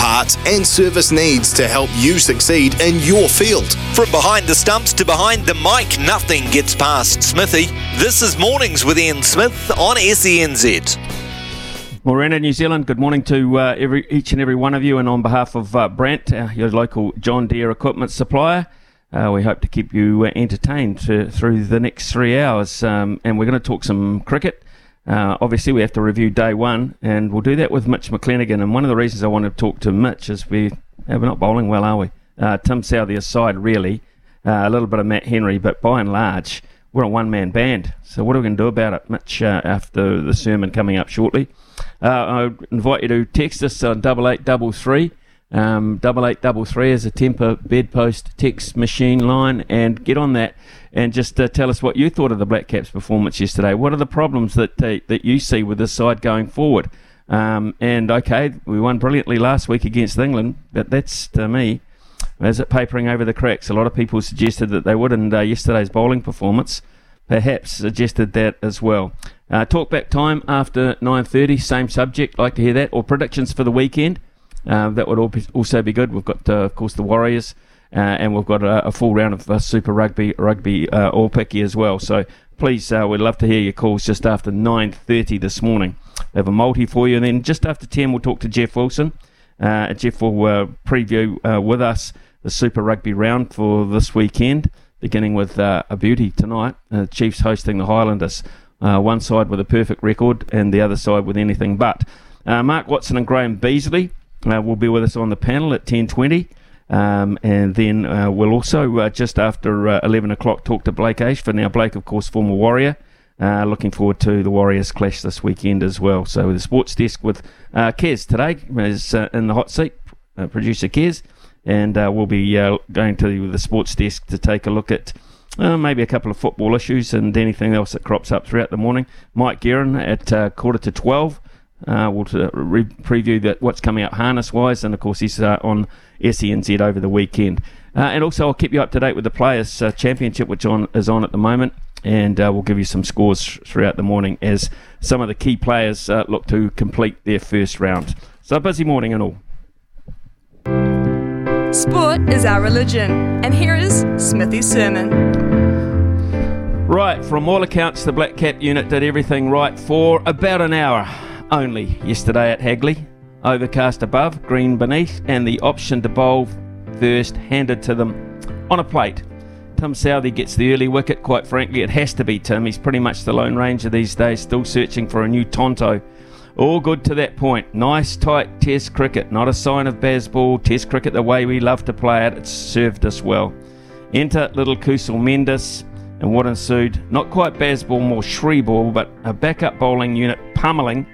parts, and service needs to help you succeed in your field. From behind the stumps to behind the mic, nothing gets past Smithy. This is Mornings with Ian Smith on SENZ. Morena, New Zealand, good morning to uh, every, each and every one of you. And on behalf of uh, Brandt, uh, your local John Deere equipment supplier, uh, we hope to keep you uh, entertained to, through the next three hours. Um, and we're going to talk some cricket. Uh, obviously, we have to review day one, and we'll do that with Mitch McClenaghan. And one of the reasons I want to talk to Mitch is we, we're not bowling well, are we? Tim Southee aside, really. a little bit of Matt Henry, but by and large, we're a one man band. So, what are we going to do about it, Mitch, after the sermon coming up shortly? Uh, I invite you to text us on double eight double three. Um, double eight double three is a temper bedpost text machine line, and get on that and just uh, tell us what you thought of the Black Caps' performance yesterday. What are the problems that uh, that you see with this side going forward? Um, and okay, we won brilliantly last week against England, but that's to me, is it papering over the cracks? A lot of people suggested that they would, and uh, yesterday's bowling performance perhaps suggested that as well. Uh, talkback time after 9.30, same subject, like to hear that, or predictions for the weekend. Uh, that would also be good. We've got, uh, of course, the Warriors, uh, and we've got a, a, full round of uh, Super Rugby, Rugby uh, Aupiki as well. So please, we'd love to hear your calls just after 9.30 this morning. We have a multi for you, and then just after 10, we'll talk to Jeff Wilson. Jeff will preview with us the Super Rugby round for this weekend, beginning with a beauty tonight. Chiefs hosting the Highlanders. Uh, one side with a perfect record and the other side with anything but. Uh, Mark Watson and Graham Beasley uh, will be with us on the panel at 10.20. Um, and then uh, we'll also, uh, just after uh, 11 o'clock, talk to Blake Ayshford. Now, Blake, of course, former Warrior. looking forward to the Warriors clash this weekend as well. So, the sports desk with Kez today is in the hot seat, producer Kez. And we'll be going to the sports desk to take a look at uh, maybe a couple of football issues and anything else that crops up throughout the morning. Mike Guerin at uh, quarter to 12. Uh, we'll uh, re- preview that what's coming up harness wise, and of course, he's uh, on SENZ over the weekend. Uh, and also, I'll keep you up to date with the Players' Championship, which on, is on at the moment, and we'll give you some scores throughout the morning as some of the key players look to complete their first round. So, busy morning and all. Sport is our religion, and here is Smithy's sermon. Right, from all accounts, the Black Cap unit did everything right for about an hour only yesterday at Hagley. Overcast above, green beneath, and the option to bowl first handed to them on a plate. Tim Southee gets the early wicket, quite frankly, it has to be Tim. He's pretty much the Lone Ranger these days, still searching for a new Tonto. All good to that point. Nice, tight Test cricket. Not a sign of Bazball. Test cricket the way we love to play it. It's served us well. Enter little Kusal Mendis. And what ensued, not quite Bazball, more Shreeball, but a backup bowling unit pummeling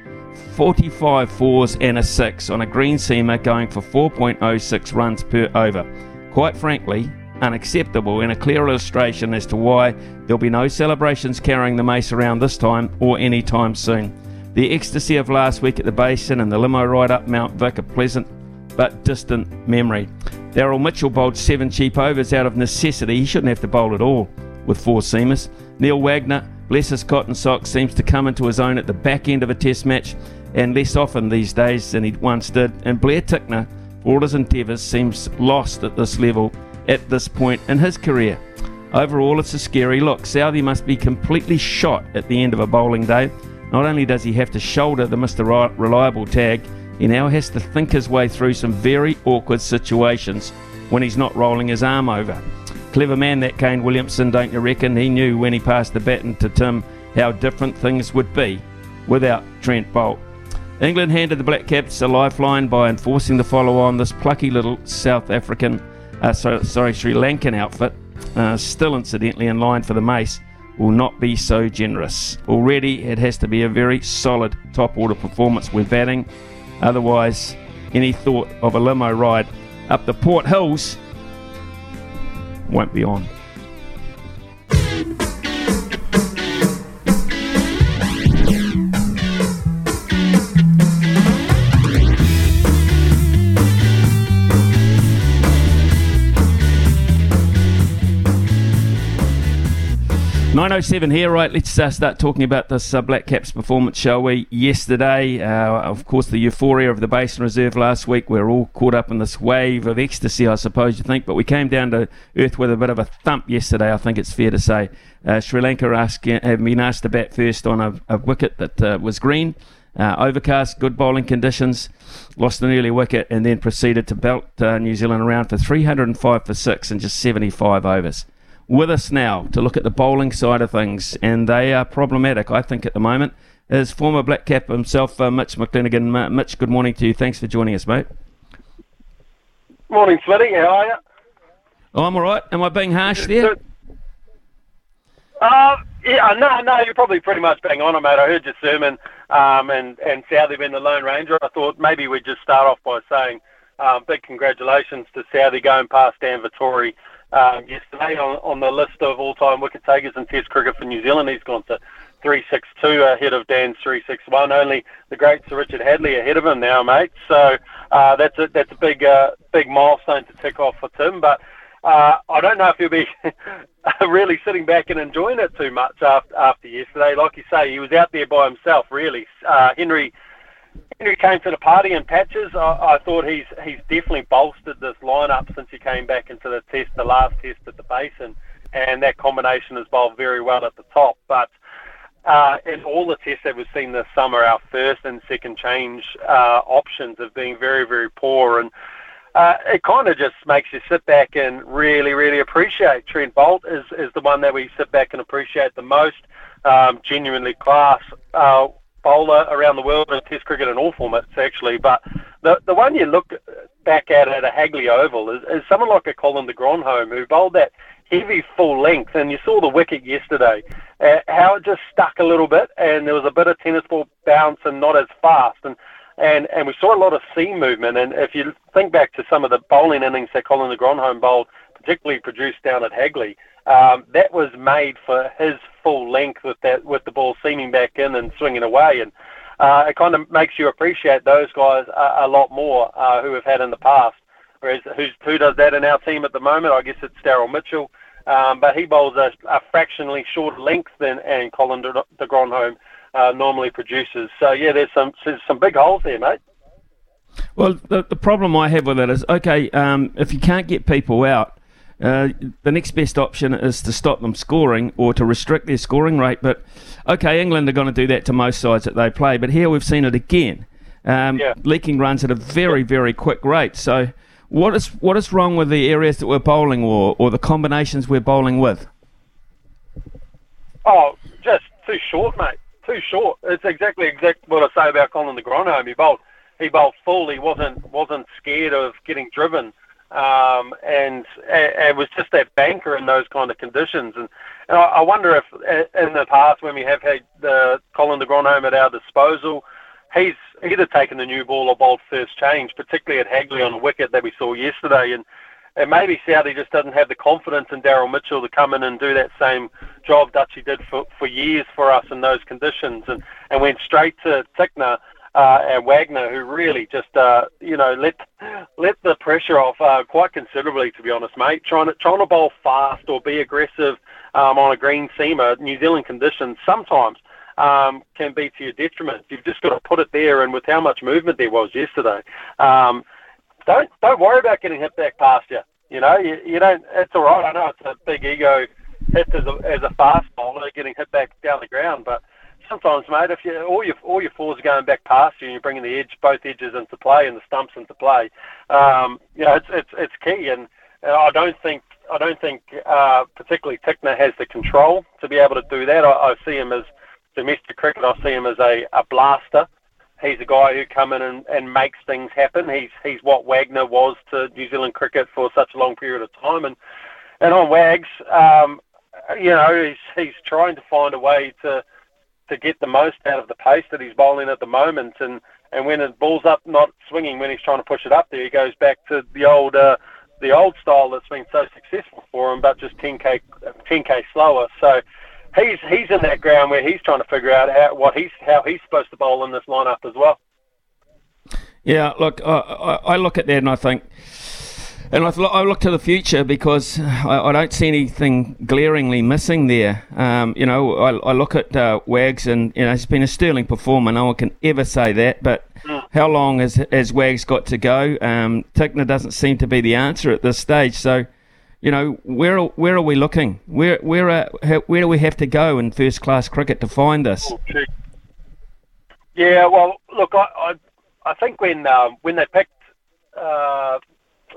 45 fours and a 6 on a green seamer going for 4.06 runs per over. Quite frankly, unacceptable and a clear illustration as to why there'll be no celebrations carrying the mace around this time or any time soon. The ecstasy of last week at the Basin and the limo ride up Mount Vic a pleasant but distant memory. Daryl Mitchell bowled seven cheap overs out of necessity. He shouldn't have to bowl at all with four seamers. Neil Wagner, bless his cotton socks, seems to come into his own at the back end of a test match and less often these days than he once did. And Blair Tickner, for all his endeavours, seems lost at this level at this point in his career. Overall, it's a scary look. Southee must be completely shot at the end of a bowling day not only does he have to shoulder the Mr. Reliable tag, he now has to think his way through some very awkward situations when he's not rolling his arm over. Clever man that Kane Williamson, don't you reckon? He knew when he passed the baton to Tim how different things would be without Trent Boult. England handed the Black Caps a lifeline by enforcing the follow on this plucky little South African, uh, sorry, Sri Lankan outfit, uh, still incidentally in line for the mace will not be so generous. Already, it has to be a very solid top order performance with batting. Otherwise, any thought of a limo ride up the Port Hills won't be on. 907 here, right? Let's uh, start talking about this uh, Black Caps performance, shall we? Yesterday, uh, of course, the euphoria of the Basin Reserve last week. We're all caught up in this wave of ecstasy, I suppose you think, but we came down to earth with a bit of a thump yesterday, I think it's fair to say. Uh, Sri Lanka ask, uh, have been asked to bat first on a, a wicket that uh, was green. overcast, good bowling conditions, lost an early wicket, and then proceeded to belt New Zealand around for 305 for six in just 75 overs with us now to look at the bowling side of things, and they are problematic, I think, at the moment. Is former Black Cap himself, uh, Mitch McClenaghan. Mitch, good morning to you. Thanks for joining us, mate. Morning, Smitty. How are you? Oh, I'm all right. Am I being harsh there? Uh, yeah, no, no, you're probably pretty much bang on, mate. I heard your sermon um, and, and Southee being the Lone Ranger. I thought maybe we'd just start off by saying um, big congratulations to Southee going past Dan Vettori um, yesterday on, on the list of all-time wicket takers in Test cricket for New Zealand. He's gone to 362 ahead of Dan's 361. Only the great Sir Richard Hadlee ahead of him now, mate. So uh, that's a that's a big uh, big milestone to tick off for Tim. But uh, I don't know if he'll be really sitting back and enjoying it too much after after yesterday. Like you say, he was out there by himself. Really, uh, Henry Henry came to the party in patches. I, I thought he's he's definitely bolstered this lineup since he came back into the test, the last test at the Basin, and that combination has bowled very well at the top. But uh, in all the tests that we've seen this summer, our first and second change uh, options have been very, very poor, and uh, it kind of just makes you sit back and really, really appreciate. Trent Boult is, is the one that we sit back and appreciate the most. Um, genuinely class. Uh, bowler around the world in Test cricket in all formats, actually. But the the one you look back at at a Hagley Oval is, is someone like a Colin de Grandhomme who bowled that heavy full length, and you saw the wicket yesterday, uh, how it just stuck a little bit, and there was a bit of tennis ball bounce and not as fast, and and and we saw a lot of seam movement. And if you think back to some of the bowling innings that Colin de Grandhomme bowled, particularly produced down at Hagley, um, that was made for his full length with that with the ball seaming back in and swinging away, and uh, it kind of makes you appreciate those guys a, a lot more uh, who have had in the past. Whereas who does that in our team at the moment? I guess it's Daryl Mitchell, um, but he bowls a, a fractionally shorter length than and Colin de, de Grandhomme uh, normally produces. So yeah, there's some there's some big holes there, mate. Well, the, the problem I have with it is okay, um, if you can't get people out, uh, the next best option is to stop them scoring or to restrict their scoring rate. But okay, England are going to do that to most sides that they play. But here we've seen it again, um, yeah. leaking runs at a very very quick rate. So what is what is wrong with the areas that we're bowling or or the combinations we're bowling with? Oh, just too short, mate. Too short. It's exactly exactly what I say about Colin de Grandhomme. He bowled he bowled full. He wasn't wasn't scared of getting driven. Um, and it was just that banker in those kind of conditions. And, and I, wonder if in the past when we have had the Colin de Grandhomme at our disposal, he's either taken the new ball or bowled first change, particularly at Hagley on the wicket that we saw yesterday. And, and maybe Southee just doesn't have the confidence in Daryl Mitchell to come in and do that same job Dutchy did for, for years for us in those conditions and, and went straight to Tickner uh, and Wagner, who really just uh, you know let let the pressure off uh, quite considerably, to be honest, mate. Trying to trying to bowl fast or be aggressive um, on a green seamer, New Zealand conditions sometimes um, can be to your detriment. You've just got to put it there, and with how much movement there was yesterday, um, don't don't worry about getting hit back past you. You know, you, you don't. It's all right. I know it's a big ego hit as a, as a fast bowler getting hit back down the ground, but sometimes, mate, if you all your all your fours are going back past you and you're bringing the edge, both edges into play and the stumps into play, um, you know, it's it's it's key. And I don't think I don't think uh, particularly Tickner has the control to be able to do that. I, I see him as domestic cricket. I see him as a, a blaster. He's a guy who come in and, and makes things happen. He's he's what Wagner was to New Zealand cricket for such a long period of time. And and on Wags, um, you know, he's he's trying to find a way to to get the most out of the pace that he's bowling at the moment. And, and when the ball's up, not swinging when he's trying to push it up there, he goes back to the old uh, the old style that's been so successful for him, but just 10k 10k slower. So he's he's in that ground where he's trying to figure out how what he's how he's supposed to bowl in this lineup as well. Yeah, look, I, I look at that and I think And I, th- I look to the future because I, I, don't see anything glaringly missing there. Um, you know, I, I look at uh, Wags and you know he's been a sterling performer. No one can ever say that. But mm. how long has, has Wags got to go? Um, Tickner doesn't seem to be the answer at this stage. So, you know, where where are we looking? Where where are, where do we have to go in first class cricket to find this? Yeah, well, look, I I, I think when um, when they picked. Uh,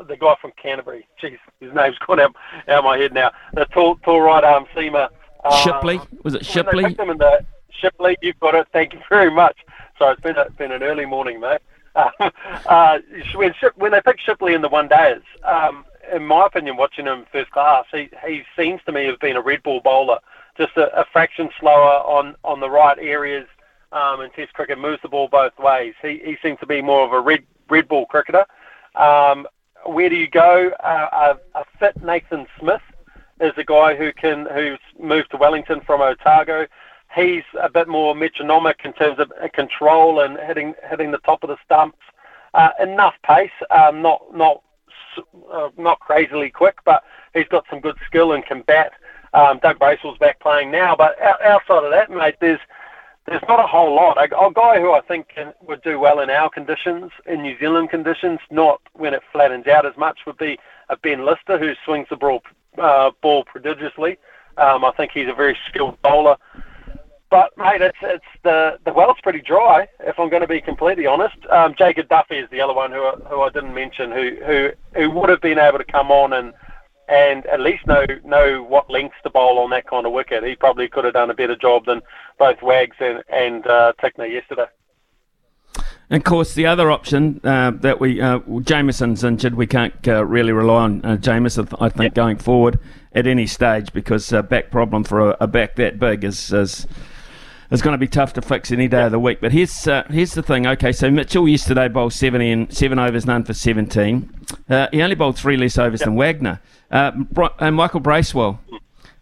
the guy from Canterbury. Jeez, his name's gone out, out of my head now. The tall, tall right arm seamer. Uh, Shipley? Was it Shipley? In the, Shipley, you've got it. Thank you very much. So it's been a, been an early morning, mate. Uh, uh, when, when they picked Shipley in the one days, um, in my opinion, watching him first class, he, he seems to me have been a red ball bowler, just a, a fraction slower on, on the right areas. Um, and Test cricket moves the ball both ways. He, he seems to be more of a red red ball cricketer. Um, where do you go? Uh, a, a, fit Nathan Smith is a guy who can who's moved to Wellington from Otago. He's a bit more metronomic in terms of control and hitting hitting the top of the stumps. Uh, enough pace, um, not not uh, not crazily quick, but he's got some good skill and can bat. Um, Doug Bracewell's back playing now, but outside of that, mate, there's there's not a whole lot. A, a guy who I think can, would do well in our conditions, in New Zealand conditions, not when it flattens out as much, would be a Ben Lister who swings the ball, uh, ball prodigiously. Um, I think he's a very skilled bowler. But mate, it's it's the the well's pretty dry. If I'm going to be completely honest, um, Jacob Duffy is the other one who who I didn't mention, who who who would have been able to come on and and at least know know what lengths to bowl on that kind of wicket. He probably could have done a better job than both Wags and and uh, Tickner yesterday. And of course, the other option uh, that we uh, Jamieson's injured, we can't uh, really rely on uh, Jamieson. I think yep. going forward at any stage because a back problem for a, a back that big is. is is going to be tough to fix any day of the week. But here's uh, here's the thing. Okay, so Mitchell yesterday bowled 70 and seven overs, none for 17. Uh, he only bowled three less overs yep. than Wagner. Uh, and Michael Bracewell.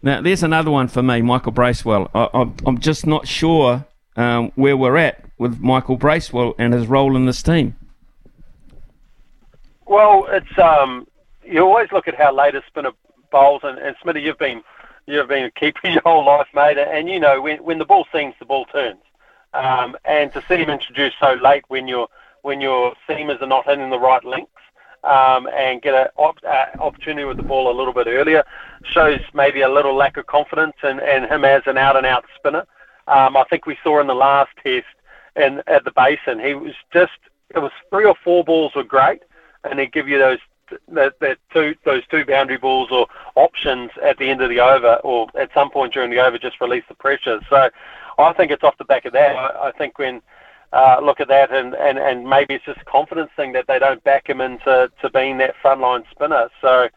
Now, there's another one for me, Michael Bracewell. I, am just not sure um, where we're at with Michael Bracewell and his role in this team. Well, it's um, you always look at how later spinner bowls, and, and Smitty, you've been you've been keeping your whole life, mate, and you know when when the ball seams, the ball turns. Um, and to see him introduced so late when your when your seamers are not hitting the right lengths, um, and get an op- uh, opportunity with the ball a little bit earlier. Shows maybe a little lack of confidence in, in him as an out and out spinner. Um, I think we saw in the last test in, at the basin, he was just, it was three or four balls were great, and he'd give you those that, that two those two boundary balls or options at the end of the over or at some point during the over just release the pressure. So I think it's off the back of that. I, think when uh, look at that, and, and, and maybe it's just a confidence thing that they don't back him into to being that frontline spinner. So,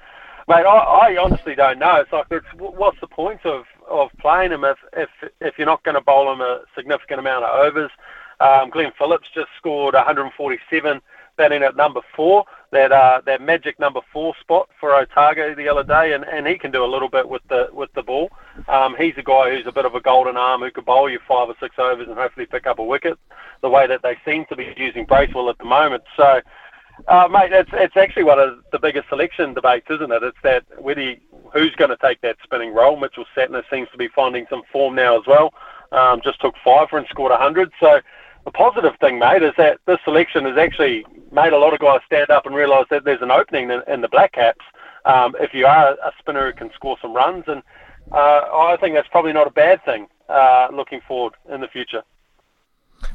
mate, I, I honestly don't know. It's like, it's, what's the point of, of playing him if, if, if you're not going to bowl him a significant amount of overs? Um, Glenn Phillips just scored 147 batting at number four, that uh, that magic number four spot for Otago the other day, and, and he can do a little bit with the with the ball. Um, he's a guy who's a bit of a golden arm who could bowl you five or six overs and hopefully pick up a wicket, the way that they seem to be using Bracewell at the moment. So, uh, mate, it's it's actually one of the biggest selection debates, isn't it? It's that whether who's going to take that spinning role. Mitchell Santner seems to be finding some form now as well. Um, just took five and scored 100. So the positive thing, mate, is that this selection has actually made a lot of guys stand up and realise that there's an opening in, in the Black Caps um, if you are a spinner who can score some runs. And uh, I think that's probably not a bad thing uh, looking forward in the future.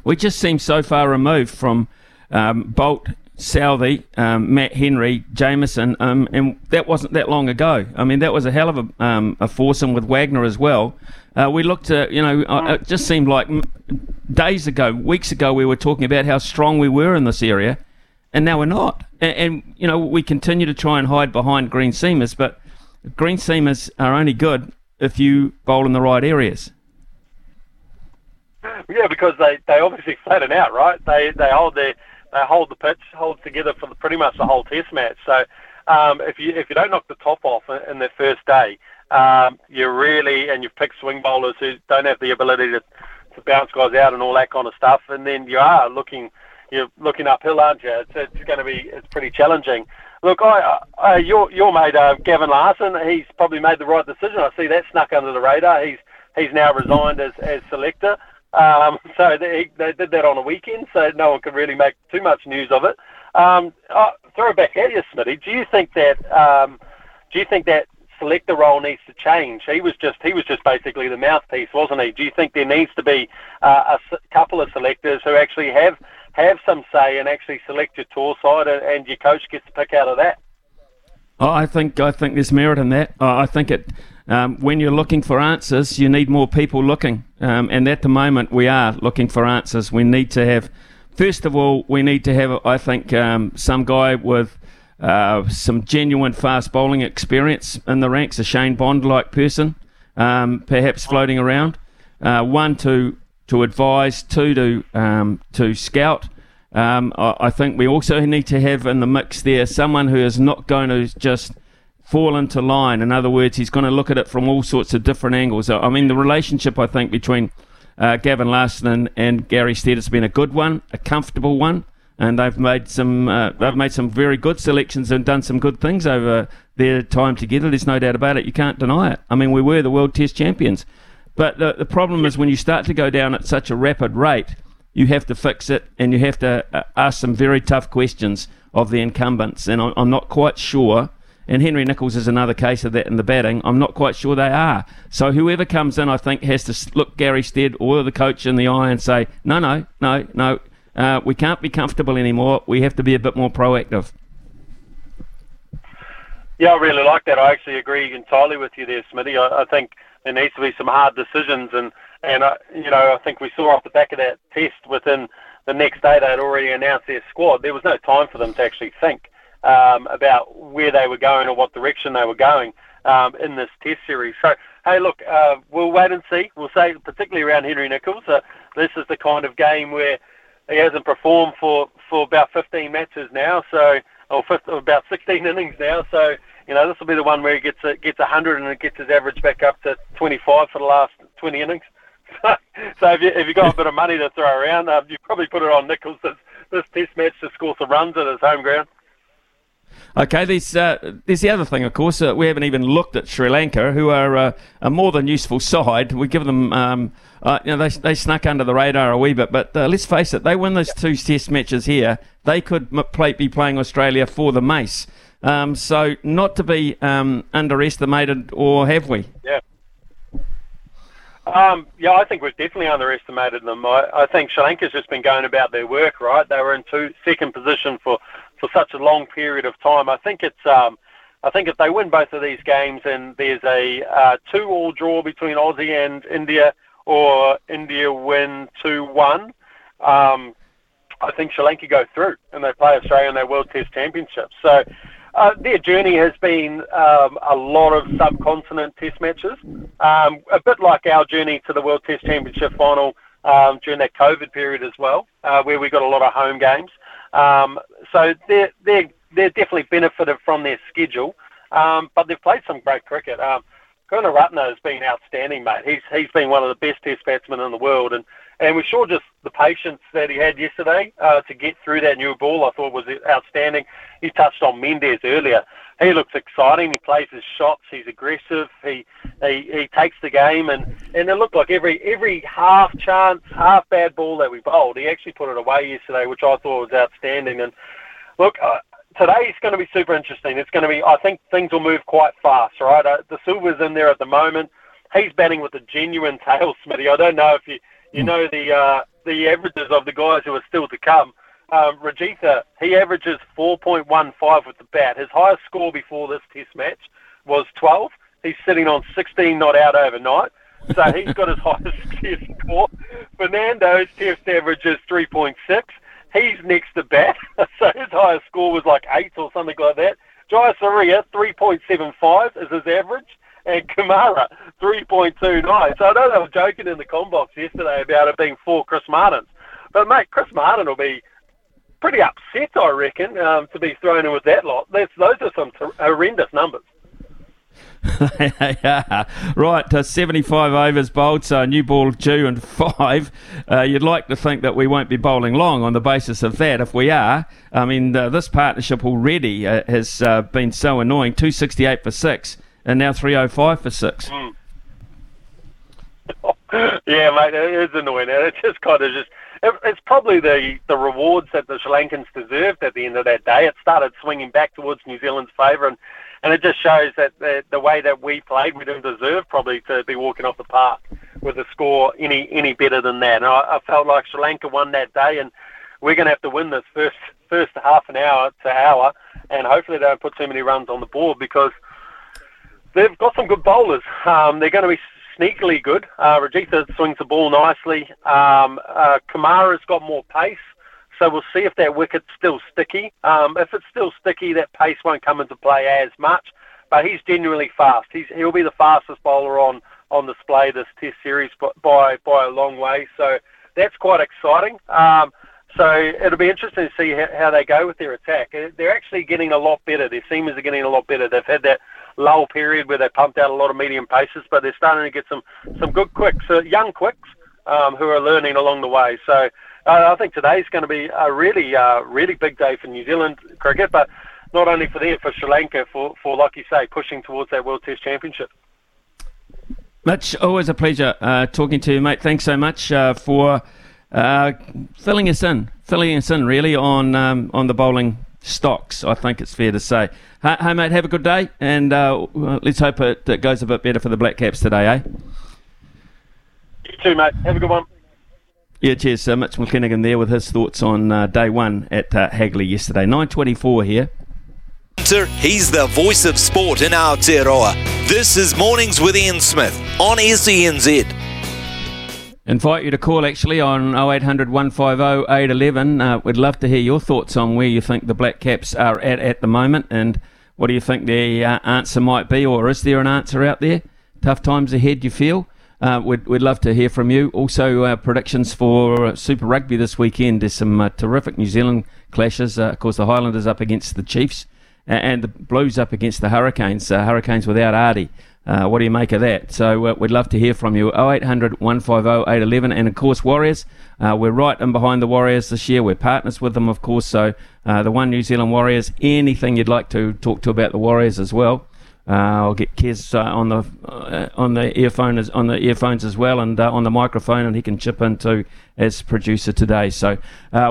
We just seem so far removed from um, Boult, Southee, um, Matt Henry, Jamieson, um, and that wasn't that long ago. I mean, that was a hell of a, um, a foursome with Wagner as well. Uh, we looked at, you know, uh, it just seemed like days ago, weeks ago, we were talking about how strong we were in this area, and now we're not. And, and you know, we continue to try and hide behind green seamers, but green seamers are only good if you bowl in the right areas. Yeah, because they, they obviously flatten out, right? They they hold their they hold the pitch, hold together for the, pretty much the whole Test match. So um, if you if you don't knock the top off in, their first day, um, you really and you've picked swing bowlers who don't have the ability to, to bounce guys out and all that kind of stuff, and then you are looking you're looking uphill, aren't you? It's, it's going to be it's pretty challenging. look, I, I your your mate uh, Gavin Larsen, he's probably made the right decision. I see that snuck under the radar. He's he's now resigned as as selector. Um, so they, they did that on a weekend, so no one could really make too much news of it. Um, I'll throw it back at you, Smitty. Do you think that um, do you think that selector role needs to change? He was just he was just basically the mouthpiece, wasn't he? Do you think there needs to be uh, a couple of selectors who actually have have some say and actually select your tour side, and, and your coach gets to pick out of that? I think I think there's merit in that. I think it. Um, when you're looking for answers, you need more people looking, um, and at the moment we are looking for answers. We need to have, first of all, we need to have, I think, um, some guy with uh, some genuine fast bowling experience in the ranks, a Shane Bond-like person, um, perhaps floating around. Uh, one to to advise, two to um, to scout. Um, I, I, think we also need to have in the mix there someone who is not going to just fall into line. In other words, he's going to look at it from all sorts of different angles. I mean, the relationship I think between uh, Gavin Larsen and, and Gary Stead has been a good one, a comfortable one and they've made some uh, they've made some very good selections and done some good things over their time together. There's no doubt about it. You can't deny it. I mean, we were the world Test champions, but the, the problem is when you start to go down at such a rapid rate, you have to fix it and you have to uh, ask some very tough questions of the incumbents. And I'm not quite sure. And Henry Nicholls is another case of that in the batting. I'm not quite sure they are. So whoever comes in, I think, has to look Gary Stead or the coach in the eye and say, no, no, no, no uh, we can't be comfortable anymore. We have to be a bit more proactive. Yeah, I really like that. I actually agree entirely with you there, Smitty. I, I think there needs to be some hard decisions, and and uh, you know I think we saw off the back of that test within the next day they had already announced their squad. There was no time for them to actually think um, about where they were going or what direction they were going um, in this test series. So hey, look, uh, we'll wait and see. We'll say particularly around Henry Nicholls, uh, this is the kind of game where he hasn't performed for, for about 15 matches now, so or 15, about 16 innings now. So you know this will be the one where he gets a, gets 100 and it gets his average back up to 25 for the last 20 innings. So, if you if you got a bit of money to throw around, uh, you probably put it on Nicholls this, this Test match to score some runs at his home ground. Okay, there's, uh, there's the other thing, of course. Uh, we haven't even looked at Sri Lanka, who are uh, a more than useful side. We give them, um, uh, you know, they, they snuck under the radar a wee bit, but uh, let's face it, they win those two test matches here. They could play, be playing Australia for the mace. Um, so not to be um, underestimated, or have we? Yeah. Um, yeah, I think we've definitely underestimated them. I, I think Sri Lanka's just been going about their work, right? They were in two, second position for for such a long period of time. I think it's um, I think if they win both of these games and there's a uh, two-all draw between Aussie and India, or India win two-one, um, I think Sri Lanka go through and they play Australia in their World Test Championship. So. Uh, their journey has been um, a lot of subcontinent test matches, um, a bit like our journey to the World Test Championship final um, during that COVID period as well, uh, where we got a lot of home games. Um, so they're, they're, they're definitely benefited from their schedule, um, but they've played some great cricket. Um, Karunaratne has been outstanding, mate. He's he's been one of the best Test batsmen in the world, and and we saw just the patience that he had yesterday uh, to get through that new ball. I thought was outstanding. He touched on Mendis earlier. He looks exciting. He plays his shots. He's aggressive. He he, he takes the game, and, and it looked like every every half chance, half bad ball that we bowled, he actually put it away yesterday, which I thought was outstanding. And look, uh, today is going to be super interesting. It's going to be, I think things will move quite fast, right? Uh, De Silva's in there at the moment. He's batting with a genuine tail, Smitty. I don't know if you you hmm. know the uh, the averages of the guys who are still to come. Um, Rajitha, he averages 4.15 with the bat. His highest score before this Test match was 12. He's sitting on 16 not out overnight. So he's got his highest test score. Fernando's test average is 3.6 he's next to bat, so his highest score was like eight or something like that. Jayasuriya, 3.75 is his average, and Kumara, 3.29. So I know they were joking in the combox yesterday about it being four Chris Martins. But, mate, Chris Martin will be pretty upset, I reckon, um, to be thrown in with that lot. That's, those are some t- horrendous numbers. right, uh, 75 overs bowled, so a new ball due and five. Uh, you'd like to think that we won't be bowling long on the basis of that. If we are, I mean, uh, this partnership already uh, has uh, been so annoying 268 for six, and now 305 for six. Mm. yeah, mate, it is annoying. It's just kind of just. It's probably the, the rewards that the Sri Lankans deserved at the end of that day. It started swinging back towards New Zealand's favour, and, and it just shows that the, the way that we played, we didn't deserve probably to be walking off the park with a score any any better than that. And I, I felt like Sri Lanka won that day, and we're going to have to win this first first half an hour to hour, and hopefully they don't put too many runs on the board because they've got some good bowlers. Um, they're going to be sneakily good. Uh, Rajitha swings the ball nicely. Um, uh, Kumara's got more pace, so we'll see if that wicket's still sticky. Um, if it's still sticky, that pace won't come into play as much. But he's genuinely fast. He's, he'll be the fastest bowler on, on display this Test series by by a long way. So that's quite exciting. Um, so it'll be interesting to see how, they go with their attack. They're actually getting a lot better. Their seamers are getting a lot better. They've had that lull period where they pumped out a lot of medium paces, but they're starting to get some some good quicks, uh, young quicks, um, who are learning along the way. So uh, I think today's going to be a really uh, really big day for New Zealand cricket, but not only for them, for Sri Lanka, for, for like you say, pushing towards that World Test Championship. Mitch, always a pleasure uh, talking to you, mate. Thanks so much uh, for uh, filling us in, filling us in really on um, on the bowling stocks. I think it's fair to say. Hey, mate, have a good day, and uh, let's hope it, it, goes a bit better for the Black Caps today, eh? You too, mate. Have a good one. Yeah, cheers. Uh, Mitch McClenaghan there with his thoughts on uh, day one at uh, Hagley yesterday. 9.24 here. He's the voice of sport in Aotearoa. This is Mornings with Ian Smith on SENZ. Invite you to call actually on 0800 150 811. Uh, we'd love to hear your thoughts on where you think the Black Caps are at at the moment and what do you think the uh, answer might be, or is there an answer out there? Tough times ahead, you feel? Uh, we'd, we'd love to hear from you. Also, uh, predictions for Super Rugby this weekend. There's some uh, terrific New Zealand clashes. Uh, of course, the Highlanders up against the Chiefs and the Blues up against the Hurricanes. Hurricanes without Ardie. Uh, what do you make of that? So uh, we'd love to hear from you. 0800 150 811. And of course, Warriors, uh, we're right in behind the Warriors this year. We're partners with them, of course. So uh, the One New Zealand Warriors, anything you'd like to talk to about the Warriors as well. Uh, I'll get Kez uh, on the on the earphone as, on the earphones as well, and on the microphone, and he can chip in too as producer today. So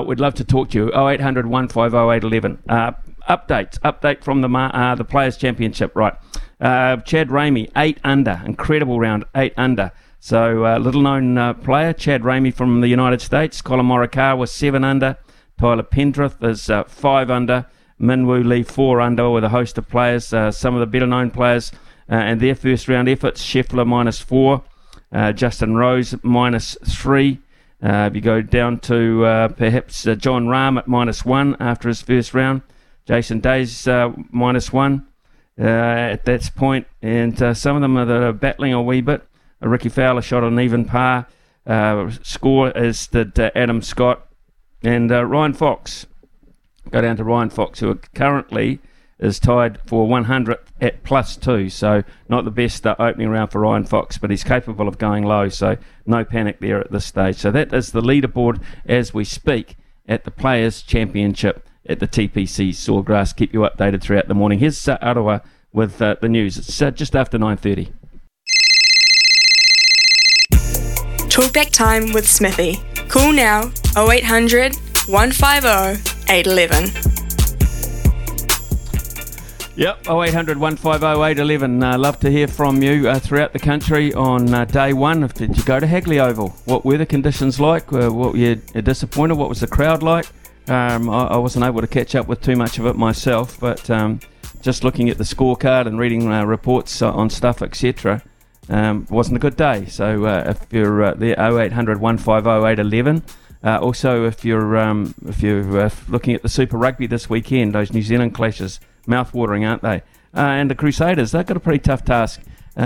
we'd love to talk to you. 0800 150 811. updates, update from the the Players Championship. Right, uh, Chad Ramey, eight under, incredible round, eight under. So, uh, little known uh, player, Chad Ramey from the United States. Collin Morikawa seven under. Taylor Pendrith is uh, five under. Minwoo Lee, four under, with a host of players. Uh, some of the better known players uh, and their first round efforts Scheffler minus four, Justin Rose minus three. if you go down to perhaps Jon Rahm at minus one after his first round, Jason Day's minus one uh, at that point, and uh, some of them are, that battling a wee bit. Uh, Rickie Fowler shot an even par uh, score, as did uh, Adam Scott and uh, Ryan Fox. Go down to Ryan Fox, who currently is tied for 100th at plus two. So not the best opening round for Ryan Fox, but he's capable of going low. So no panic there at this stage. So that is the leaderboard as we speak at the Players Championship at the TPC Sawgrass. Keep you updated throughout the morning. Here's uh, Aroa with uh, the news. It's uh, just after 9.30. Talkback time with Smithy. Call now 0800 150 811. Yep, 0800 150 811. Uh, love to hear from you uh, throughout the country on uh, day one. Did you go to Hagley Oval? What were the conditions like? Uh, what were you disappointed? What was the crowd like? Um, I, I, wasn't able to catch up with too much of it myself, but um, just looking at the scorecard and reading uh, reports uh, on stuff, etc., um, wasn't a good day. So uh, if you're uh, there, 0800 150 811. Uh, also, if you're um, if you're uh, looking at the Super Rugby this weekend, those New Zealand clashes, mouth-watering, aren't they? and the Crusaders, they've got a pretty tough task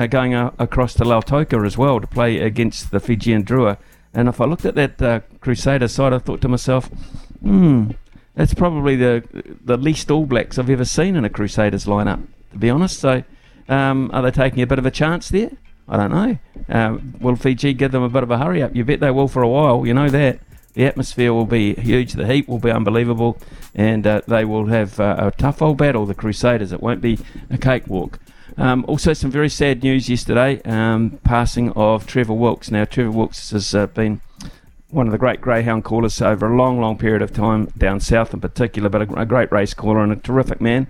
going across to Lautoka as well to play against the Fijian Drua. And if I looked at that Crusader side, I thought to myself, Hmm. That's probably the the least All Blacks I've ever seen in a Crusaders lineup, to be honest. So, Um, are they taking a bit of a chance there? I don't know. Um, will Fiji give them a bit of a hurry up? You bet they will for a while. You know that. The atmosphere will be huge. The heat will be unbelievable, and uh, they will have uh, a tough old battle. The Crusaders. It won't be a cakewalk. Um, also, some very sad news yesterday. Um, passing of Trevor Wilkes. Now, Trevor Wilkes has uh, been one of the great greyhound callers over a long, long period of time down south in particular, but a, a great race caller and a terrific man.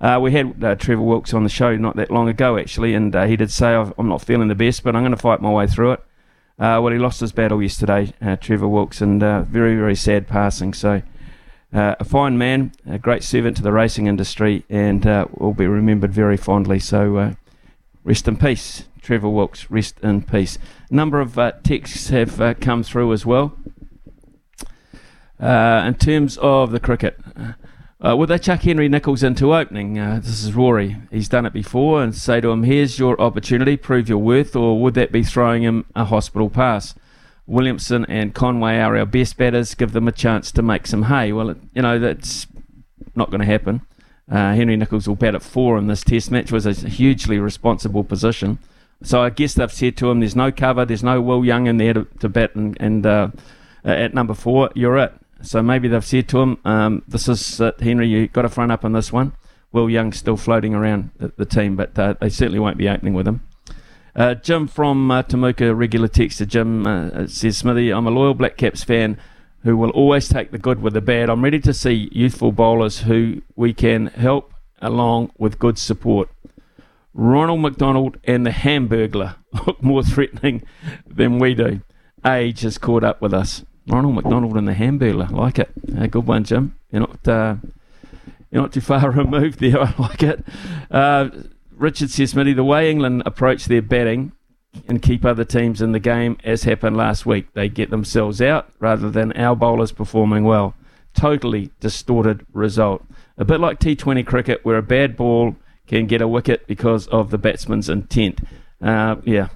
Uh, we had uh, Trevor Wilkes on the show not that long ago, actually, and uh, he did say, I'm not feeling the best, but I'm going to fight my way through it. Uh, well, he lost his battle yesterday, uh, Trevor Wilkes, and uh, very, very sad passing. So, a fine man, a great servant to the racing industry, and will be remembered very fondly. So, rest in peace, Trevor Wilkes. Rest in peace. A number of texts have come through as well. in terms of the cricket, uh, would they chuck Henry Nicholls into opening? Uh, this is Rory. He's done it before and say to him, here's your opportunity, prove your worth, or would that be throwing him a hospital pass? Williamson and Conway are our best batters. Give them a chance to make some hay. Well, you know, that's not going to happen. Uh, Henry Nicholls will bat at four in this test match, was a hugely responsible position. So I guess they've said to him, there's no cover, there's no Will Young in there to, to bat and, and uh, at number four, you're it. So maybe they've said to him, um, "This is uh, Henry. you've got to front up on this one." Will Young still floating around the, the team, but uh, they certainly won't be opening with him. Uh, Jim from uh, Temuka, regular texter Jim uh, says, "Smithy, I'm a loyal Black Caps fan who will always take the good with the bad. I'm ready to see youthful bowlers who we can help along with good support." Ronald McDonald and the Hamburglar look more threatening than we do. Age has caught up with us. Ronald McDonald and the Hamburglar. Like it. A good one, Jim. You're not, uh, you're not too far removed there. I like it. Uh, Richard says, Smitty, the way England approach their batting and keep other teams in the game, as happened last week, they get themselves out rather than our bowlers performing well. Totally distorted result. A bit like T20 cricket, where a bad ball can get a wicket because of the batsman's intent. Uh, yeah,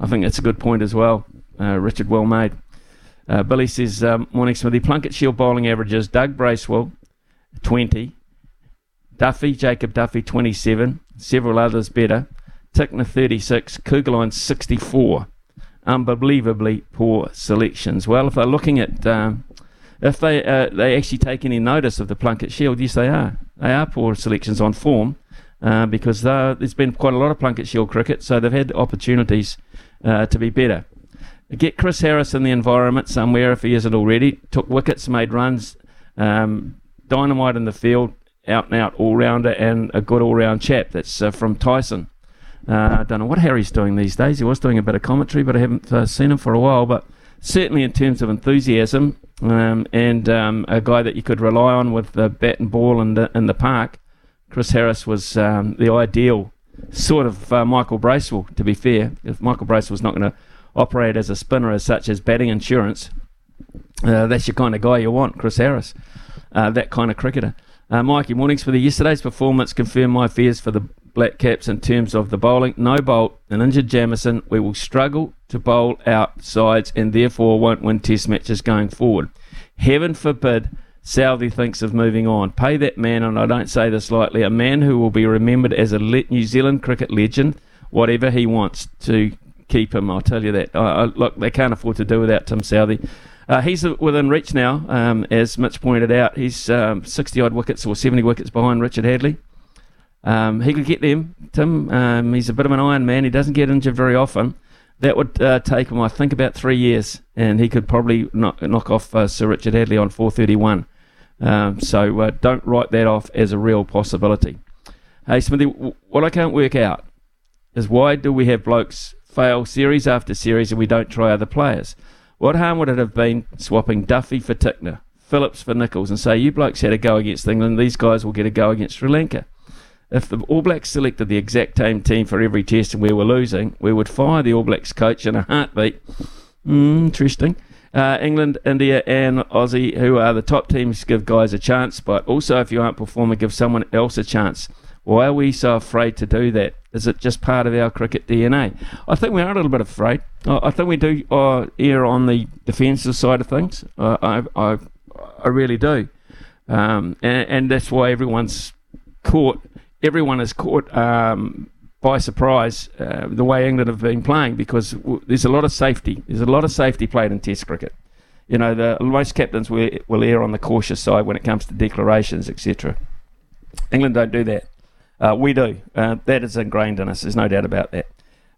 I think that's a good point as well. Uh, Richard, well made. Uh, Billy says, um, Morning Smithy, Plunket Shield bowling averages Doug Bracewell, 20. Duffy, Jacob Duffy, 27. Several others better. Tickner, 36. Kuggeleijn, 64. Unbelievably poor selections. Well, if they're looking at. Um, if they uh, they actually take any notice of the Plunket Shield, yes, they are. They are poor selections on form uh, because there's been quite a lot of Plunket Shield cricket, so they've had opportunities uh, to be better. Get Chris Harris in the environment somewhere if he isn't already. Took wickets, made runs, um, dynamite in the field, out and out all rounder, and a good all round chap. That's uh, from Tyson. Uh, I don't know what Harry's doing these days. He was doing a bit of commentary, but I haven't uh, seen him for a while. But certainly in terms of enthusiasm um, and um, a guy that you could rely on with the bat and ball in the, in the park, Chris Harris was um, the ideal sort of uh, Michael Bracewell, to be fair. If Michael Bracewell was not going to operate as a spinner as such as batting insurance, uh, that's your kind of guy you want, Chris Harris, uh, that kind of cricketer. Uh, Mikey, mornings for the yesterday's performance confirmed my fears for the Black Caps in terms of the bowling. No Boult, an injured Jamieson. We will struggle to bowl out sides and therefore won't win Test matches going forward. Heaven forbid Southee thinks of moving on. Pay that man, and I don't say this lightly, a man who will be remembered as a New Zealand cricket legend, whatever he wants to keep him. I'll tell you that. Uh, look, they can't afford to do without Tim Southee. Uh, he's within reach now, um, as Mitch pointed out. He's um, 60 odd wickets or 70 wickets behind Richard Hadlee. Um, he could get them, Tim. Um, he's a bit of an iron man. He doesn't get injured very often. That would uh, take him, I think, about three years, and he could probably knock, knock off uh, Sir Richard Hadlee on 431. Um, so uh, don't write that off as a real possibility. Hey, Smithy, what I can't work out is why do we have blokes fail series after series and we don't try other players. What harm would it have been swapping Duffy for Tickner, Phillips for Nicholls, and say, you blokes had a go against England, these guys will get a go against Sri Lanka? If the All Blacks selected the exact same team for every test and we were losing, we would fire the All Blacks coach in a heartbeat. Mm, interesting. Uh, England, India, and Aussie, who are the top teams, give guys a chance, but also if you aren't performing, give someone else a chance. Why are we so afraid to do that? Is it just part of our cricket DNA? I think we are a little bit afraid. I think we do uh, err on the defensive side of things. Uh, I, I, I really do, um, and, and, that's why everyone's caught. Everyone is caught um, by surprise uh, the way England have been playing because w- there's a lot of safety. There's a lot of safety played in Test cricket. You know, the most captains will, will err on the cautious side when it comes to declarations, etc. England don't do that. Uh, we do. Uh, that is ingrained in us. There's no doubt about that.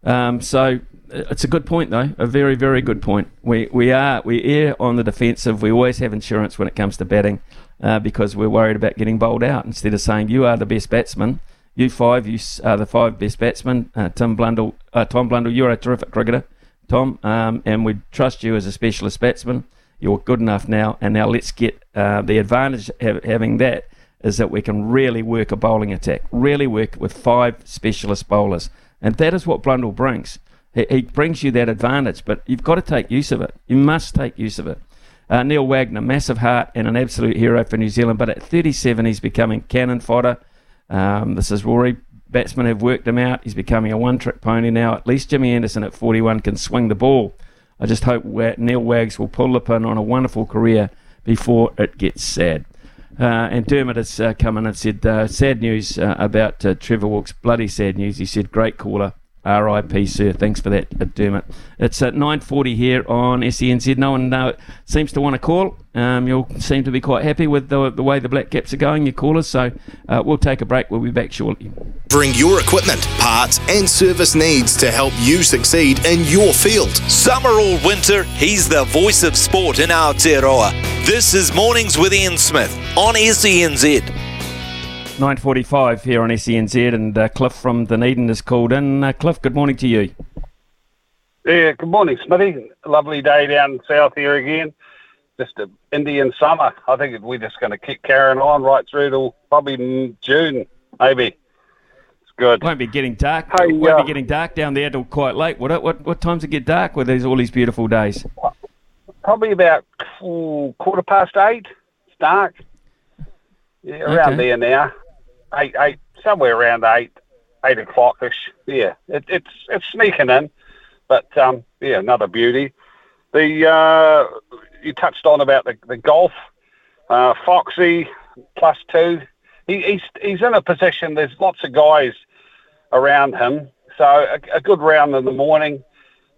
Um, so uh, it's a good point, though. A very, very good point. We we are we err on the defensive. We always have insurance when it comes to batting uh, because we're worried about getting bowled out. Instead of saying you are the best batsman, you five, you are the five best batsmen. Uh, Tim Blundell, uh, Tom Blundell, you're a terrific cricketer, Tom, um, and we trust you as a specialist batsman. You're good enough now, and now let's get uh, the advantage of having that is that we can really work a bowling attack, really work with five specialist bowlers. And that is what Blundell brings. He, he brings you that advantage, but you've got to take use of it. You must take use of it. Uh, Neil Wagner, massive heart and an absolute hero for New Zealand, but at 37, he's becoming cannon fodder. Um, this is Rory. Batsmen have worked him out. He's becoming a one trick pony now. At least Jimmy Anderson at 41 can swing the ball. I just hope Neil Wags will pull the pin on a wonderful career before it gets sad. Uh, and Dermot has uh, come in and said, uh, sad news about Trevor Walks, bloody sad news. He said, great caller. R.I.P. Sir. Thanks for that, uh, Dermot. It's at 9:40 here on SENZ. No one uh, seems to want to call. Um, you all seem to be quite happy with the, the way the Black Caps are going, your callers. So uh, we'll take a break. We'll be back shortly. Bring your equipment, parts, and service needs to help you succeed in your field. Summer or winter, he's the voice of sport in Aotearoa. This is Mornings with Ian Smith on SENZ. 9.45 here on SENZ and uh, Cliff from Dunedin is called in. Uh, Cliff, good morning to you. Yeah, good morning, Smithy. Lovely day down south here again. Just an Indian summer. I think we're just going to keep carrying on right through till probably June, maybe. It's good. Won't be getting dark. Hey, won't uh, be getting dark down there till quite late. What what what times it get dark with these all these beautiful days? Probably about quarter past eight. It's dark. Yeah, around okay. there now eight, eight, somewhere around eight, eight o'clock ish. Yeah, it, it's it's sneaking in, but um, yeah, another beauty. The uh, you touched on about the, the golf, uh, Foxy plus two. He, he's he's in a position. There's lots of guys around him, so a, a good round in the morning,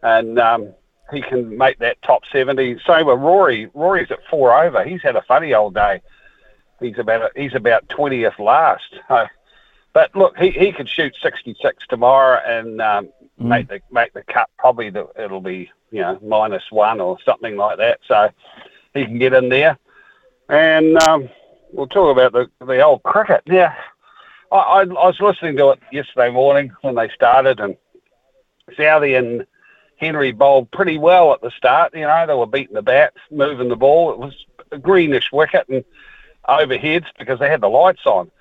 and um, he can make that top seventy. Same with Rory. Rory's at four over. He's had a funny old day he's about he's about twentieth last. But look, he, he could shoot sixty six tomorrow and um, mm. make the make the cut. Probably the, it'll be you know minus one or something like that. So he can get in there. And um, we'll talk about the the old cricket. Yeah, I, I, I was listening to it yesterday morning when they started, and Southee and Henry bowled pretty well at the start. You know, they were beating the bats, moving the ball. It was a greenish wicket, and overheads because they had the lights on.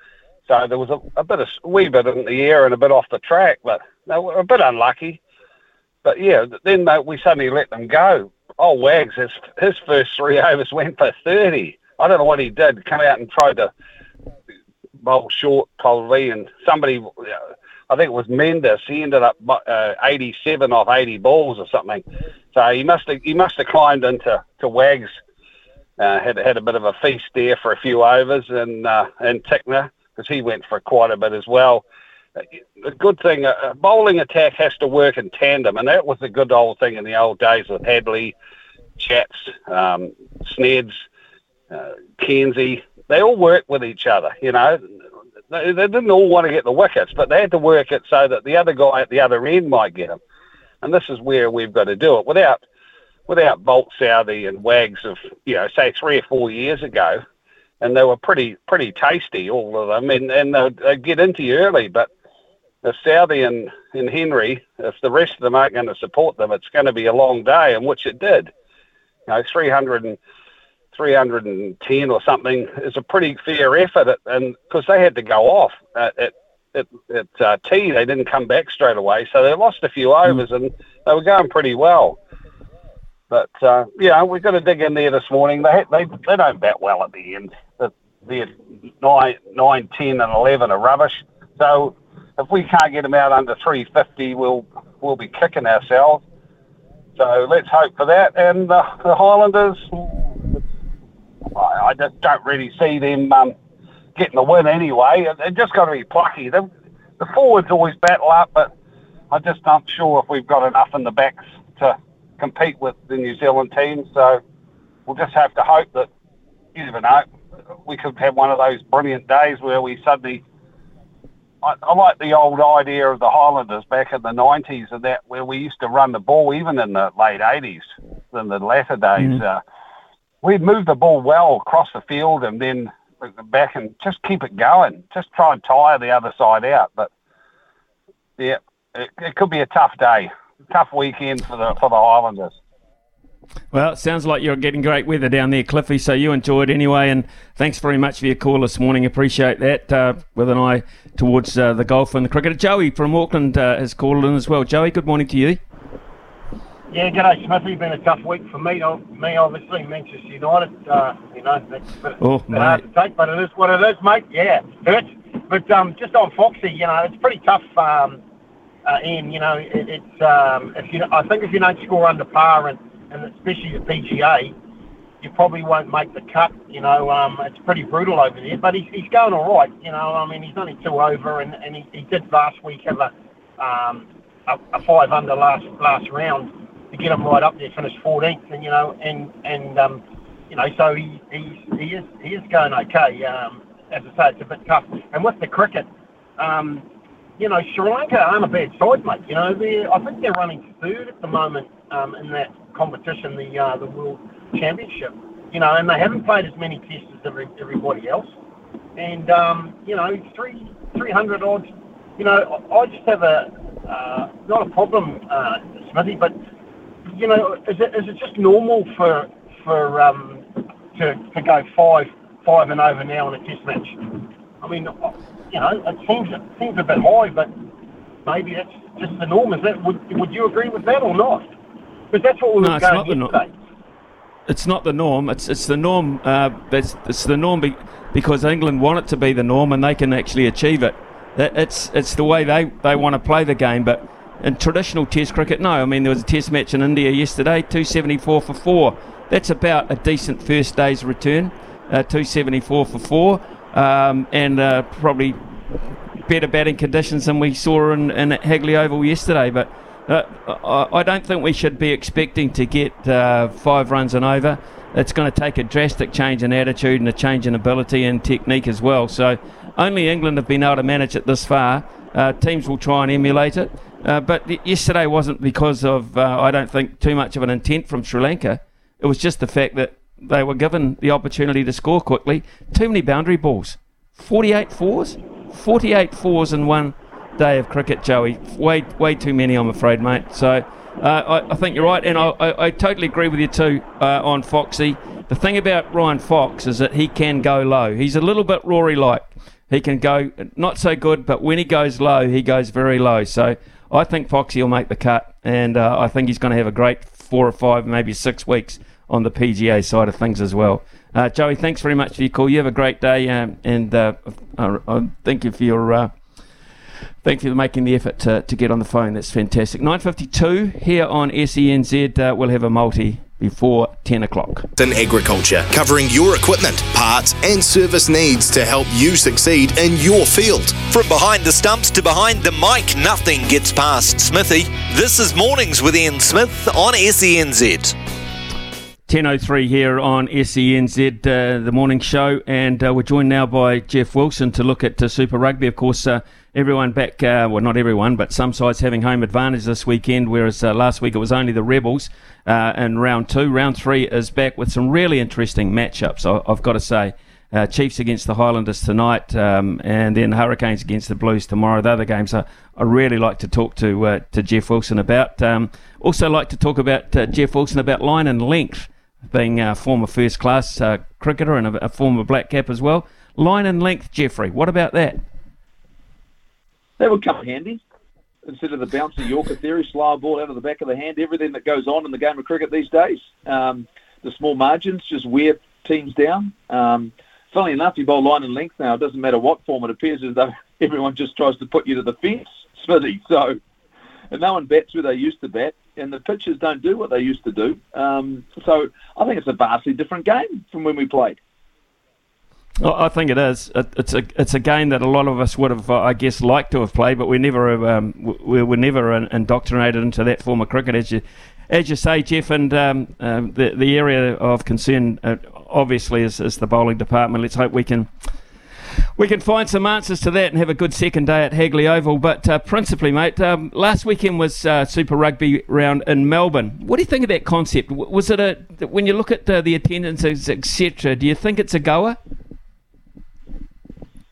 So there was a, a bit of a wee bit in the air and a bit off the track, but they were a bit unlucky. But yeah, then they, we suddenly let them go. Oh, Wags, his, his first three overs went for 30. I don't know what he did. Come out and tried to bowl short, probably, and somebody, I think it was Mendis, he ended up uh, 87 off 80 balls or something. So he must have, he must have climbed into to Wags' Uh, had had a bit of a feast there for a few overs, and uh, and Tickner because he went for quite a bit as well. The good thing, a bowling attack has to work in tandem, and that was the good old thing in the old days with Hadlee, Chats, um, Sneds, uh, Kenzie. They all worked with each other, you know. They, they didn't all want to get the wickets, but they had to work it so that the other guy at the other end might get them. And this is where we've got to do it without without Boult Southee and Wags of you know say three or four years ago, and they were pretty pretty tasty all of them, and and they'd, they'd get into you early. But if Southee and, and Henry, if the rest of them aren't going to support them, it's going to be a long day, and which it did. You know, 300 and 310 or something is a pretty fair effort, and because they had to go off at at, at, at uh, T, they didn't come back straight away, so they lost a few overs, and they were going pretty well. But uh, yeah, we've got to dig in there this morning. They they they don't bat well at the end. The, nine, nine, ten, and eleven are rubbish. So if we can't get them out under 350, we'll we'll be kicking ourselves. So let's hope for that. And the Highlanders, I, I just don't really see them um, getting the win anyway. They've just got to be plucky. The forwards always battle up, but I'm just not sure if we've got enough in the backs to compete with the New Zealand team. So we'll just have to hope that you never know. We could have one of those brilliant days where we suddenly. I, I like the old idea of the Highlanders back in the 90s and that where we used to run the ball even in the late 80s, in the latter days. Mhm. Uh, we'd move the ball well across the field and then back and just keep it going. Just try and tire the other side out. But yeah, it, it could be a tough day, tough weekend for the for the Highlanders. Well, it sounds like you're getting great weather down there, Cliffy, so you enjoy it anyway. And thanks very much for your call this morning. Appreciate that. Uh, with an eye towards uh, the golf and the cricket. Joey from Auckland uh, has called in as well. Joey, good morning to you. Yeah, g'day Smithy. Been a tough week for me. Me, obviously, Manchester United. Uh, you know, that's a bit, Oh, bit hard to take, but it is what it is, mate. Yeah, hurts. But um, just on Foxy, you know, it's pretty tough. Um, uh, Ian, you know, it, it's um, if you, I think if you don't score under par, and, and especially the PGA, you probably won't make the cut. You know, um, it's pretty brutal over there. But he's, he's going all right. You know, I mean, he's only two over, and, and he, he did last week have a, um, a, a five under last last round to get him right up there, finish 14th, and you know, and and um, you know, so he he's, he is he is going okay. Um, as I say, it's a bit tough. And with the cricket, um, you know, Sri Lanka aren't a bad side, mate. You know, they I think they're running third at the moment um, in that competition, the uh, the World Championship. You know, and they haven't played as many tests as every, everybody else. And um, you know, three three hundred odds. You know, I I just have a uh, not a problem, uh, Smithy, but you know, is it is it just normal for for um, to to go five five and over now in a test match? I mean, you know, it seems it seems a bit high, but maybe that's just the norm. Is that would would you agree with that or not? Because that's what we No, were it's going not the norm. yesterday. It's not the norm. It's it's the norm. Uh, it's, it's the norm be, because England want it to be the norm, and they can actually achieve it. That it's it's the way they, they want to play the game. But in traditional Test cricket, no. I mean, there was a Test match in India yesterday, two seventy four for four. That's about a decent first day's return. Uh, two seventy four for four, um, and uh, probably better batting conditions than we saw in, in Hagley Oval yesterday. But uh, I, don't think we should be expecting to get uh, five runs and over. It's going to take a drastic change in attitude and a change in ability and technique as well. So only England have been able to manage it this far. Uh, teams will try and emulate it. Uh, but yesterday wasn't because of, uh, I don't think, too much of an intent from Sri Lanka. It was just the fact that they were given the opportunity to score quickly. Too many boundary balls. 48 fours? 48 fours in one day of cricket, Joey. Way, way too many, I'm afraid, mate. So uh, I, I think you're right, and I, I, I totally agree with you too uh, on Foxy. The thing about Ryan Fox is that he can go low. He's a little bit Rory like. He can go not so good, but when he goes low, he goes very low. So I think Foxy will make the cut, and uh, I think he's going to have a great four or five, maybe six weeks on the PGA side of things as well. Uh, Joey, thanks very much for your call. You have a great day, um, and uh, uh, thank you for your. Uh, Thank you for making the effort to, to get on the phone. That's fantastic. 9.52 here on SENZ. Uh, we'll have a multi before 10 o'clock. in agriculture, covering your equipment, parts, and service needs to help you succeed in your field. From behind the stumps to behind the mic, nothing gets past Smithy. This is Mornings with Ian Smith on SENZ. 10.03 here on SENZ, uh, the morning show, and uh, we're joined now by Jeff Wilson to look at uh, Super Rugby. Of course, uh, everyone back, uh, well, not everyone, but some sides having home advantage this weekend, whereas uh, last week it was only the Rebels in round two. Round three is back with some really interesting matchups, I- I've got to say. Chiefs against the Highlanders tonight, um, and then Hurricanes against the Blues tomorrow. The other games I, I really like to talk to to Jeff Wilson about. Um, also like to talk about Jeff Wilson about line and length, being a former first class uh, cricketer and a, a former black cap as well. Line and length, Jeffrey. What about that? That would come handy. Instead of the bouncy Yorker theory, slow ball out of the back of the hand, everything that goes on in the game of cricket these days. Um, the small margins just wear teams down. Um, funnily enough, you bowl line and length now. It doesn't matter what form. It appears as though everyone just tries to put you to the fence, Smithy. So, and no one bats where they used to bat, and the pitchers don't do what they used to do. Um, so I think it's a vastly different game from when we played. I think it is. It's a it's a game that a lot of us would have, uh, I guess, liked to have played, but we never um, we were never indoctrinated into that form of cricket, as you as you say, Jeff. And um, uh, the the area of concern, uh, obviously, is, is the bowling department. Let's hope we can we can find some answers to that and have a good second day at Hagley Oval. But uh, principally, mate, um, last weekend was uh, Super Rugby round in Melbourne. What do you think of that concept? Was it a when you look at uh, the attendances, etc. Do you think it's a goer?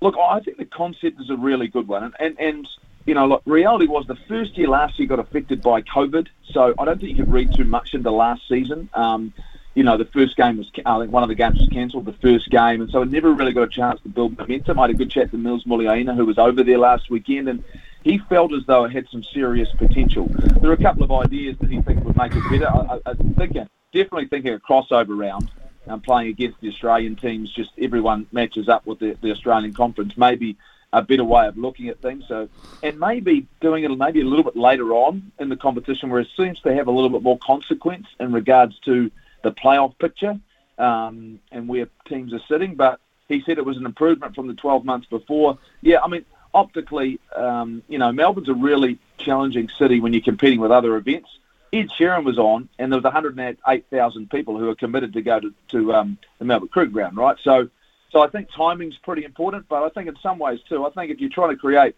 Look, I think the concept is a really good one, and and, and you know, reality was the first year last year got affected by COVID, so I don't think you could read too much into last season. Um, you know, the first game was, I think one of the games was cancelled, the first game, and so I never really got a chance to build momentum. I had a good chat to Mills Muliaina, who was over there last weekend, and he felt as though it had some serious potential. There are a couple of ideas that he thinks would make it better. I, I, I think, definitely thinking a crossover round, um, playing against the Australian teams, just everyone matches up with the, the Australian conference, maybe a better way of looking at things. So, and maybe doing it maybe a little bit later on in the competition, where it seems to have a little bit more consequence in regards to the playoff picture um, and where teams are sitting. But he said it was an improvement from the 12 months before. Yeah, I mean, optically, um, you know, Melbourne's a really challenging city when you're competing with other events. Ed Sheeran was on, and there was 108,000 people who were committed to go to, to um, the Melbourne Cricket Ground, right? So, so I think timing's pretty important, but I think in some ways too, I think if you're trying to create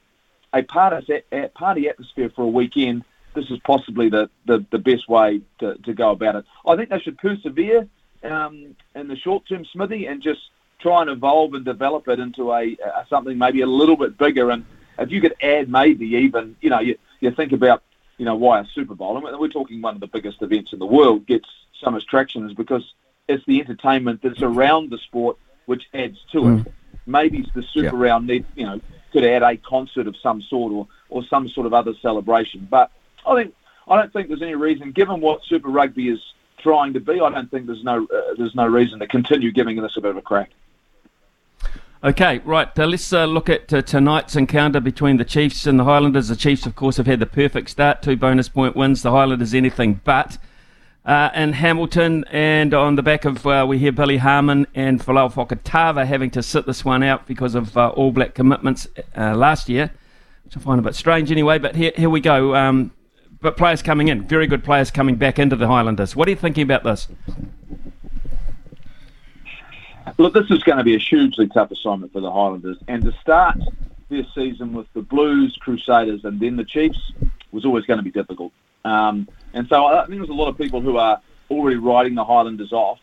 a party, party atmosphere for a weekend – this is possibly the, the, the best way to, to go about it. I think they should persevere um, in the short term, Smithy, and just try and evolve and develop it into a, a, something maybe a little bit bigger. And if you could add maybe even, you know, you, you think about, you know, why a Super Bowl, and we're talking one of the biggest events in the world, gets so much traction is because it's the entertainment that's around the sport which adds to mm. it. Maybe the Super yeah. Round need, you know, could add a concert of some sort or, or some sort of other celebration. But I think I don't think there's any reason, given what Super Rugby is trying to be, I don't think there's no uh, there's no reason to continue giving this a bit of a crack. Okay, right. Uh, let's uh, look at uh, tonight's encounter between the Chiefs and the Highlanders. The Chiefs, of course, have had the perfect start, two bonus point wins. The Highlanders anything but. Uh, in Hamilton, and on the back of uh, we hear Billy Harmon and Folau Fakatava having to sit this one out because of uh, All Black commitments last year, which I find a bit strange anyway. But here, here we go. Um, but players coming in, very good players coming back into the Highlanders. What are you thinking about this? Look, this is going to be a hugely tough assignment for the Highlanders, and to start this season with the Blues, Crusaders, and then the Chiefs was always going to be difficult. Um, and so I think there's a lot of people who are already writing the Highlanders off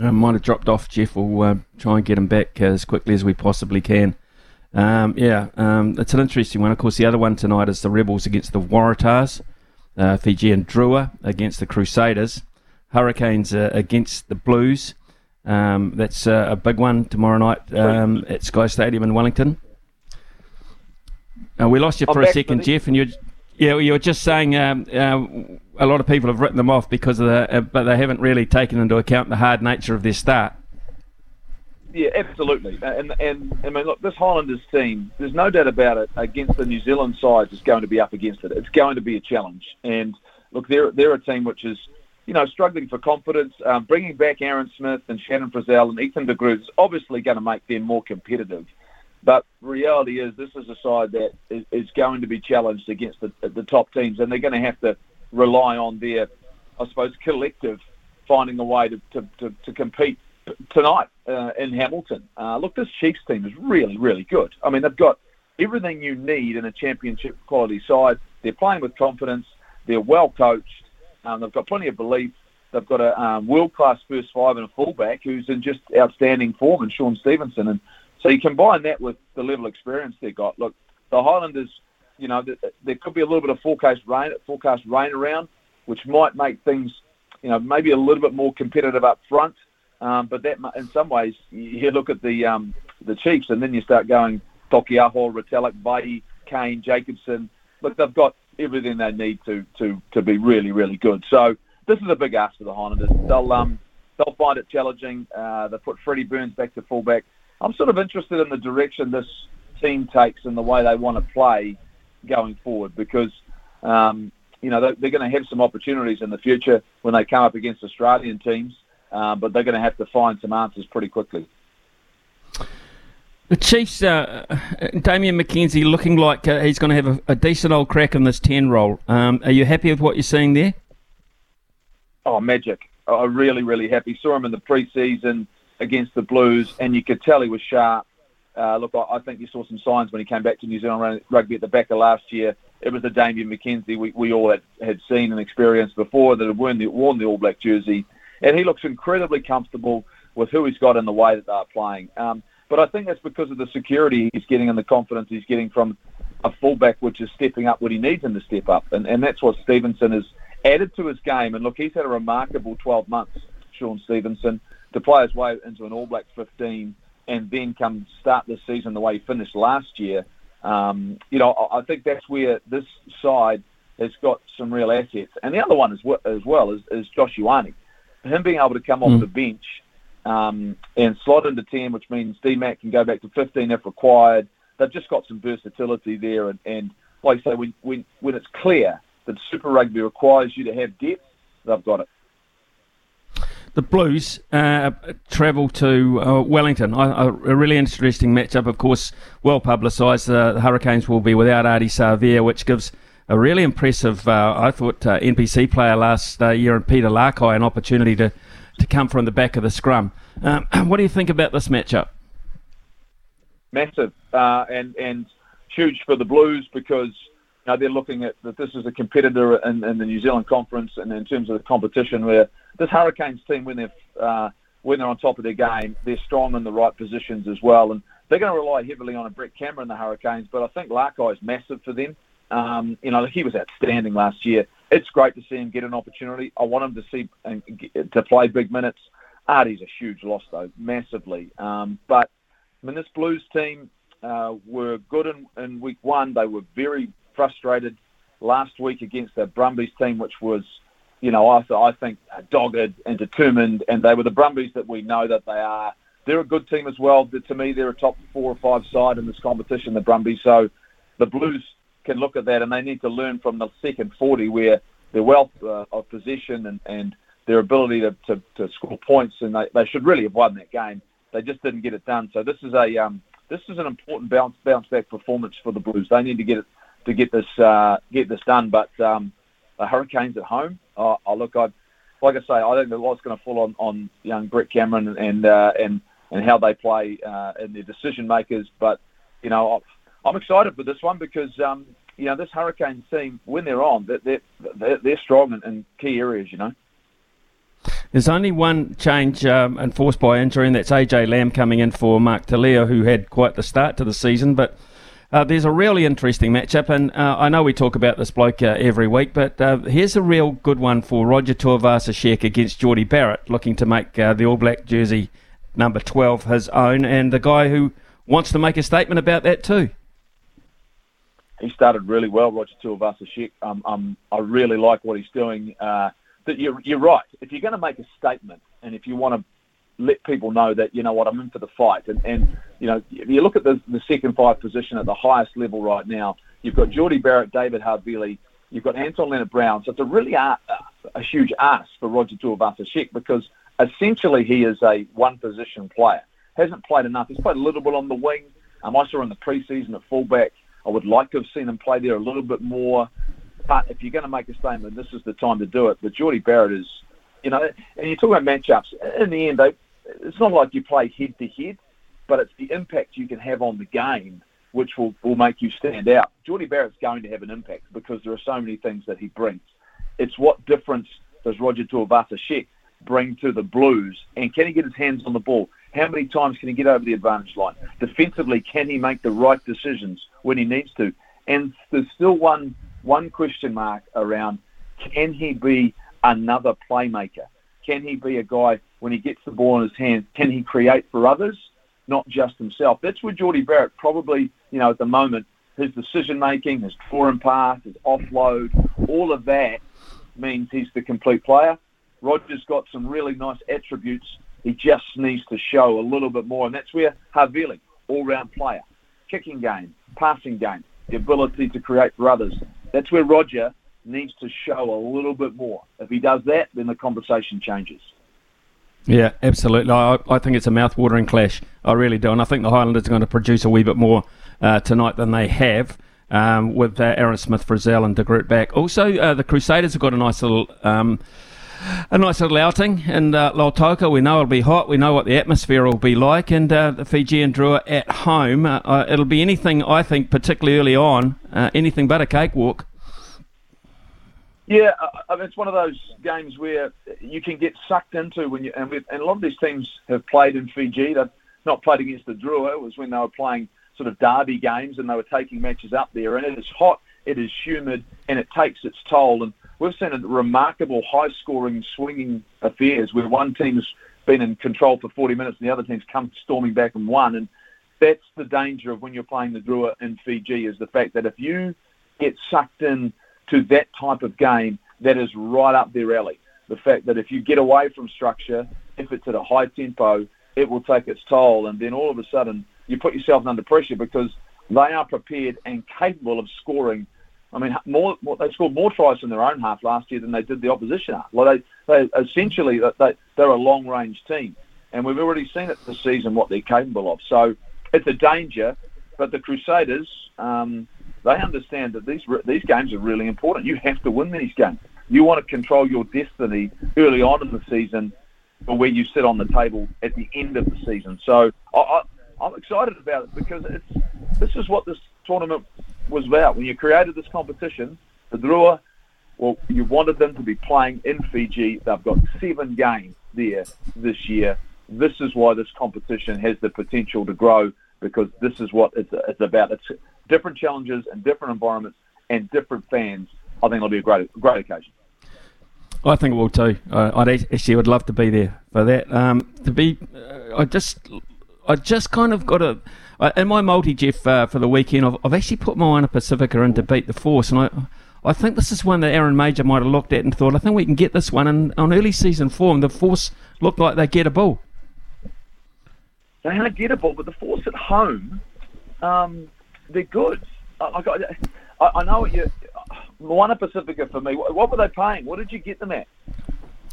Uh, might have dropped off, Jeff. We'll uh, try and get him back as quickly as we possibly can. Um, yeah, um, it's an interesting one. Of course, the other one tonight is the Rebels against the Waratahs, uh, Fijian Drua against the Crusaders, Hurricanes uh, against the Blues. Um, that's uh, a big one tomorrow night um, at Sky Stadium in Wellington. Uh, we lost you for a second, Jeff, and you yeah, you were just saying um, uh, a lot of people have written them off because of the, uh, but they haven't really taken into account the hard nature of their start. Yeah, absolutely. And and I mean, look, this Highlanders team, there's no doubt about it. Against the New Zealand side, is going to be up against it. It's going to be a challenge. And look, they're they're a team which is, you know, struggling for confidence. Um, bringing back Aaron Smith and Shannon Frizzell and Ethan de Groot is obviously going to make them more competitive. But reality is, this is a side that is, is going to be challenged against the, the top teams, and they're going to have to rely on their, I suppose, collective finding a way to, to, to, to compete tonight uh, in Hamilton. Uh, look, this Chiefs team is really, really good. I mean, they've got everything you need in a championship quality side. They're playing with confidence. They're well coached. Um, they've got plenty of belief. They've got a um, world-class first five and a fullback who's in just outstanding form, and Shaun Stevenson. And so you combine that with the level of experience they've got. Look, the Highlanders, you know, there could be a little bit of forecast rain, forecast rain around, which might make things, you know, maybe a little bit more competitive up front. Um, but that, in some ways, you look at the um, the Chiefs, and then you start going Taukei'aho, Retallick, Vai, Kane, Jacobson. Look, they've got everything they need to to to be really really good. So this is a big ask for the Highlanders. They'll um they'll find it challenging. Uh, they put Freddie Burns back to fullback. I'm sort of interested in the direction this team takes and the way they want to play going forward because, um, you know, they're, going to have some opportunities in the future when they come up against Australian teams, uh, but they're going to have to find some answers pretty quickly. The Chiefs, uh, Damian McKenzie, looking like uh, he's going to have a, a, decent old crack in this 10 roll. Um, are you happy with what you're seeing there? Oh, magic. I'm really, really happy. Saw him in the preseason against the Blues, and you could tell he was sharp. Uh, look, I, I, think you saw some signs when he came back to New Zealand rugby at the back of last year. It was the Damian McKenzie we, we all had, had seen and experienced before that had worn the, worn the All Black jersey. And he looks incredibly comfortable with who he's got and the way that they're playing. Um, but I think that's because of the security he's getting and the confidence he's getting from a fullback, which is stepping up what he needs him to step up. And, and that's what Stevenson has added to his game. And look, he's had a remarkable 12 months, Shaun Stevenson, to play his way into an All Black 15 and then come start this season the way he finished last year. Um, you know, I think that's where this side has got some real assets. And the other one as well, as well is, is Josh Ioane. Him being able to come mm. off the bench um, and slot into 10, which means D-Mac can go back to 15 if required. They've just got some versatility there. And, and like I say, when, when, when it's clear that Super Rugby requires you to have depth, they've got it. The Blues uh, travel to uh, Wellington. A, really interesting matchup, of course, well publicised. Uh, the Hurricanes will be without Ardie Savea, which gives a really impressive, uh, I thought, uh, NPC player last uh, year and Peter Lakai an opportunity to to come from the back of the scrum. Um, what do you think about this matchup? Massive and and huge for the Blues because they're looking at that this is a competitor in, in, the New Zealand Conference and in terms of the competition where this Hurricanes team when they're uh, when they're on top of their game they're strong in the right positions as well and they're going to rely heavily on a Brett Cameron the Hurricanes but I think Lakai is massive for them. Um, you know he was outstanding last year it's great to see him get an opportunity. I want him to see and to play big minutes. Ardie's a huge loss though, massively. Um, but I mean, this Blues team uh, were good in, in week one. They were very frustrated last week against the Brumbies team, which was, you know, I, I think dogged and determined, and they were the Brumbies that we know that they are. They're a good team as well. To me, they're a top four or five side in this competition, the Brumbies. So the Blues can look at that and they need to learn from the second 40 where their wealth uh, of possession and, and their ability to, to, to score points and they, they should really have won that game. They just didn't get it done. So this is a um, this is an important bounce bounce back performance for the Blues. They need to get it to get this uh, get this done. But um, the Hurricanes at home, oh look, I like I say, I think the lot's going to fall on, on young Brett Cameron and uh, and and how they play uh, and their decision makers. But you know, I'm excited for this one because um, you know this Hurricanes team when they're on, they're they're, they're strong in, in key areas. You know. There's only one change um, enforced by injury, and that's AJ Lamb coming in for Mark Telea, who had quite the start to the season. But uh, there's a really interesting matchup, and uh, I know we talk about this bloke uh, every week, but uh, here's a real good one for Roger Tuivasa-Sheck against Jordie Barrett, looking to make uh, the All Black jersey number 12 his own, and the guy who wants to make a statement about that too he started really well, Roger Tuivasa-Sheck. Um, um, I really like what he's doing. Uh, that you're, you're right. If you're going to make a statement, and if you want to let people know that you know what I'm in for the fight, and, and you know if you look at the, the second five position at the highest level right now, you've got Jordie Barrett, David Havili, you've got Anton Lienert-Brown. So it's a really a, a huge ask for Roger Tuivasa-Sheck because essentially he is a one position player. Hasn't played enough. He's played a little bit on the wing. Um, I saw in the preseason at fullback. I would like to have seen him play there a little bit more. But if you're going to make a statement, this is the time to do it. But Jordie Barrett is, you know, and you talk about matchups. In the end, they, it's not like you play head to head, but it's the impact you can have on the game which will, will make you stand out. Jordie Barrett's going to have an impact because there are so many things that he brings. It's what difference does Roger Tuivasa-Sheck bring to the Blues, and can he get his hands on the ball? How many times can he get over the advantage line? Defensively, can he make the right decisions when he needs to? And there's still one one question mark around can he be another playmaker? Can he be a guy when he gets the ball in his hands? Can he create for others, not just himself? That's where Jordie Barrett probably, you know, at the moment, his decision making, his draw and pass, his offload, all of that means he's the complete player. Roger's got some really nice attributes he just needs to show a little bit more, and that's where Havili, all-round player, kicking game, passing game, the ability to create for others. That's where Roger needs to show a little bit more. If he does that, then the conversation changes. Yeah, absolutely. I, I think it's a mouth-watering clash. I really do, and I think the Highlanders are going to produce a wee bit more uh, tonight than they have. Um, with uh, Aaron Smith, Frizzell, and De Groot back. Also, uh, the Crusaders have got a nice little um, a nice little outing in uh, Lautoka. We know it'll be hot. We know what the atmosphere will be like. And uh, the Fijian Drua at home, uh, uh, it'll be anything, I think, particularly early on, uh, anything but a cakewalk. Yeah, I mean, it's one of those games where you can get sucked into when you, and, and a lot of these teams have played in Fiji. They've not played against the Drua. It was when they were playing sort of derby games and they were taking matches up there. And it is hot, it is humid, and it takes its toll. And we've seen a remarkable high-scoring, swinging affairs where one team's been in control for 40 minutes and the other team's come storming back and won. And that's the danger of when you're playing the Drua in Fiji is the fact that if you get sucked in to that type of game, that is right up their alley. The fact that if you get away from structure, if it's at a high tempo, it will take its toll, and then all of a sudden you put yourself under pressure because they are prepared and capable of scoring I mean, more, more, they scored more tries in their own half last year than they did the opposition half. Well, they, they essentially they, they're a long range team, and we've already seen it this season what they're capable of. So it's a danger, but the Crusaders um, they understand that these these games are really important. You have to win these games. You want to control your destiny early on in the season, or where you sit on the table at the end of the season. So I, I'm excited about it because it's this is what this tournament was about. When you created this competition, the Drua, well, you wanted them to be playing in Fiji. They've got seven games there this year. This is why this competition has the potential to grow because this is what it's, it's about. It's different challenges and different environments and different fans. I think it'll be a great, great occasion. I think it will too. Uh, I'd actually would love to be there for that. Um, to be, uh, I just, I just kind of got a uh, in my multi, Jeff, uh, for the weekend, I've, I've actually put Moana Pacifica in to beat the Force, and I. I think this is one that Aaron Mauger might have looked at and thought, I think we can get this one. And on early season form, the Force looked like they get a ball. They are gettable, but the Force at home, um, they're good. I, I, I know what you. Moana Pacifica for me. What, what, were they paying? What did you get them at?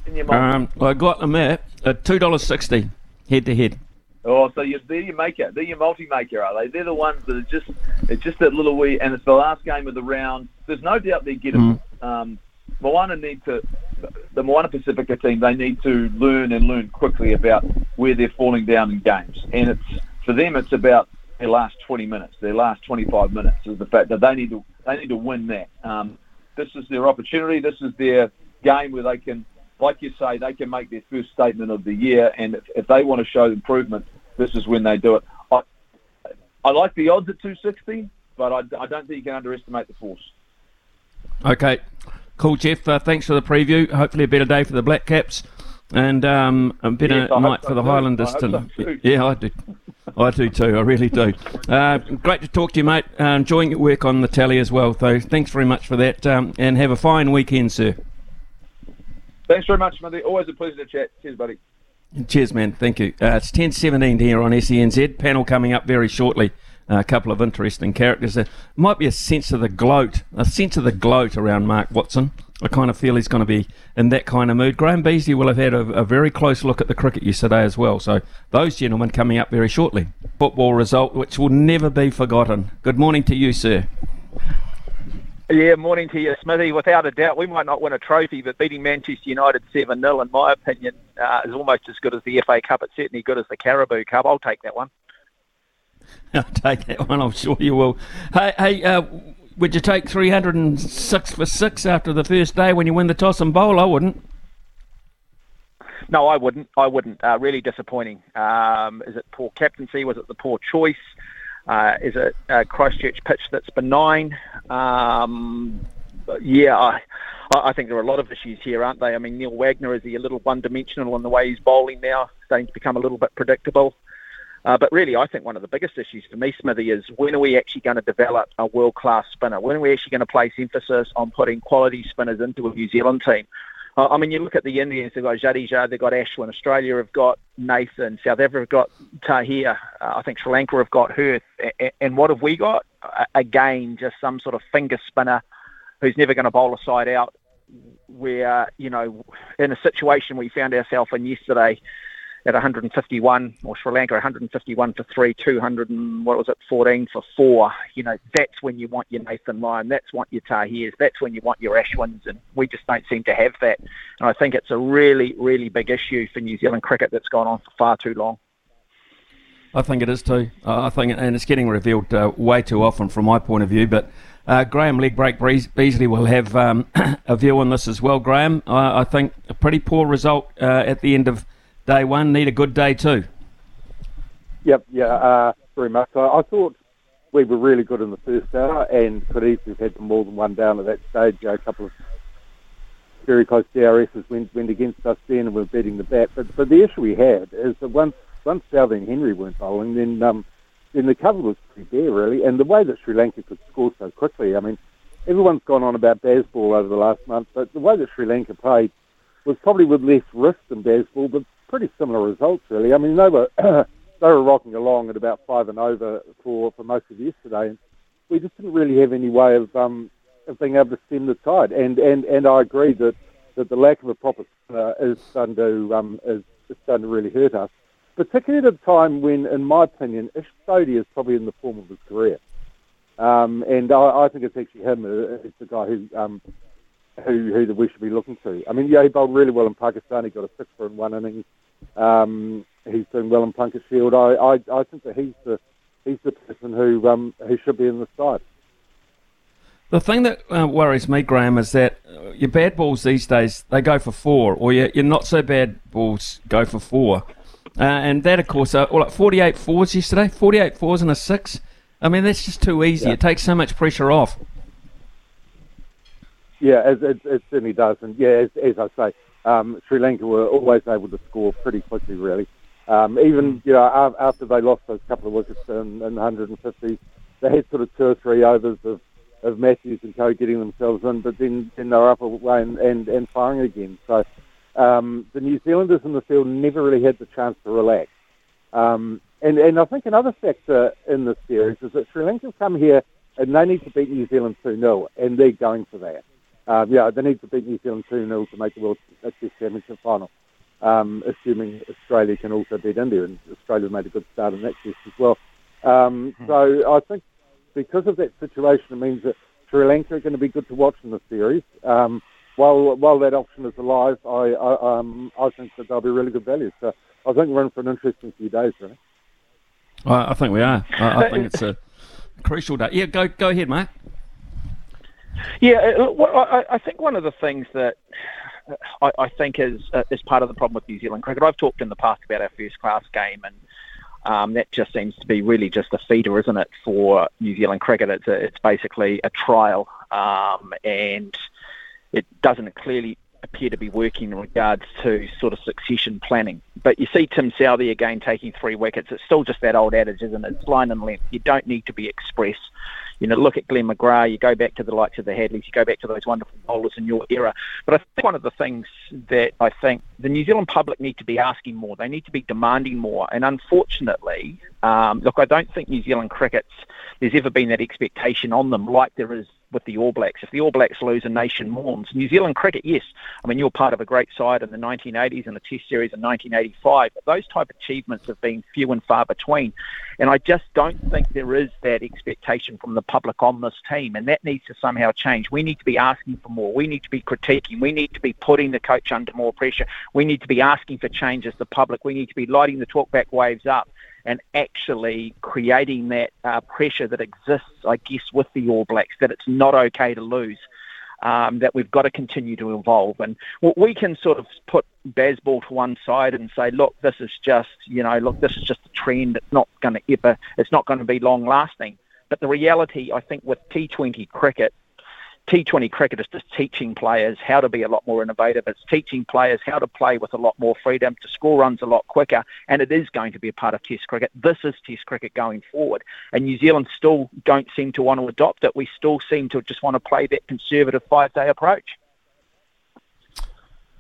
In your um, I got them at, at two dollars sixty head to head. Oh, so you, they're your maker. They're your multi-maker, are they? They're the ones that are just, it's just that little wee, and it's the last game of the round. There's no doubt they're gettable. Mm. Um, Moana need to, the Moana Pacifica team, they need to learn and learn quickly about where they're falling down in games. And it's, for them, it's about their last 20 minutes, their last 25 minutes is the fact that they need to, they need to win that. Um, this is their opportunity. This is their game where they can, like you say, they can make their first statement of the year. And if, if they want to show improvement, this is when they do it. I, I like the odds at 260, but I, I don't think you can underestimate the force. Okay, cool, Jeff. Uh, thanks for the preview. Hopefully, a better day for the Black Caps and um, a better yes, night for the. Highlanders. I so yeah, I do. I do too. I really do. Uh, great to talk to you, mate. Uh, enjoying your work on the tally as well. So thanks very much for that, um, and have a fine weekend, sir. Thanks very much, Smithy. Always a pleasure to chat. Cheers, buddy. Cheers, man. Thank you. Uh, it's 10.17 here on SENZ. Panel coming up very shortly. A couple of interesting characters. There might be a sense of the gloat, a sense of the gloat around Mark Watson. I kind of feel he's going to be in that kind of mood. Graham Beasley will have had a, a, very close look at the cricket yesterday as well. So those gentlemen coming up very shortly. Football result which will never be forgotten. Good morning to you, sir. Yeah, morning to you, Smithy. Without a doubt, we might not win a trophy, but beating Manchester United 7 0, in my opinion, uh, is almost as good as the FA Cup. It's certainly good as the Carabao Cup. I'll take that one. I'll take that one, I'm sure you will. Hey, hey uh, would you take 306 for 6 after the first day when you win the toss and bowl? I wouldn't. No, I wouldn't. I wouldn't. Uh, really disappointing. Um, is it poor captaincy? Was it the poor choice? Uh, is it a Christchurch pitch that's benign? Um, yeah, I, I think there are a lot of issues here, aren't they? I mean, Neil Wagner is he a little one-dimensional in the way he's bowling now, starting to become a little bit predictable. Uh, but really, I think one of the biggest issues for me, Smithy, is when are we actually going to develop a world-class spinner? When are we actually going to place emphasis on putting quality spinners into a New Zealand team? Uh, I mean, you look at the Indians, they've got Jadeja, they've got Ashwin. Australia have got Nathan. South Africa have got Tahir. Uh, I think Sri Lanka have got Herath. And what have we got? Again, just some sort of finger spinner who's never going to bowl a side out. Where you know, in a situation we found ourselves in yesterday, at 151, or Sri Lanka 151 for three, 200 and what was it, 14 for four. You know, that's when you want your Nathan Lyon, that's what your Tahirs, that's when you want your Ashwins, and we just don't seem to have that. And I think it's a really, really big issue for New Zealand cricket that's gone on for far too long. I think it is too. I think, and it's getting revealed uh, way too often from my point of view. But uh, Graham Legbreak Beasley will have um, a view on this as well. Graham, I, I think a pretty poor result uh, at the end of day one. Need a good day too. Yep, yeah, uh, very much. I, thought we were really good in the first hour and could easily have had more than one down at that stage. A couple of very close DRSs went, went against us then and we are beating the bat. But, but the issue we had is that once, once Southee and Henry weren't bowling, then um, then the cover was pretty bare, really. And the way that Sri Lanka could score so quickly, I mean, everyone's gone on about Bazball over the last month, but the way that Sri Lanka played was probably with less risk than Bazball, but pretty similar results, really. I mean, they were they were rocking along at about five and over for, for most of yesterday, and we just didn't really have any way of um, of being able to stem the tide. And and, and I agree that, that the lack of a proper uh, is starting to um, is, is starting to really hurt us, particularly at a time when, in my opinion, Ish Sodhi is probably in the form of his career. Um, and I, I think it's actually him. Uh, it's the guy who um, who who we should be looking to. I mean, yeah, he bowled really well in Pakistan. He got a six for in one innings. Um, he's doing well in Plunket Shield. I, I, I think that he's the he's the person who um, who should be in the side. The thing that uh, worries me, Graham, is that uh, your bad balls these days they go for four, or your, your not so bad balls go for four, uh, and that of course, uh, well, like 48 fours yesterday, 48 fours and a six. I mean, that's just too easy. Yeah. It takes so much pressure off. Yeah, it, it, it certainly does, and yeah, as, as I say, um, Sri Lanka were always able to score pretty quickly, really. Um, even you know after they lost those couple of wickets in, in the 150s, they had sort of two or three overs of, of Mathews and Co getting themselves in, but then, then they were up away and, and, and firing again. So um, the New Zealanders in the field never really had the chance to relax. Um, and, and I think another factor in this series is that Sri Lanka come here and they need to beat New Zealand 2 0, and they're going for that um, yeah, they need to beat New Zealand 2 0 to make the World Test Championship final, um, assuming Australia can also beat India, and Australia made a good start in that test as well. Um, hmm. so I think because of that situation, it means that Sri Lanka are going to be good to watch in the series. Um, while while that option is alive, I I, um, I think that they'll be really good value. So I think we're in for an interesting few days, really. I think we are. I, I think it's a crucial day. Yeah, go go ahead, Mark. Yeah, uh, I, think one of the things that I, I think is uh, is part of the problem with New Zealand cricket. I've talked in the past about our first class game, and um, that just seems to be really just a feeder, isn't it, for New Zealand cricket? It's a, it's basically a trial, um, and it doesn't clearly appear to be working in regards to sort of succession planning. But you see Tim Southee again taking three wickets. It's still just that old adage, isn't it? It's line and length. You don't need to be express you know, look at Glenn McGrath, you go back to the likes of the Hadlees, you go back to those wonderful bowlers in your era. But I think one of the things that I think the New Zealand public need to be asking more, they need to be demanding more. And unfortunately, um, look, I don't think New Zealand cricket's there's ever been that expectation on them like there is with the All Blacks. If the All Blacks lose, a nation mourns. New Zealand cricket, yes. I mean, you're part of a great side in the 1980s and the Test series in 1985, but those type achievements have been few and far between. And I just don't think there is that expectation from the public on this team, and that needs to somehow change. We need to be asking for more. We need to be critiquing. We need to be putting the coach under more pressure. We need to be asking for change as the public. We need to be lighting the talkback waves up and actually creating that uh, pressure that exists, I guess, with the All Blacks that it's not okay to lose. Um, that we've got to continue to evolve, and we can sort of put Bazball to one side and say, look, this is just, you know, look, this is just a trend. It's not going to ever, it's not going to be long lasting. But the reality, I think, with T20 cricket T20 cricket is just teaching players how to be a lot more innovative. It's teaching players how to play with a lot more freedom, to score runs a lot quicker, and it is going to be a part of Test cricket. This is Test cricket going forward, and New Zealand still don't seem to want to adopt it. We still seem to just want to play that conservative five-day approach.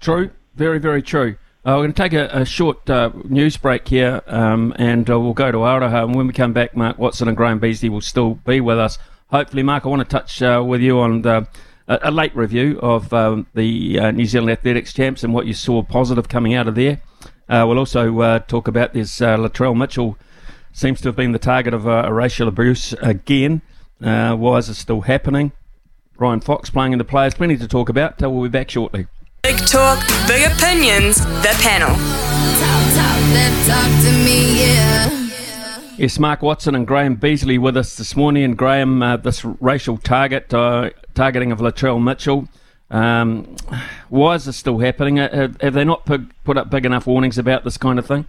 True, very, very true. Uh, we're going to take a, a short uh, news break here, um, and uh, we'll go to Aroha. And when we come back, Mark Watson and Graham Beasley will still be with us hopefully, Mark, I want to touch uh, with you on the a, a late review of um, the uh, New Zealand Athletics champs and what you saw positive coming out of there. Uh, we'll also uh, talk about this uh, Latrell Mitchell seems to have been the target of uh, racial abuse again. Uh, why is it still happening? Ryan Fox playing in the players. Plenty to talk about. we'll be back shortly. Big talk, big opinions. The panel. Talk, talk, talk to me, yeah. Yes, Mark Watson and Graham Beasley with us this morning. And Graham, uh, this racial target, uh, targeting of Latrell Mitchell, um, why is this still happening? Uh, have, they not put, up big enough warnings about this kind of thing?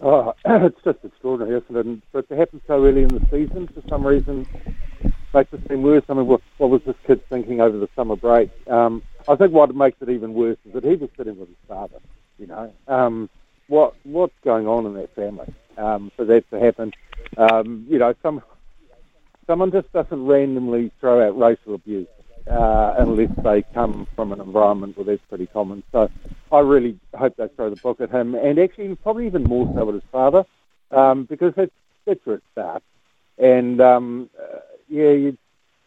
Oh, it's just extraordinary, isn't it? And, but to happen so early in the season, for some reason, makes it seem worse. I mean, what, what was this kid thinking over the summer break? Um, I think what makes it even worse is that he was sitting with his father. You know, um, what what's going on in that family um, for that to happen? Um, you know, some someone just doesn't randomly throw out racial abuse uh, unless they come from an environment where that's pretty common. So I really hope they throw the book at him, and actually probably even more so at his father, um, because that's that's where it starts. And um, uh, yeah, you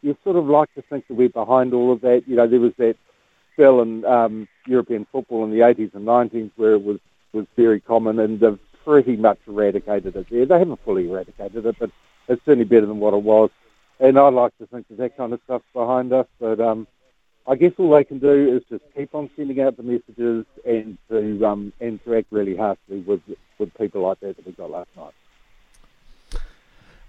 you sort of like to think that we're behind all of that. You know, there was that spell in um, European football in the 80s and 90s where it was was very common, and they've pretty much eradicated it there. They haven't fully eradicated it, but it's certainly better than what it was. And I like to think that that kind of stuff's behind us, but um, I guess all they can do is just keep on sending out the messages and to um, and to act really harshly with with people like that that we got last night.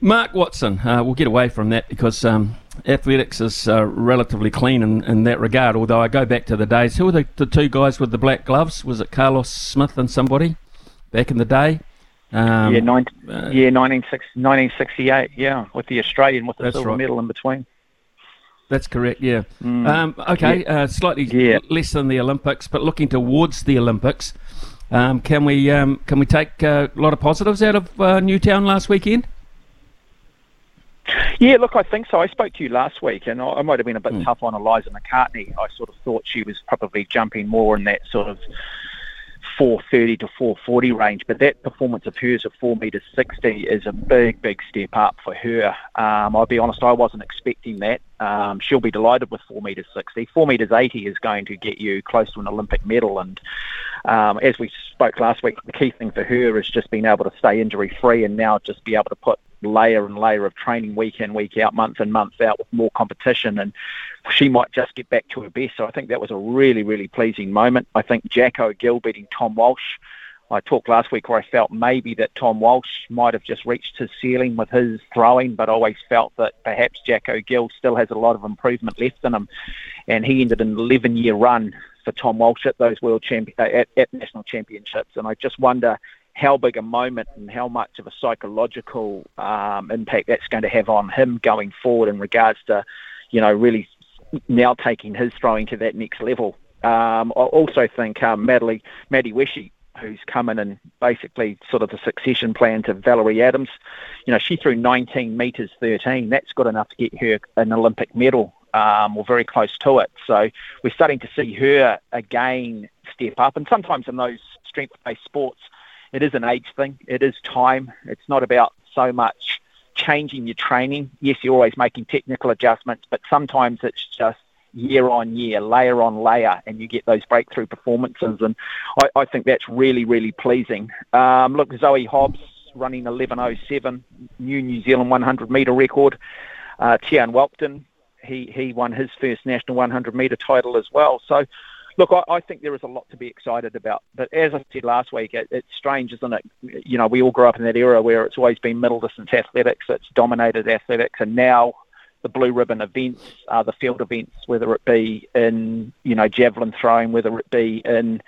Mark Watson, uh, we'll get away from that because um, athletics is uh, relatively clean in, in that regard. Although I go back to the days, who were the, the two guys with the black gloves? Was it Carlos Smith and somebody back in the day? Um, yeah, 19, uh, yeah 1968, yeah, with the Australian with the silver right. medal in between. That's correct, yeah. Mm. Um, okay, yeah. Uh, slightly yeah. less than the Olympics, but looking towards the Olympics. Um, can we um, can we take uh, a lot of positives out of uh, Newtown last weekend? Yeah, look, I think so. I spoke to you last week, and I, might have been a bit mm. tough on Eliza McCartney. I sort of thought she was probably jumping more in that sort of 430 to 440 range, but that performance of hers of 4 metres 60 is a big, big step up for her. Um, I'll be honest, I wasn't expecting that. Um, she'll be delighted with 4 metres 60. 4 metres 80 is going to get you close to an Olympic medal, and um, as we spoke last week, the key thing for her is just being able to stay injury free and now just be able to put layer and layer of training week in, week out, month in, month out with more competition. And she might just get back to her best. So I think that was a really, really pleasing moment. I think Jacko Gill beating Tom Walsh. I talked last week where I felt maybe that Tom Walsh might have just reached his ceiling with his throwing, but always felt that perhaps Jacko Gill still has a lot of improvement left in him. And he ended an 11 year run for Tom Walsh at those world champion, uh, at, at national championships. And I just wonder how big a moment and how much of a psychological um, impact that's going to have on him going forward in regards to, you know, really now taking his throwing to that next level. Um, I also think um, Maddie, Maddie Wesche, who's come in and basically sort of the succession plan to Valerie Adams, you know, she threw 19 metres 13. That's good enough to get her an Olympic medal um, or very close to it. So we're starting to see her again step up. And sometimes in those strength-based sports – it is an age thing. It is time. It's not about so much changing your training. Yes, you're always making technical adjustments, but sometimes it's just year on year, layer on layer, and you get those breakthrough performances. And I, I think that's really, really pleasing. Um, look, Zoe Hobbs running 11.07, new New Zealand 100 metre record. Uh, Tiaan Whelpton, he, he won his first national 100 metre title as well. So look, I, I, think there is a lot to be excited about. But as I said last week, it, it's strange, isn't it? You know, we all grew up in that era where it's always been middle distance athletics, it's dominated athletics, and now the blue ribbon events, uh, the field events, whether it be in you know javelin throwing, whether it be in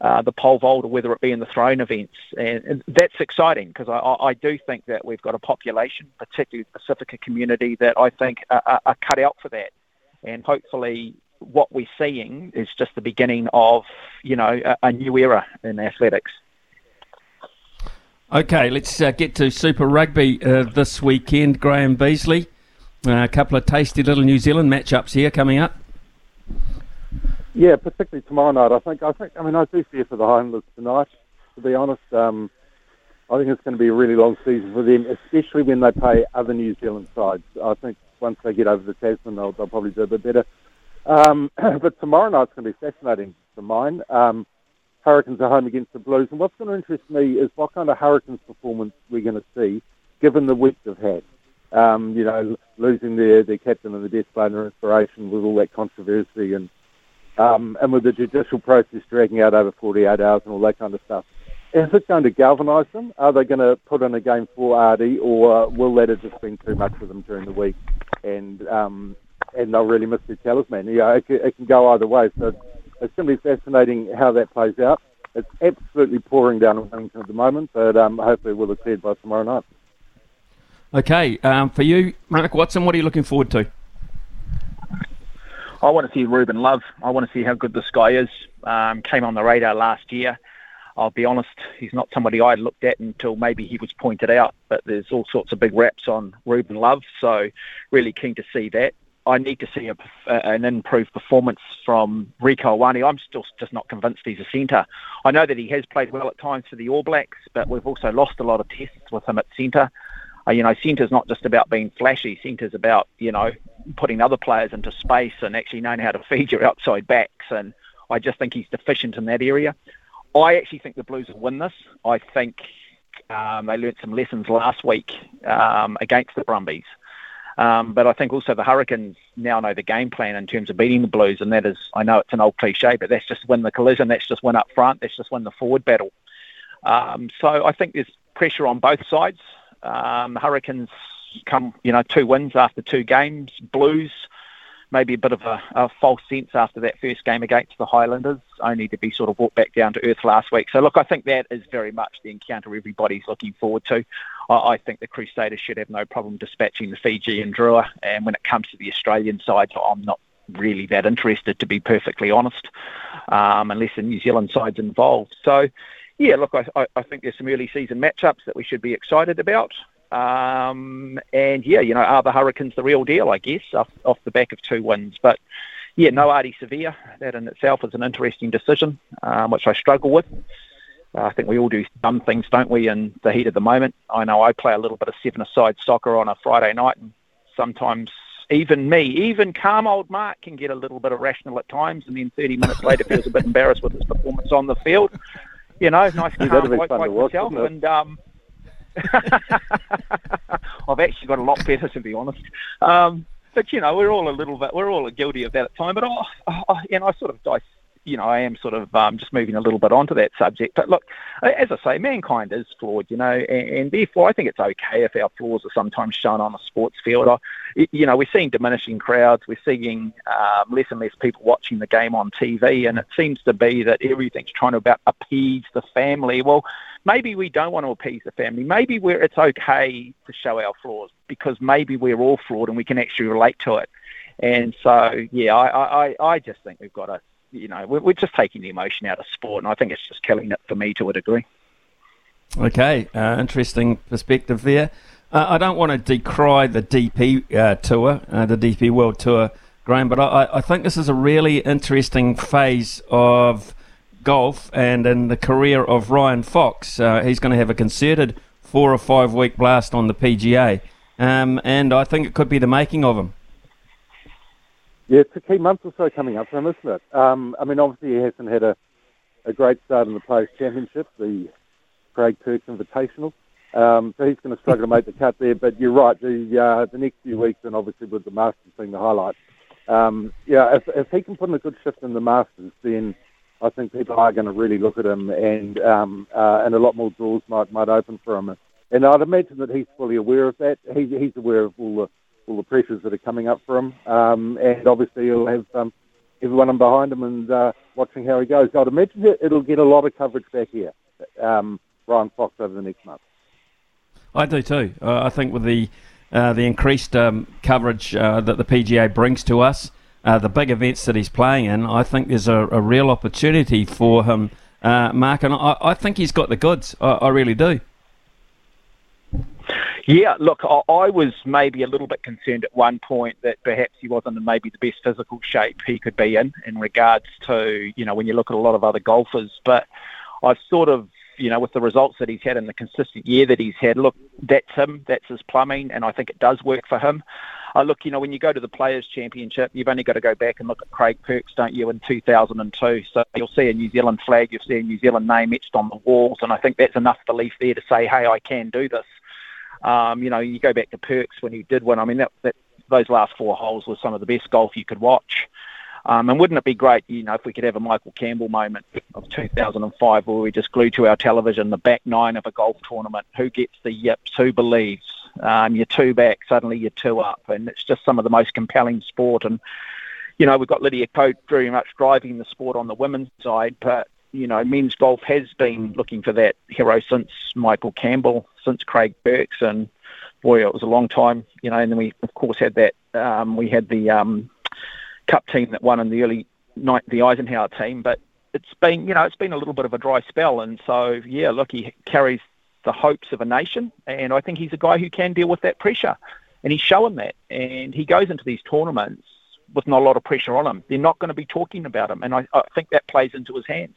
uh, the pole vault, or whether it be in the thrown events, and, and that's exciting because I, I, do think that we've got a population, particularly the Pacifica community, that I think are, are cut out for that, and hopefully what we're seeing is just the beginning of, you know, a, a new era in athletics. Okay, let's uh, get to Super Rugby uh, this weekend. Graham Beasley, uh, a couple of tasty little New Zealand matchups here coming up. Yeah, particularly tomorrow night. I think. I think. I mean, I do fear for the Highlanders tonight. To be honest, um, I think it's going to be a really long season for them, especially when they play other New Zealand sides. I think once they get over the Tasman, they'll, they'll probably do a bit better. Um, but tomorrow night's going to be fascinating for mine. Um, Hurricanes are home against the Blues, and what's going to interest me is what kind of Hurricanes performance we're going to see, given the week they've had. Um, you know, losing their, their captain and the death and their inspiration with all that controversy and um, and with the judicial process dragging out over 48 hours and all that kind of stuff. Is it going to galvanise them? Are they going to put in a game for Ardie, or will that have just been too much for them during the week, and um, and they'll really miss their talisman? Yeah, it, it can go either way. So it's going to be fascinating how that plays out. It's absolutely pouring down in Wellington at the moment, but um, hopefully it will have cleared by tomorrow night. Okay, um, for you, Mark Watson, what are you looking forward to? I want to see Ruben Love. I want to see how good this guy is. Um, came on the radar last year. I'll be honest, he's not somebody I'd looked at until maybe he was pointed out. But there's all sorts of big raps on Ruben Love, so really keen to see that. I need to see a, an improved performance from Rieko Ioane. I'm still just not convinced he's a centre. I know that he has played well at times for the All Blacks, but we've also lost a lot of tests with him at centre. Uh, you know, centre's not just about being flashy. Centre's about, you know, putting other players into space and actually knowing how to feed your outside backs. And I just think he's deficient in that area. I actually think the Blues will win this. I think um, they learnt some lessons last week um, against the Brumbies. Um, but I think also the Hurricanes now know the game plan in terms of beating the Blues, and that is, I know it's an old cliche, but that's just win the collision, that's just win up front, that's just win the forward battle. Um, so I think there's pressure on both sides. Um, Hurricanes come, you know, two wins after two games. Blues maybe a bit of a, a, false sense after that first game against the Highlanders, only to be sort of brought back down to earth last week. So, look, I think that is very much the encounter everybody's looking forward to. I, I think the Crusaders should have no problem dispatching the Fijian Drua. And when it comes to the Australian side, I'm not really that interested, to be perfectly honest, um, unless the New Zealand side's involved. So, yeah, look, I, I think there's some early season matchups that we should be excited about. Um, and yeah, you know, are the Hurricanes the real deal? I guess off, off the back of two wins, but yeah, no Ardie Savea. That in itself is an interesting decision, um, which I struggle with. Uh, I think we all do dumb things, don't we, in the heat of the moment. I know I play a little bit of seven-a-side soccer on a Friday night, and sometimes even me, even calm old Mark can get a little bit irrational at times, and then 30 minutes later feels a bit embarrassed with his performance on the field. You know, nice calm bloke like myself, and um, I've actually got a lot better, to be honest. Um, but you know, we're all a little bit, we're all guilty of that at time. But I, I, know, I sort of I, you know, I am sort of um, just moving a little bit onto that subject. But look, as I say, mankind is flawed, you know, and, and therefore I think it's okay if our flaws are sometimes shown on a sports field. I, you know, we're seeing diminishing crowds, we're seeing um, less and less people watching the game on TV, and it seems to be that everything's trying to about appease the family. Well, maybe we don't want to appease the family. Maybe we're, it's okay to show our flaws because maybe we're all flawed and we can actually relate to it. And so, yeah, I, I, I just think we've got to you know, we're, we're just taking the emotion out of sport, and I think it's just killing it for me to a degree. Okay, uh, interesting perspective there. Uh, I don't want to decry the DP uh, tour, uh, the DP World Tour, Graham, but I, I, think this is a really interesting phase of golf and in the career of Ryan Fox. Uh, he's going to have a concerted four or five week blast on the PGA, um, and I think it could be the making of him. Yeah, it's a key month or so coming up for him, isn't it? Um, I mean, obviously he hasn't had a, a great start in the Players' Championship, the Craig Turks Invitational. Um, so he's going to struggle to make the cut there. But you're right, the uh, the next few weeks, and obviously with the Masters being the highlight, um, yeah, if, if he can put in a good shift in the Masters, then I think people are going to really look at him, and um, uh, and a lot more doors might might open for him. And I'd imagine that he's fully aware of that. He's he's aware of all the all the pressures that are coming up for him. Um, and obviously he'll have um, everyone behind him and uh, watching how he goes. I'd imagine it'll get a lot of coverage back here, um, Ryan Fox, over the next month. I do too. Uh, I think with the uh, the increased um, coverage uh, that the PGA brings to us, uh, the big events that he's playing in, I think there's a, a real opportunity for him, uh, Mark, and I, I, think he's got the goods. I, I really do. Yeah, look, I, I was maybe a little bit concerned at one point that perhaps he wasn't in maybe the best physical shape he could be in, in regards to, you know, when you look at a lot of other golfers. But I've sort of, you know, with the results that he's had and the consistent year that he's had, look, that's him, that's his plumbing, and I think it does work for him. Uh, look, you know, when you go to the Players Championship, you've only got to go back and look at Craig Perks, don't you, in 2002. So you'll see a New Zealand flag, you'll see a New Zealand name etched on the walls, and I think that's enough belief there to say, hey, I can do this. Um, you know, you go back to Perks when he did win. I mean, that, that those last four holes were some of the best golf you could watch. Um, and wouldn't it be great, you know, if we could have a Michael Campbell moment of 2005 where we just glue to our television the back nine of a golf tournament? Who gets the yips? Who believes? Um, you're two back, suddenly you're two up, and it's just some of the most compelling sport. And you know, we've got Lydia Ko very much driving the sport on the women's side, but you know, men's golf has been looking for that hero since Michael Campbell, since Craig Perks, and boy, it was a long time, you know. And then we, of course, had that. Um, we had the um, Cup team that won in the early night, the Eisenhower team, but it's been, you know, it's been a little bit of a dry spell, and so yeah, look, he carries the hopes of a nation, and I think he's a guy who can deal with that pressure, and he's shown that, and he goes into these tournaments with not a lot of pressure on him. They're not going to be talking about him, and I, I think that plays into his hands.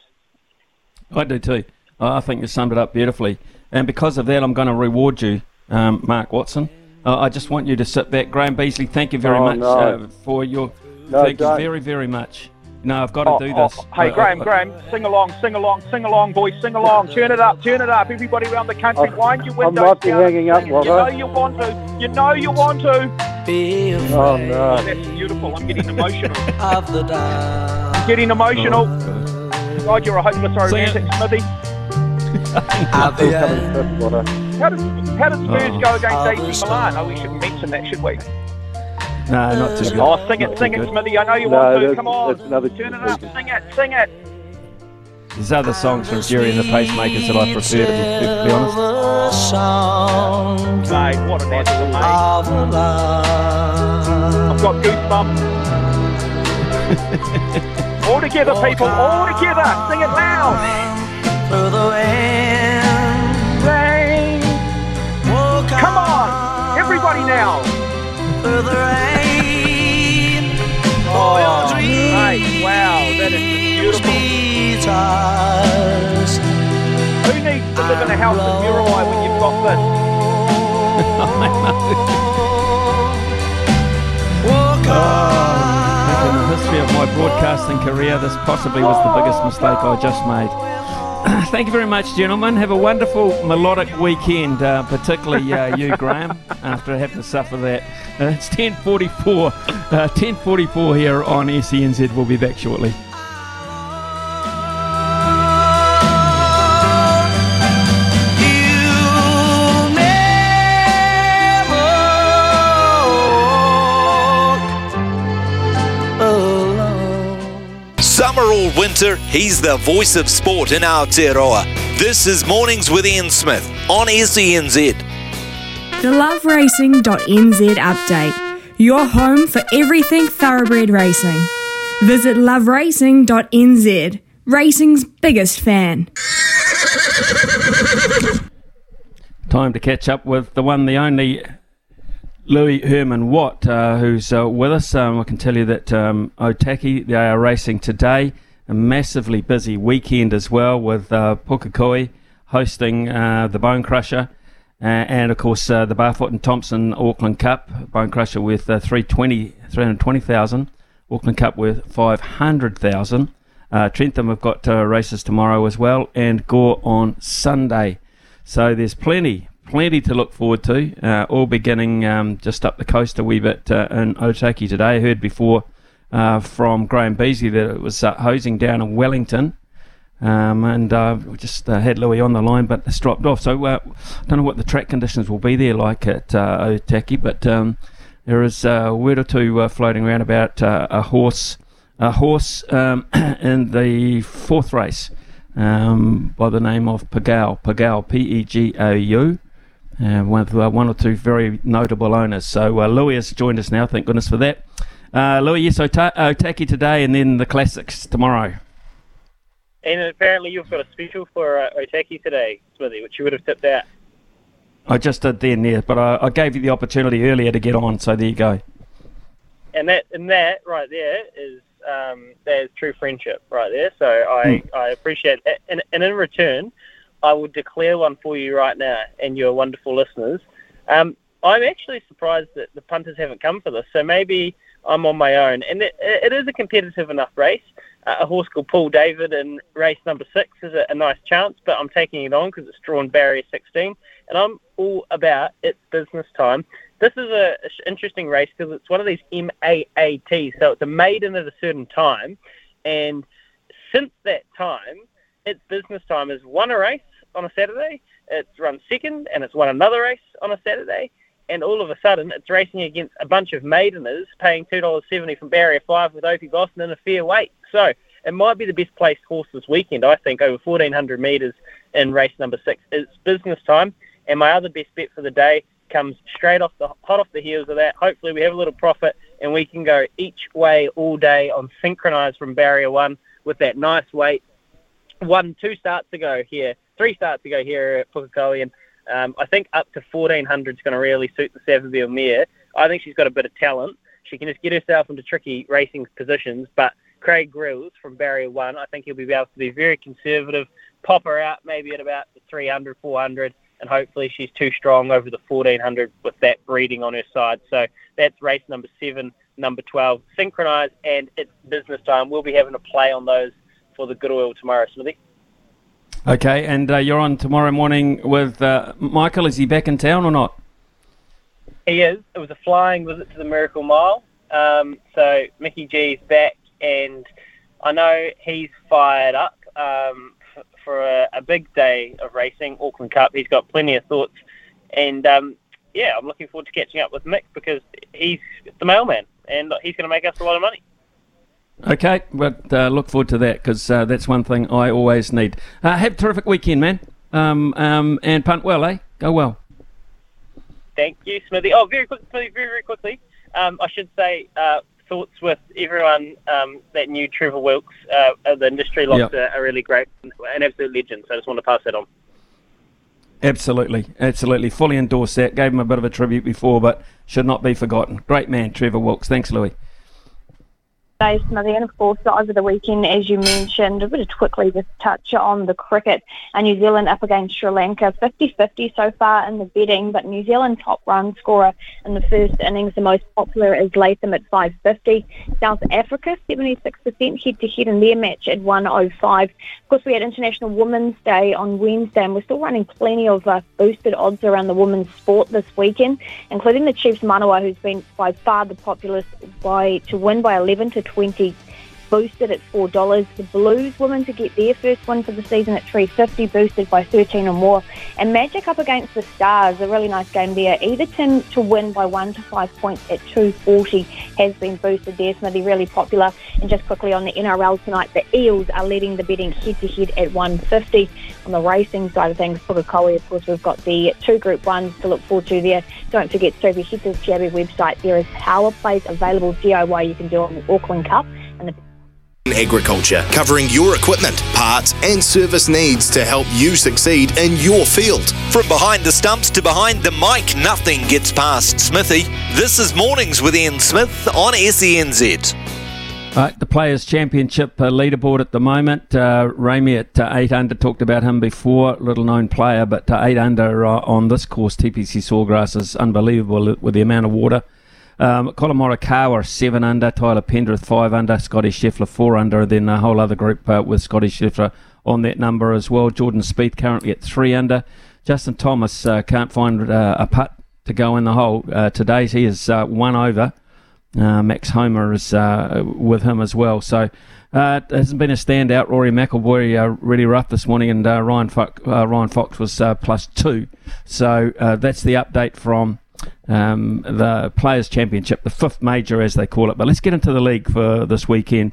I do too. I think you summed it up beautifully, and because of that, I'm going to reward you, um, Mark Watson. Uh, I just want you to sit back, Graham Beasley. Thank you very Oh, much no. uh, for your. No, thank don't. you very, very much. No, I've got to Oh, do oh, this. hey, Uh, Graham, Graham, sing along, sing along, sing along, boys, sing along. Turn it up, turn it up. Everybody around the country, I- wind your I windows might be down. hanging up, you know you want to. You know you want to. Oh Oh, no. that's beautiful. I'm getting emotional. of the dark. I'm getting emotional. Oh, God, you're a hopeless Sing it. romantic, Smithy. At the Still coming end fifth, How does how does Spurs Oh. go against AC Milan? Oh, we shouldn't mention that, should we? No, not too oh, good. Oh, sing it, too sing it, good. Smithy. I know you No, want to. Come on, that's another turn it up, sing it, sing it. There's other songs from Gerry and the Pacemakers that I prefer, to be, to be honest. silver sound Mate, what an answer, mate. of the land. I've got goosebumps. all together, people, all together. Sing it loud. Wow, that is just. Guitars. Who needs to live in a house in Muriwai when you've got Walk on. In the history of my broadcasting career, this possibly was the biggest mistake I just made. Thank you very much, gentlemen. Have a wonderful melodic weekend, uh, particularly uh, you, Graham, after having to suffer that. Uh, it's 10.44, uh, 10.44 here on SENZ. We'll be back shortly. Or winter, he's the voice of sport in Aotearoa. This is Mornings with Ian Smith on SENZ. The loveracing.nz update. Your home for everything thoroughbred racing. Visit loveracing.nz. Racing's biggest fan. Time to catch up with the one, the only Louis Herman Watt, uh, who's uh, with us. Um, I can tell you that um, Otaki, they are racing today. A massively busy weekend as well with uh, Pukekohe hosting uh, the Bone Crusher. Uh, and of course, uh, the Barfoot and Thompson Auckland Cup, Bone Crusher with uh, 320 320,000, Auckland Cup with 500,000. Uh, Trentham have got uh, races tomorrow as well, and Gore on Sunday. So there's plenty, plenty to look forward to. Uh, all beginning um, just up the coast a wee bit uh, in Otaki today. I heard before uh, from Graham Beasley that it was uh, hosing down in Wellington. Um, and uh, we just uh, had Louis on the line, but it's dropped off. So uh, I don't know what the track conditions will be there like at uh, Otaki, but um, there is a word or two uh, floating around about a horse, a horse um, in the fourth race um, by the name of Pagao, Pagao, P-E-G-O-U. Uh, with uh, one or two very notable owners. So uh, Louis has joined us now. Thank goodness for that. Uh, Louis, yes, Ota- Otaki today, and then the classics tomorrow. And apparently you've got a special for uh, Otaki today, Smithy, which you would have tipped out. I just did then, yeah, but I, I gave you the opportunity earlier to get on, so there you go. And that and that right there is um, that is true friendship right there. So I, I appreciate that. And, and in return, I will declare one for you right now and your wonderful listeners. Um, I'm actually surprised that the punters haven't come for this. So maybe I'm on my own. And it, it is a competitive enough race. Uh, a horse called Paul David in race number six is a, a nice chance, but I'm taking it on because it's drawn barrier 16. And I'm all about it's business time. This is a, a interesting race because it's one of these MAAT, so it's a maiden at a certain time. And since that time, its business time has won a race on a Saturday, it's run second, and it's won another race on a Saturday. And all of a sudden, it's racing against a bunch of maideners, paying two dollars seventy from barrier five with Opie Bosson in a fair weight. So it might be the best placed horse this weekend. I think over fourteen hundred meters in race number six. It's business time, and my other best bet for the day comes straight off the hot off the heels of that. Hopefully, we have a little profit, and we can go each way all day on synchronized from barrier one with that nice weight. One, two starts ago here, three starts ago here at Pukekohe, and um, I think up to 1400 is going to really suit the Savabeel mare. I think she's got a bit of talent. She can just get herself into tricky racing positions, but Craig Grylls from barrier one, I think he'll be able to be very conservative, pop her out maybe at about the 300, 400, and hopefully she's too strong over the 1400 with that breeding on her side. So that's race number seven, number 12, synchronized, and it's business time. We'll be having a play on those for the good oil tomorrow, Smithy. Okay, and uh, you're on tomorrow morning with uh, Michael. Is he back in town or not? He is. It was a flying visit to the Miracle Mile. Um, so Mickey G is back, and I know he's fired up um, f- for a, a big day of racing, Auckland Cup. He's got plenty of thoughts, and um, yeah, I'm looking forward to catching up with Mick because he's the mailman, and he's going to make us a lot of money. Okay, but uh, look forward to that because uh, that's one thing I always need. Uh, have a terrific weekend, man. Um, um, and punt well, eh? Go well. Thank you, Smithy. Oh, very quick, Smithy, very, very quickly. Um, I should say uh, thoughts with everyone um, that knew Trevor Wilkes. Uh, the industry lost Yep. a, a really great, an absolute legend. So I just want to pass that on. Absolutely, absolutely. Fully endorse that. Gave him a bit of a tribute before, but should not be forgotten. Great man, Trevor Wilkes. Thanks, Louis. Day, Smithy, and of course over the weekend, as you mentioned, a bit of quickly just touch on the cricket. Uh, New Zealand up against Sri Lanka, 50-50 so far in the betting, but New Zealand top run scorer in the first innings, the most popular is Latham at 550. South Africa, 76% head-to-head in their match at 105. Of course, we had International Women's Day on Wednesday, and we're still running plenty of uh, boosted odds around the women's sport this weekend, including the Chiefs Manawa, who's been by far the populist by to win by 11 to 20 boosted at four dollars. The Blues women to get their first win for the season at three fifty, boosted by thirteen or more. And Magic up against the Stars, a really nice game there. Everton to win by one to five points at two forty has been boosted there. Smithy really popular. And just quickly on the NRL tonight, the Eels are leading the betting head to head at one fifty. On the racing side of things, Pukekohe, of course, we've got the two Group Ones to look forward to there. Don't forget, so if you to the TAB website, there is power plays available DIY you can do on the Auckland Cup Agriculture, covering your equipment, parts, and service needs to help you succeed in your field. From behind the stumps to behind the mic, nothing gets past Smithy. This is Mornings with Ian Smith on SENZ. Right, the Players' Championship uh, leaderboard at the moment. Uh, Ramey at uh, 8 under, talked about him before, little known player, but uh, 8 under uh, on this course, TPC Sawgrass, is unbelievable with the amount of water. Um, Collin Morikawa, 7 under, Taylor Pendrith, 5 under, Scottie Scheffler, 4 under, then a whole other group uh, with Scottie Scheffler on that number as well. Jordan Spieth currently at 3 under. Justin Thomas uh, can't find uh, a putt to go in the hole uh, today. He is uh, one over. Uh, Max Homa is with him as well. So it hasn't been a standout. Rory McIlroy really rough this morning, and Ryan, uh, Ryan Fox was plus two. So that's the update from um, the Players' Championship, the fifth major as they call it. But let's get into the league for this weekend.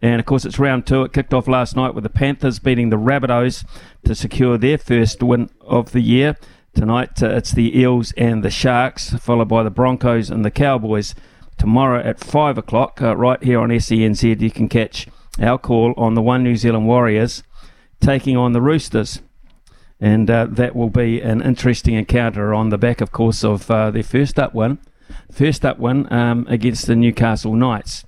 And of course, it's round two. It kicked off last night with the Panthers beating the Rabbitohs to secure their first win of the year. Tonight, uh, it's the Eels and the Sharks, followed by the Broncos and the Cowboys. Tomorrow at 5 o'clock, uh, right here on SENZ, you can catch our call on the One New Zealand Warriors taking on the Roosters. And uh, that will be an interesting encounter on the back, of course, of uh, their first up win. First up win um, against the Newcastle Knights.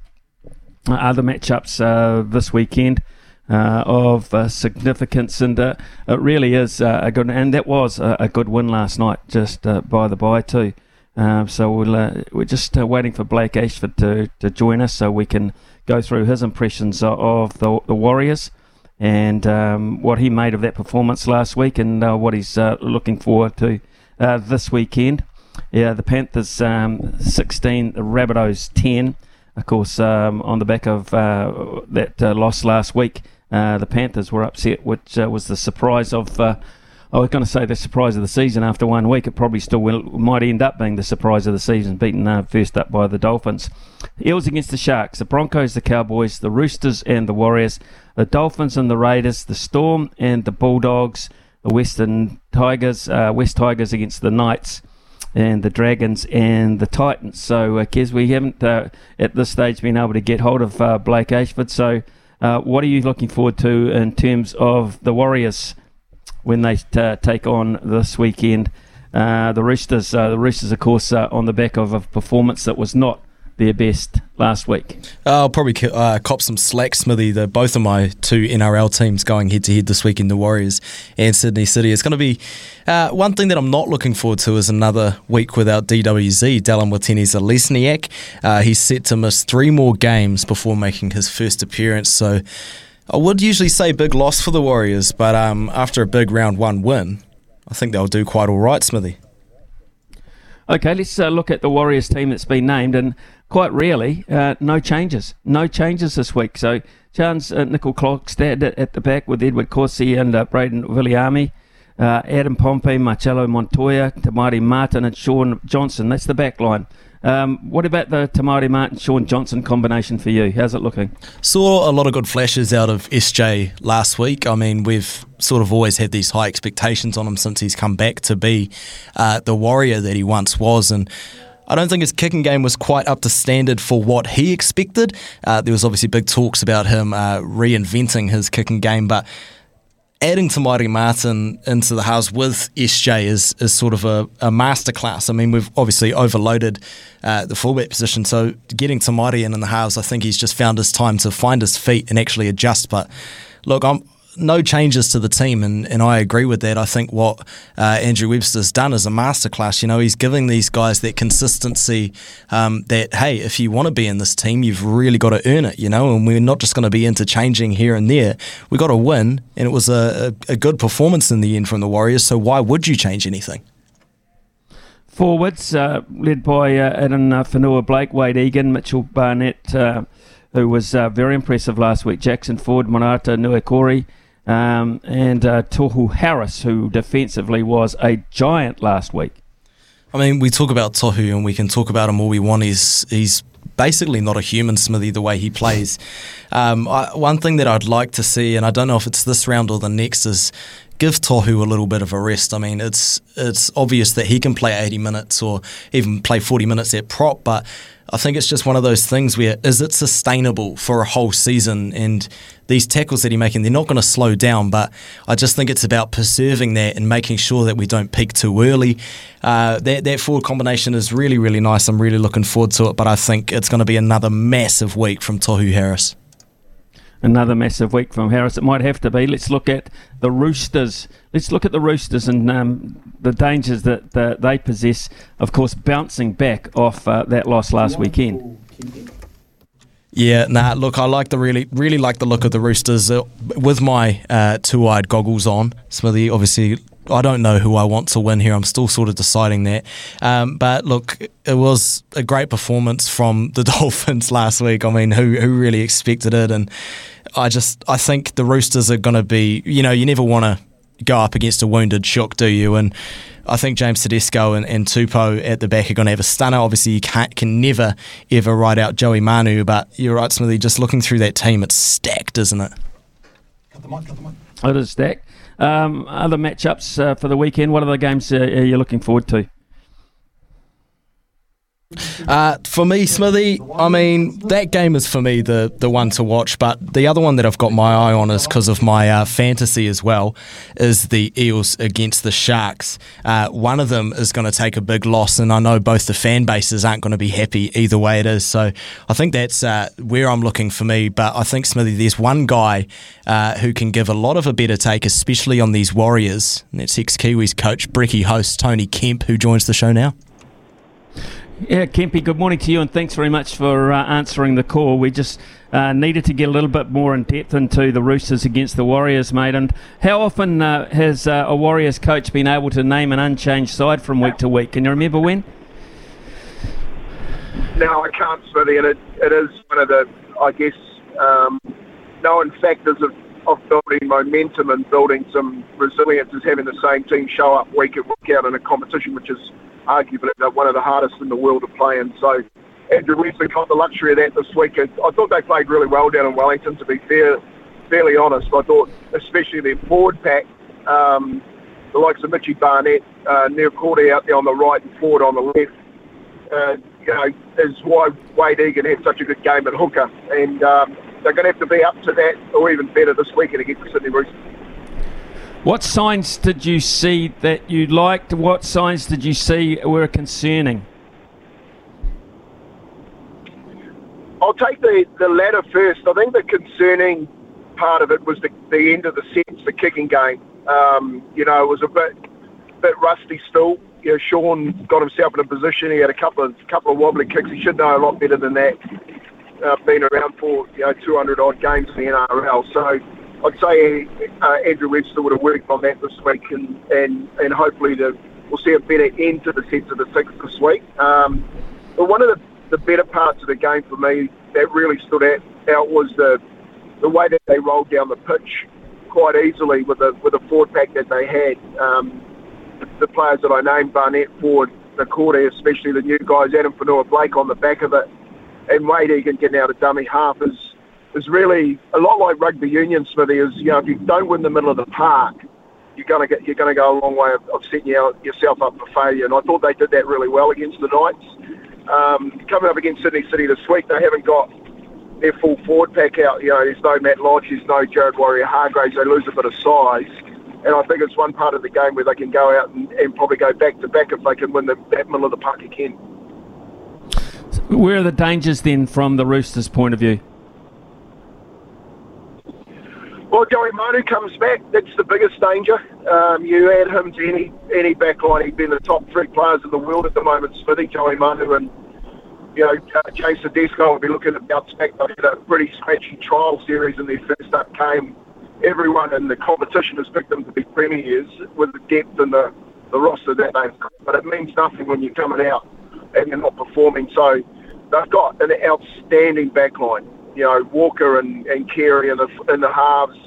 Uh, other matchups uh, this weekend uh, of uh, significance, and it really is a good. And that was a, a good win last night, just by the by too. Uh, so we'll, uh, we're just waiting for Blake Ayshford to, to join us so we can go through his impressions of, of the, the Warriors and um, what he made of that performance last week and uh, what he's uh, looking forward to uh, this weekend. Yeah, the Panthers um, 16, the Rabbitohs 10. Of course, um, on the back of uh, that uh, loss last week, uh, the Panthers were upset, which was the surprise of. I was going to say the surprise of the season after one week. It probably still will, might end up being the surprise of the season, beaten uh, first up by the Dolphins. Eels against the Sharks, the Broncos, the Cowboys, the Roosters, and the Warriors, the Dolphins and the Raiders, the Storm and the Bulldogs, the Western Tigers, uh, West Tigers against the Knights, and the Dragons and the Titans. So, uh, Kez, we haven't uh, at this stage been able to get hold of uh, Blake Ayshford. So, uh, what are you looking forward to in terms of the Warriors when they uh, take on this weekend? Uh, the Roosters, uh, the Roosters, of course, uh, on the back of a performance that was not their best last week. I'll probably uh, cop some slack, Smithy. The both of my two NRL teams going head to head this week in the Warriors and Sydney City. It's going to be uh, one thing that I'm not looking forward to is another week without DWZ. Dallin Watene Zelezniak. Uh, he's set to miss three more games before making his first appearance. So I would usually say big loss for the Warriors, but um, after a big round one win, I think they'll do quite all right, Smithy. Okay, let's uh, look at the Warriors team that's been named, and quite rarely, uh, no changes. No changes this week. So, Charnze uh, Nicoll-Klokstad at, the back with Edward Kosi and uh, Braden Villiami, uh, Adam Pompey, Marcelo Montoya, Te Maire Martin, and Shaun Johnson. That's the back line. Um, what about the Te Maire Martin Shaun Johnson combination for you? How's it looking? Saw a lot of good flashes out of SJ last week. I mean, we've sort of always had these high expectations on him since he's come back to be uh, the warrior that he once was, and. I don't think his kicking game was quite up to standard for what he expected. Uh, there was obviously big talks about him uh, reinventing his kicking game, but adding Te Maire Martin into the house with SJ is, is sort of a, a masterclass. I mean, we've obviously overloaded uh, the fullback position, so getting Te Maire in in the house, I think he's just found his time to find his feet and actually adjust. But look, I'm no changes to the team, and, and I agree with that. I think what uh, Andrew Webster's done is a masterclass. You know, he's giving these guys that consistency um, that, hey, if you want to be in this team, you've really got to earn it, you know, and we're not just going to be interchanging here and there. we got to win, and it was a, a, a good performance in the end from the Warriors, so why would you change anything? Forwards, uh, led by uh, Addin uh, Fonua-Blake, Wade Egan, Mitchell Barnett, uh, who was uh, very impressive last week, Jackson Ford, Marata Niukore, um, and uh, Tohu Harris, who defensively was a giant last week. I mean, we talk about Tohu and we can talk about him all we want. He's, he's basically not a human, Smithy, the way he plays. Um, I, one thing that I'd like to see, and I don't know if it's this round or the next, is give Tohu a little bit of a rest. I mean, it's it's obvious that he can play 80 minutes or even play 40 minutes at prop, but I think it's just one of those things where is it sustainable for a whole season? And these tackles that he's making, they're not going to slow down, but I just think it's about preserving that and making sure that we don't peak too early. Uh, that, that forward combination is really, really nice. I'm really looking forward to it, but I think it's going to be another massive week from Tohu Harris another massive week from Harris. It might have to be. Let's look at the Roosters. Let's look at the Roosters and um, the dangers that, that, they possess. Of course, bouncing back off uh, that loss last weekend. Yeah, nah. Look, I like the really, really like the look of the Roosters uh, with my uh, two-eyed goggles on. Smithy, obviously, I don't know who I want to win here. I'm still sort of deciding that. Um, but look, it was a great performance from the Dolphins last week. I mean, who who really expected it? And I just I think the Roosters are going to be. You know, you never want to go up against a wounded shook, do you? And I think James Tedesco and, and Tupou at the back are going to have a stunner. Obviously, you can't, can never ever write out Joey Manu, but you're right, Smithy. Just looking through that team, it's stacked, isn't it? Cut the mic, cut the mic. It is stacked. Um, other matchups uh, for the weekend. What other games uh, are you looking forward to? Uh, for me, Smithy, I mean, that game is for me the, the one to watch. But the other one that I've got my eye on is because of my uh, fantasy as well, is the Eels against the Sharks. Uh, one of them is going to take a big loss, and I know both the fan bases aren't going to be happy either way it is. So I think that's uh, where I'm looking for me. But I think, Smithy, there's one guy uh, who can give a lot of a better take, especially on these Warriors. And that's ex Kiwis coach, Brecky host Tony Kemp, who joins the show now. Yeah, Kempy, good morning to you, and thanks very much for uh, answering the call. We just uh, needed to get a little bit more in depth into the Roosters against the Warriors, mate. And how often uh, has uh, a Warriors coach been able to name an unchanged side from week to week? Can you remember when? No, I can't, Smithy, and it, it is one of the, I guess, um, known factors of, of building momentum and building some resilience is having the same team show up week in, week out in a competition, which is arguably one of the hardest in the world to play in. So Andrew Wesley got the luxury of that this week. I thought they played really well down in Wellington, to be fair, fairly honest. I thought, especially their forward pack, um, the likes of Mitchy Barnett, uh, Niukore out there on the right and Ford on the left, uh, you know, is why Wade Egan had such a good game at hooker. And um, they're going to have to be up to that or even better this weekend against the Sydney Roosters. What signs did you see that you liked? What signs did you see were concerning? I'll take the, the latter first. I think the concerning part of it was the, the end of the sets, the kicking game. Um, you know, it was a bit bit rusty still. You know, Shaun got himself in a position. He had a couple of couple of wobbly kicks. He should know a lot better than that. Uh, been around for you know 200 odd games in the NRL, so I'd say uh, Andrew Webster would have worked on that this week, and and, and hopefully the, we'll see a better end to the sets of the six this week. Um, but one of the, the better parts of the game for me that really stood out, out was the the way that they rolled down the pitch quite easily with the with the forward pack that they had. Um, the players that I named, Barnett, Ford, Niukore, especially the new guys, Addin Fanua Blake on the back of it, and Wade Egan getting out of dummy half is is really a lot like rugby union, Smithy. Is you know if you don't win the middle of the park, you're gonna get you're gonna go a long way of, of setting you yourself up for failure. And I thought they did that really well against the Knights. Um, coming up against Sydney City this week, they haven't got their full forward pack out. You know, there's no Matt Lodge, there's no Jared Waerea-Hargreaves. They lose a bit of size. And I think it's one part of the game where they can go out and, and probably go back to back if they can win the, that middle of the park again. Where are the dangers then from the Roosters' point of view? Well, Joey Manu comes back. That's the biggest danger. Um, you add him to any any backline, he'd be the top three players in the world at the moment. Smithy, Joey Manu, and you know uh, James Tedesco will be looking to bounce back. They had a pretty scratchy trial series in their first up game. Everyone in the competition has picked them to be premiers with the depth and the, the roster that they've got. But it means nothing when you're coming out and you're not performing. So they've got an outstanding backline you know, Walker and, and Keary in the, in the halves.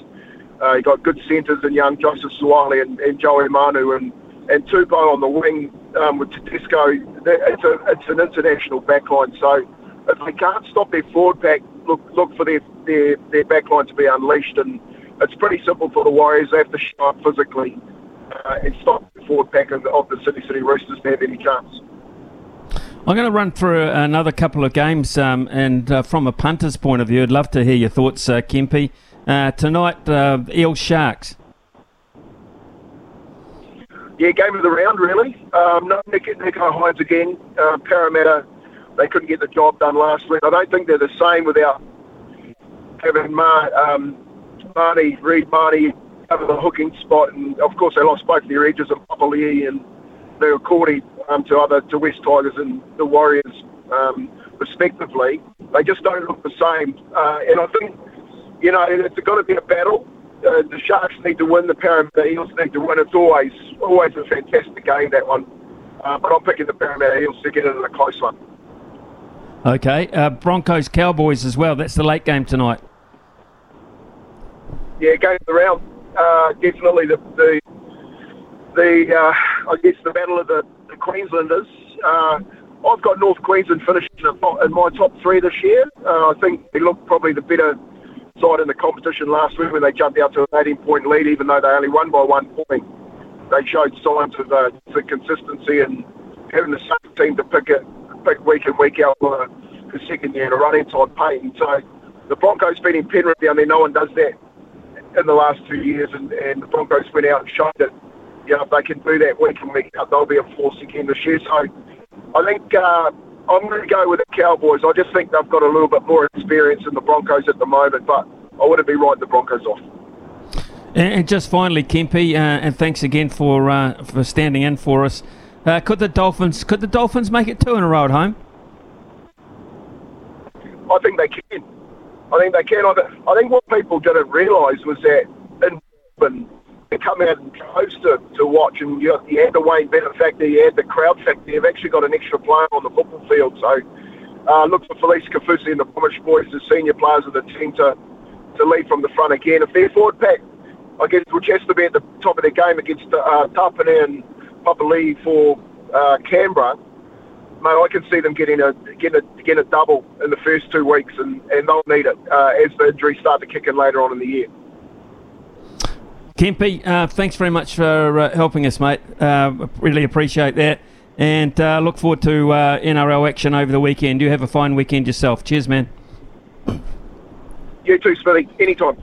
Uh, you got good centres and young Joseph Suaalii and, and Joey Manu and, and Tupou on the wing um, with Tedesco. It's, a, it's an international backline. So if they can't stop their forward pack, look look for their, their, their backline to be unleashed. And it's pretty simple for the Warriors. They have to show up physically uh, and stop the forward pack of of the Sydney City Roosters to have any chance. I'm going to run through another couple of games, um, and uh, from a punter's point of view, I'd love to hear your thoughts, uh, Kempy. Uh, tonight, uh, Eel Sharks. Yeah, game of the round, really. Um, no Nick, Nicho Hynes again. Uh, Parramatta, they couldn't get the job done last week. I don't think they're the same without having Mar, um, Mahoney, Reed Mahoney over the hooking spot. And, of course, they lost both their edges of Papali'i and Niukore um, to other to West Tigers and the Warriors, um, respectively. They just don't look the same. Uh, and I think, you know, it's got to be a battle. Uh, the Sharks need to win. The Parramatta Eels need to win. It's always always a fantastic game that one. Uh, but I'm picking the Parramatta Eels to get it in a close one. Okay, uh, Broncos Cowboys as well. That's the late game tonight. Yeah, game of the round. Uh, definitely the the, the uh, I guess the battle of the, the Queenslanders. Uh, I've got North Queensland finishing in my top three this year. Uh, I think they looked probably the better side in the competition last week when they jumped out to an 18 point lead, even though they only won by one point. They showed signs of uh, consistency and having the same team to pick it, pick week in, week out for the second year in a run inside Payten. So the Broncos beating Penrith down there, no one does that in the last two years, and, and the Broncos went out and showed that you know, if they can do that week in, week out, they'll be a force again this year. So I think uh, I'm going to go with the Cowboys. I just think they've got a little bit more experience than the Broncos at the moment, but I wouldn't be writing the Broncos off. And just finally, Kempy, uh, and thanks again for uh, for standing in for us. Uh, could the Dolphins could the Dolphins make it two in a row at home? I think they can. I think they can. I, I think what people didn't realise was that in They come out in droves to, to watch, and you, you had the Wayne Bennett factor, you had the crowd factor. You've actually got an extra player on the football field. So uh, look for Felise Kaufusi and the Pomish boys, the senior players of the team, to, to lead from the front again. If their forward pack, I guess, has to be at the top of their game against uh, Tapine and Papali for uh, Canberra, mate, I can see them getting a getting a getting a double in the first two weeks, and, and they'll need it uh, as the injuries start to kick in later on in the year. Kempy, uh, thanks very much for uh, helping us, mate. Uh, really appreciate that. And uh, look forward to uh, NRL action over the weekend. You have a fine weekend yourself. Cheers, man. You too, Smithy. Anytime.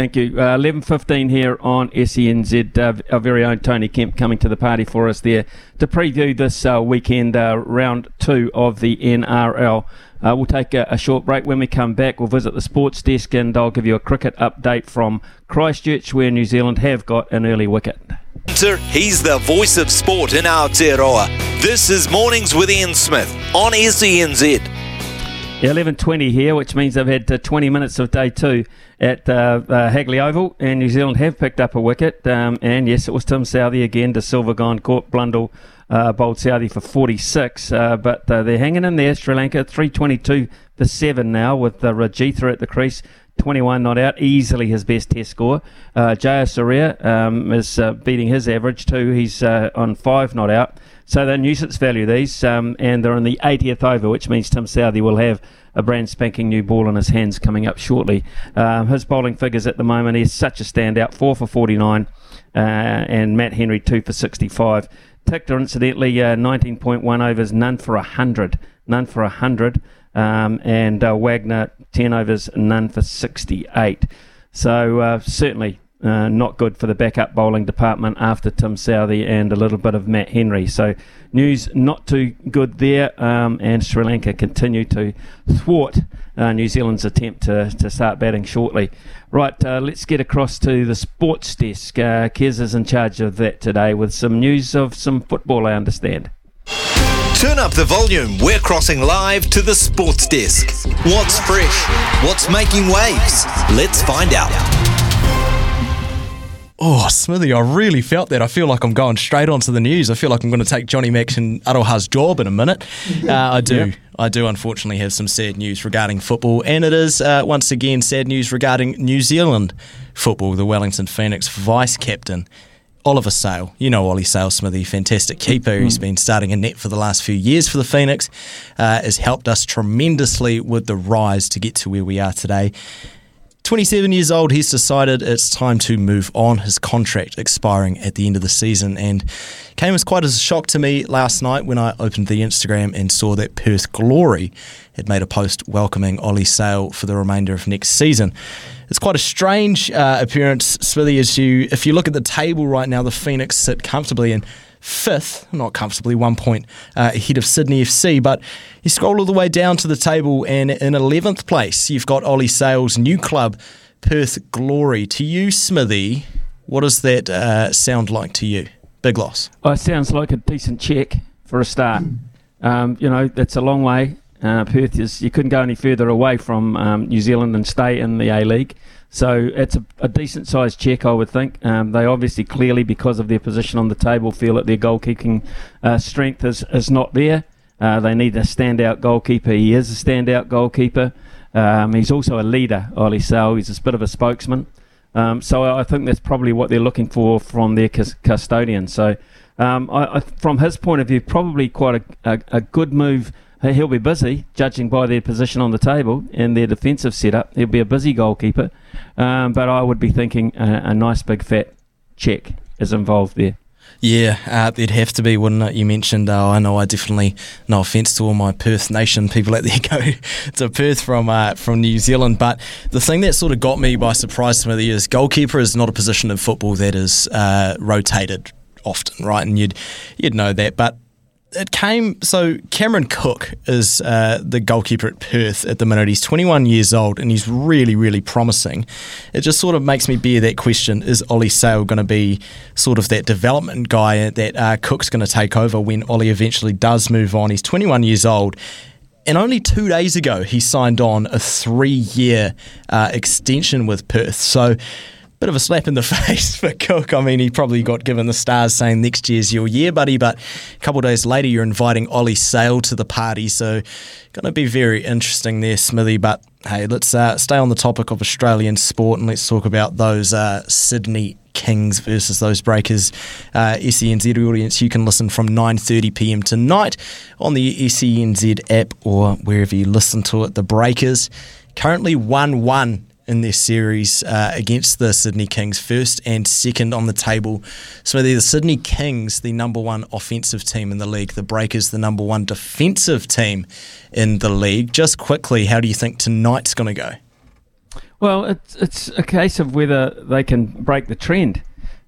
Thank you. Uh, 11.15 here on SENZ. Uh, our very own Tony Kemp coming to the party for us there to preview this uh, weekend, uh, round two of the NRL. Uh, we'll take a, a, short break. When we come back, we'll visit the sports desk and I'll give you a cricket update from Christchurch, where New Zealand have got an early wicket. He's the voice of sport in Aotearoa. This is Mornings with Ian Smith on SENZ. 11.20 here, which means they've had uh, 20 minutes of day two at uh, uh, Hagley Oval, and New Zealand have picked up a wicket. Um, and yes, it was Tim Southee again. De Silva gone, caught Blundell, uh, bowled Southee for 46. Uh, but uh, they're hanging in there. Sri Lanka 322 for 7 now with uh, Rajitha at the crease. 21 not out, easily his best test score. Uh, Jayasuriya um, is beating his average too. He's on 5 not out. So they're nuisance value, these, um, and they're in the 80th over, which means Tim Southee will have a brand spanking new ball in his hands coming up shortly. Um, his bowling figures at the moment is such a standout 4 for 49, uh, and Matt Henry 2 for 65. Tickner, incidentally, uh, 19.1 overs, none for 100. None for 100. Um, and uh, Wagner, 10 overs, none for 68. So uh, certainly uh, not good for the backup bowling department after Tim Southee and a little bit of Matt Henry. So news not too good there, um, and Sri Lanka continue to thwart uh, New Zealand's attempt to, to start batting shortly. Right, uh, let's get across to the sports desk. Uh, Kez is in charge of that today with some news of some football, I understand. Turn up the volume. We're crossing live to the sports desk. What's fresh? What's making waves? Let's find out. Oh, Smithy, I really felt that. I feel like I'm going straight onto the news. I feel like I'm going to take Johnny Max and Aroha's job in a minute. Uh, I do. Yep. I do unfortunately have some sad news regarding football, and it is uh, once again sad news regarding New Zealand football. The Wellington Phoenix vice captain Oliver Sail, you know Ollie Sail Smithy, fantastic keeper. He's been starting a net for the last few years for the Phoenix, uh, has helped us tremendously with the rise to get to where we are today. 27 years old, he's decided it's time to move on. His contract expiring at the end of the season, and came as quite as a shock to me last night when I opened the Instagram and saw that Perth Glory had made a post welcoming Ollie Sail for the remainder of next season. It's quite a strange uh, appearance, Smithy, as you if you look at the table right now, the Phoenix sit comfortably in fifth, not comfortably, one point uh, ahead of Sydney FC. But you scroll all the way down to the table, and in 11th place, you've got Ollie Sail's new club, Perth Glory. To you, Smithy, what does that uh, sound like to you? Big loss. Oh, it sounds like a decent check for a start. Um, you know, that's a long way. Uh, Perth is you couldn't go any further away from um, New Zealand and stay in the A League. So it's a, a decent sized check, I would think. Um, they obviously clearly, because of their position on the table, feel that their goalkeeping uh, strength is, is not there. Uh, they need a standout goalkeeper. He is a standout goalkeeper. Um, he's also a leader, Ollie Sail. He's a bit of a spokesman. Um, so I think that's probably what they're looking for from their custodian. So um, I, I, from his point of view, probably quite a, a, a good move he'll be busy, judging by their position on the table and their defensive setup. He'll be a busy goalkeeper, um, but I would be thinking a, a, nice big fat check is involved there. Yeah, uh, there'd have to be, wouldn't it? You mentioned, uh, I know I definitely, no offence to all my Perth Nation people out there go to Perth from uh, from New Zealand, but the thing that sort of got me by surprise of the years, goalkeeper is not a position in football that is uh, rotated often, right? And you'd you'd know that, but it came so Cameron Cook is uh, the goalkeeper at Perth at the minute. He's 21 years old and he's really, really promising. It just sort of makes me bear that question: Is Ollie Sail going to be sort of that development guy that uh, Cook's going to take over when Ollie eventually does move on? He's 21 years old. And only two days ago, he signed on a three year uh, extension with Perth. So, bit of a slap in the face for Cook. I mean, he probably got given the stars saying next year's your year, buddy. But a couple of days later, you're inviting Ollie Sail to the party. So, going to be very interesting there, Smithy. But hey, let's uh, stay on the topic of Australian sport and let's talk about those uh, Sydney Kings versus those Breakers. Uh, SENZ audience, you can listen from 9:30 p.m. tonight on the SENZ app or wherever you listen to it. The Breakers currently 1-1 in their series uh, against the Sydney Kings, first and second on the table. So they're the Sydney Kings, the number one offensive team in the league, the Breakers, the number one defensive team in the league. Just quickly, how do you think tonight's going to go? Well, it's it's a case of whether they can break the trend,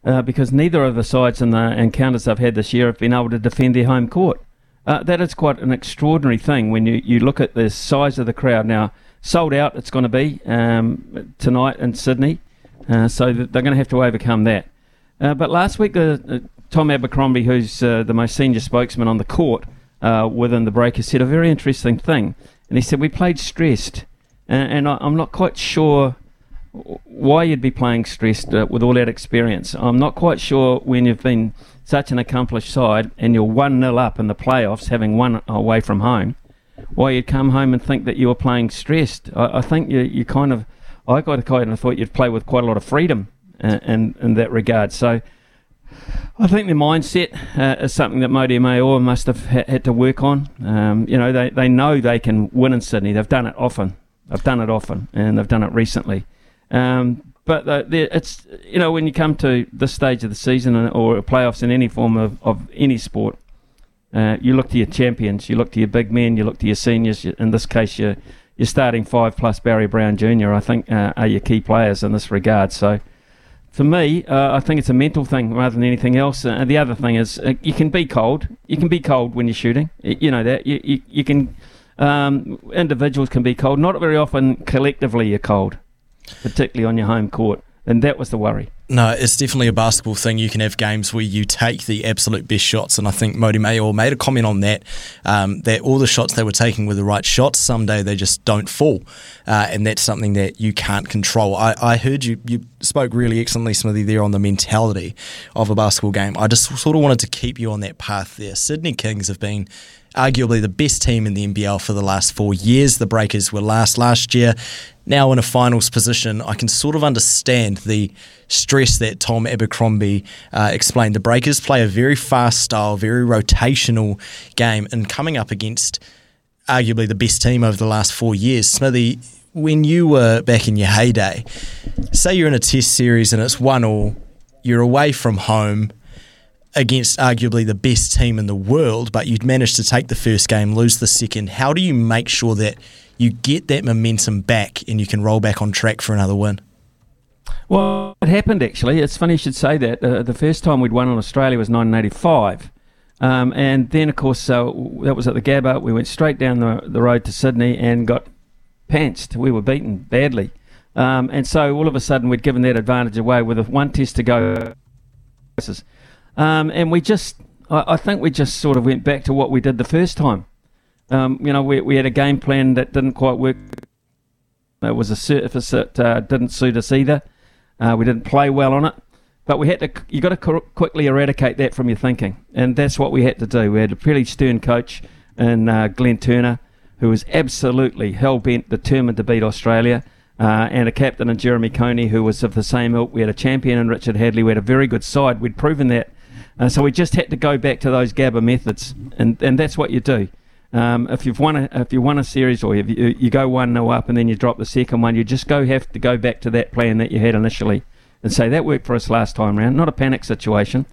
uh, because neither of the sides in the encounters they've had this year have been able to defend their home court. Uh, that is quite an extraordinary thing when you, you look at the size of the crowd. Now, sold out it's going to be um, tonight in Sydney, uh, so they're going to have to overcome that. Uh, but last week, uh, Tom Abercrombie, who's uh, the most senior spokesman on the court uh, within the Breakers, said a very interesting thing. And he said, We played stressed. And, and I, I'm not quite sure why you'd be playing stressed with all that experience. I'm not quite sure when you've been such an accomplished side and you're 1 0 up in the playoffs, having one away from home, why you'd come home and think that you were playing stressed. I, I think you, you kind of, I got a kind of thought you'd play with quite a lot of freedom uh, in, in that regard. So I think the mindset uh, is something that Mody Maor must have ha- had to work on. Um, you know, they, they know they can win in Sydney. They've done it often. They've done it often, and they've done it recently. Um, but uh, it's you know when you come to this stage of the season or playoffs in any form of, of any sport, uh, you look to your champions, you look to your big men, you look to your seniors. In this case, your your starting five plus Barry Brown Jr. I think uh, are your key players in this regard. So. For me, uh, I think it's a mental thing rather than anything else. And the other thing is, uh, you can be cold. You can be cold when you're shooting. You know that. You, you, you can. Um, individuals can be cold. Not very often, collectively, you're cold particularly on your home court. And that was the worry. No, it's definitely a basketball thing. You can have games where you take the absolute best shots, and I think Mody Maor made a comment on that. Um, that all the shots they were taking were the right shots. Someday they just don't fall, uh, and that's something that you can't control. I, I heard you you spoke really excellently, Smithy, there on the mentality of a basketball game. I just sort of wanted to keep you on that path there. Sydney Kings have been arguably the best team in the NBL for the last four years. The Breakers were last last year. Now in a finals position, I can sort of understand the stress that Tom Abercrombie uh, explained. The Breakers play a very fast style, very rotational game, and coming up against arguably the best team over the last four years. Smithy, when you were back in your heyday, say you're in a test series and it's one all, you're away from home against arguably the best team in the world, but you'd managed to take the first game, lose the second. How do you make sure that you get that momentum back and you can roll back on track for another win? Well, it happened actually. It's funny you should say that. Uh, the first time we'd won in Australia was 1985. Um, and then, of course, uh, that was at the Gabba. We went straight down the, the road to Sydney and got pantsed. We were beaten badly. Um, and so all of a sudden, we'd given that advantage away with one test to go. Um, and we just, I, I, think we just sort of went back to what we did the first time. Um, you know, we, we had a game plan that didn't quite work. It was a surface that uh, didn't suit us either. Uh, we didn't play well on it. But we had to, you got to quickly eradicate that from your thinking. And that's what we had to do. We had a pretty stern coach in uh, Glenn Turner, who was absolutely hell bent, determined to beat Australia. Uh, and a captain in Jeremy Coney, who was of the same ilk. We had a champion in Richard Hadlee. We had a very good side. We'd proven that uh, so we just had to go back to those Gabba methods, and, and that's what you do. Um, if you've won a if you won a series or you, you go one 0 up and then you drop the second one, you just go have to go back to that plan that you had initially and say that worked for us last time round. Not a panic situation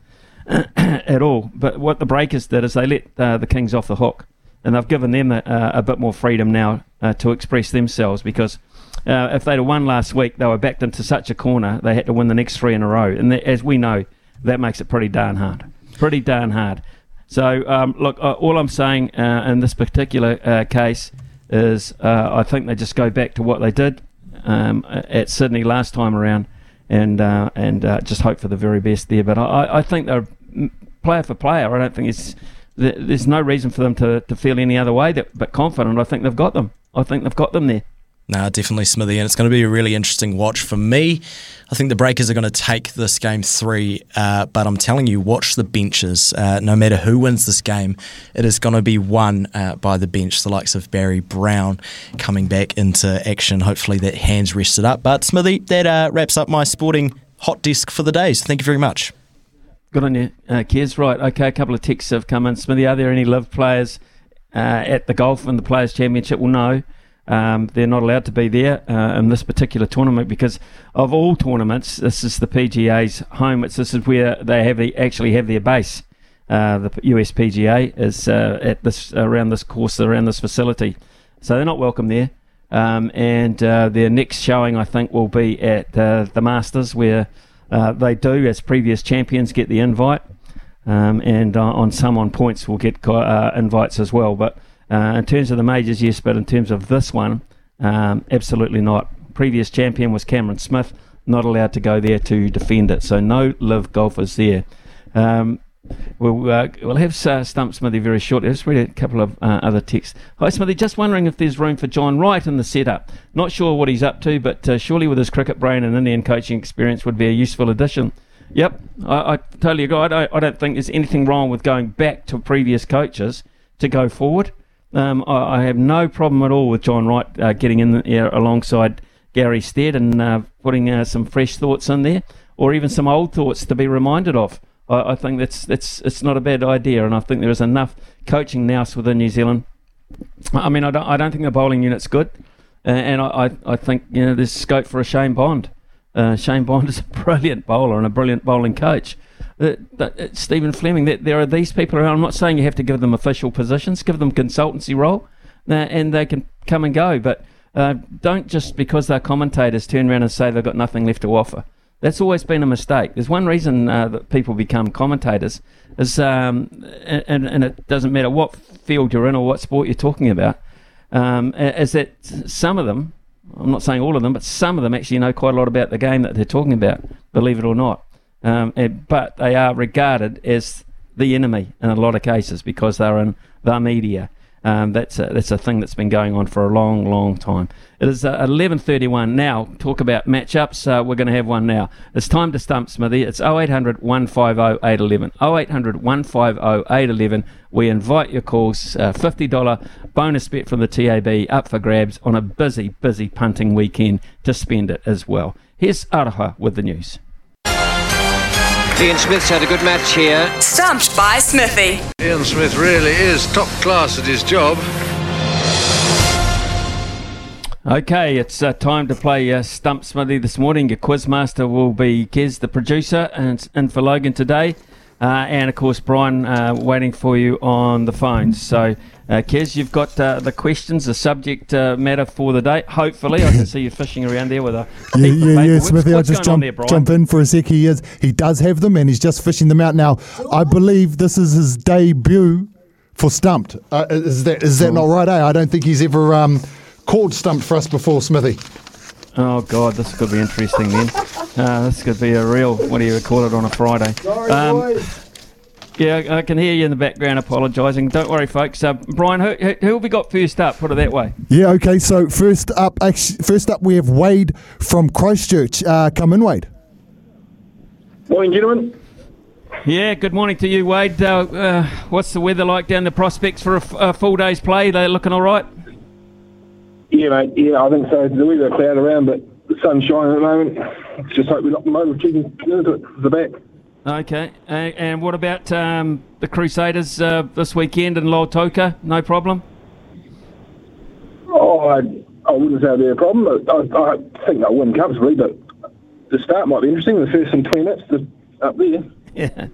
at all. But what the Breakers did is they let uh, the Kings off the hook, and they've given them a, a bit more freedom now uh, to express themselves because. Uh, if they'd have won last week, they were backed into such a corner. They had to win the next three in a row, and as we know, that makes it pretty darn hard. Pretty darn hard. So, um, look, uh, all I'm saying uh, in this particular uh, case is uh, I think they just go back to what they did um, at Sydney last time around and uh, and uh, just hope for the very best there. But I, I think they're mm, player for player. I don't think it's there's no reason for them to, to feel any other way that, but confident. I think they've got them. I think they've got them there. No, definitely Smithy, and it's going to be a really interesting watch for me. I think the Breakers are going to take this game three, uh, but I'm telling you, watch the benches. Uh, no matter who wins this game, it is going to be won uh, by the bench, the likes of Barry Brown coming back into action. Hopefully that hand's rested up. But Smithy, that uh, wraps up my sporting hot desk for the day. So thank you very much. Good on you, uh, Kez. Right, okay, a couple of texts have come in. Smithy, are there any LIV players uh, at the golf and the Players' Championship? Well, no. Um, they're not allowed to be there uh, in this particular tournament because of all tournaments, this is the PGA's home. It's, this is where they have the, actually have their base. Uh, the US PGA is uh, at this around this course, around this facility, so they're not welcome there. Um, and uh, their next showing, I think, will be at uh, the Masters, where uh, they do, as previous champions, get the invite, um, and on some on points will get invites as well. But uh, in terms of the majors, yes, but in terms of this one, um, absolutely not. Previous champion was Cameron Smith, not allowed to go there to defend it. So no LIV golfers there. Um, We'll, uh, we'll have uh, Stump Smithy very shortly. Let's read a couple of uh, other texts. Hi, Smithy. Just wondering if there's room for John Wright in the setup. Not sure what he's up to, but uh, surely with his cricket brain and Indian coaching experience would be a useful addition. Yep, I, I totally agree. I I don't think there's anything wrong with going back to previous coaches to go forward. Um, I, I have no problem at all with John Wright uh, getting in there alongside Gary Stead and uh, putting uh, some fresh thoughts in there, or even some old thoughts to be reminded of. I, I think that's that's it's not a bad idea, and I think there is enough coaching now within New Zealand. I mean, I don't I don't think the bowling unit's good, and I, I I think you know there's scope for a Shane Bond. Uh, Shane Bond is a brilliant bowler and a brilliant bowling coach. Uh, that, uh, Stephen Fleming, that there are these people around. I'm not saying you have to give them official positions, give them consultancy role, uh, and they can come and go. But uh, don't just because they're commentators turn around and say they've got nothing left to offer. That's always been a mistake. There's one reason uh, that people become commentators is, um, and, and it doesn't matter what field you're in or what sport you're talking about, um, is that some of them, I'm not saying all of them, but some of them actually know quite a lot about the game that they're talking about, believe it or not. Um, and, but they are regarded as the enemy in a lot of cases because they're in the media. Um, that's a, that's a thing that's been going on for a long, long time. It is uh, 11:31 now. Talk about matchups. Uh, we're going to have one now. It's time to stump Smithy. It's 0800 150 811. 0800 150 811. We invite your calls. Uh, $50 bonus bet from the TAB up for grabs on a busy, busy punting weekend to spend it as well. Here's Aroha with the news. Ian Smith's had a good match here. Stumped by Smithy. Ian Smith really is top class at his job. Okay, it's uh, time to play uh, Stump Smithy this morning. Your quizmaster will be Kez, the producer, and and for Logan today. Uh, and of course, Brian uh, waiting for you on the phone. So, uh, Kez, you've got uh, the questions, the subject uh, matter for the day. Hopefully, I can see you fishing around there with a. Yeah, yeah, yeah. Smithy. I'll What's just jump, there, jump in for a sec. He is, he does have them, and he's just fishing them out now. I believe this is his debut for Stumped. Uh, is that is that not right? Eh? I don't think he's ever um, called Stumped for us before, Smithy. Oh God, this could be interesting then. Uh, this could be a real. What do you call it on a Friday? Sorry, Um, yeah, I can hear you in the background apologising. Don't worry, folks. Uh, Brian, who, who, who have we got first up? Put it that way. Yeah. Okay. So first up, actually, first up, we have Wade from Christchurch. Uh, come in, Wade. Morning, gentlemen. Yeah, good morning to you, Wade. Uh, uh, what's the weather like down the prospects for a, f- a full day's play? They're looking all right. Yeah, mate. Yeah, I think so. The weather cloud around, but the sun's shining at the moment. Let's just hope we're not motor chicken into it, the back. Okay, and what about um, the Crusaders uh, this weekend in Lautoka? No problem. Oh, I, I wouldn't say be a problem. But I, I think they'll win comfortably, but the start might be interesting. The first some 20 minutes up there. Yeah.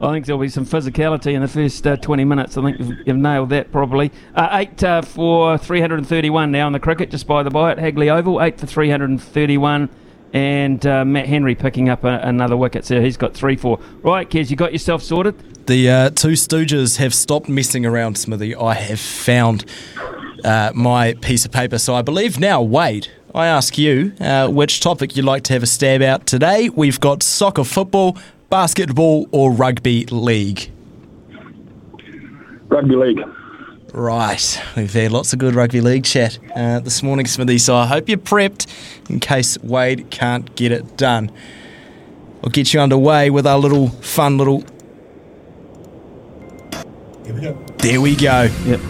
I think there'll be some physicality in the first uh, 20 minutes. I think you've, you've nailed that probably. Uh, eight uh, for 331 now in the cricket, just by the by at Hagley Oval. Eight for 331. And uh, Matt Henry picking up a, another wicket, so he's got three, four. Right, Kez, you got yourself sorted? The uh, two Stooges have stopped messing around, Smithy. I have found uh, my piece of paper. So I believe now, Wade, I ask you uh, which topic you'd like to have a stab out today. We've got soccer, football, basketball, or rugby league. Rugby league. Right, we've had lots of good rugby league chat uh, this morning, Smithy. So I hope you're prepped in case Wade can't get it done. I'll get you underway with our little fun little. Here we go. There we go. Yep.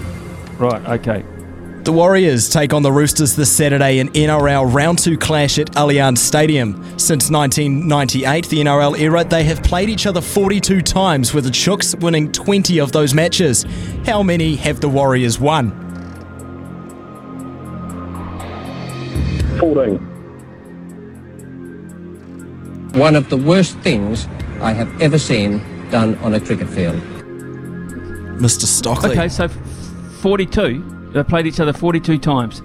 Right. Okay. The Warriors take on the Roosters this Saturday in NRL Round 2 clash at Allianz Stadium. Since 1998, the NRL era, they have played each other 42 times, with the Chooks winning 20 of those matches. How many have the Warriors won? 14. One of the worst things I have ever seen done on a cricket field. Mr. Stockley. Okay, so 42. They played each other 42 times.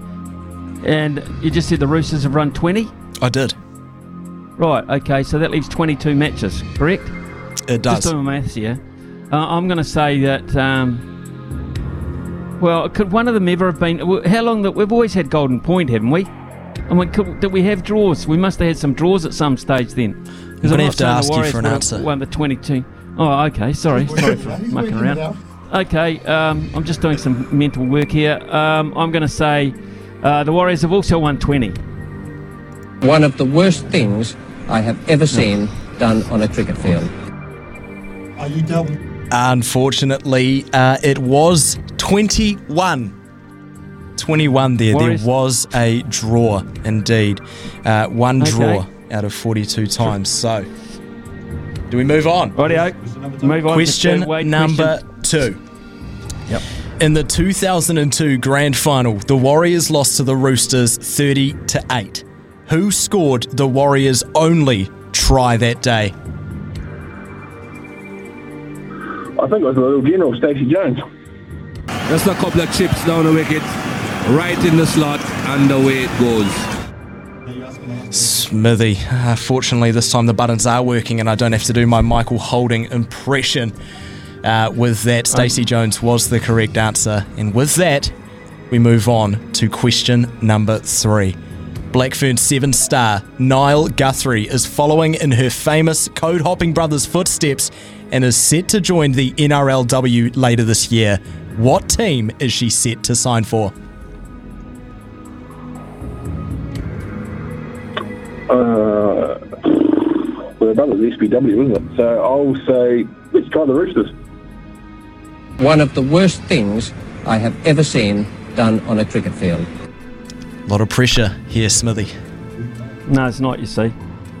And you just said the Roosters have run 20? I did. Right, okay, so that leaves 22 matches, correct? It does. Just doing my maths here. Uh, I'm going to say that. Um, well, could one of them ever have been? How long that we've always had Golden Point, haven't we? I mean, could, did we have draws? We must have had some draws at some stage then. I'm gonna have to ask you for an Warriors answer. One have Won the 22. Oh, okay. Sorry, sorry for mucking around. Okay, um, I'm just doing some mental work here. Um, I'm going to say uh, the Warriors have also won 20. One of the worst things I have ever seen done on a cricket field. Are you done? Unfortunately, uh, it was 21. 21 there. Warriors- There was a draw, indeed. Uh, one Okay. draw out of 42 times. So, do we move on? Rightio. Move on. Question number question. Two. Yep. In the 2002 Grand Final, the Warriors lost to the Roosters 30 to 8. Who scored the Warriors' only try that day? I think it was the little general, Stacey Jones. Just a couple of chips down the wicket, right in the slot, and away it goes. Smithy. Uh, fortunately, this time the buttons are working and I don't have to do my Michael Holding impression. Uh, with that, Stacey Jones was the correct answer. And with that, we move on to question number three. Blackfern seven star Niall Guthrie is following in her famous code hopping brothers' footsteps and is set to join the NRLW later this year. What team is she set to sign for? Uh, well, that was SBW, wasn't it? So I'll say, let's try the Roosters. One of the worst things I have ever seen done on a cricket field. A lot of pressure here, Smithy. No, it's not, you see,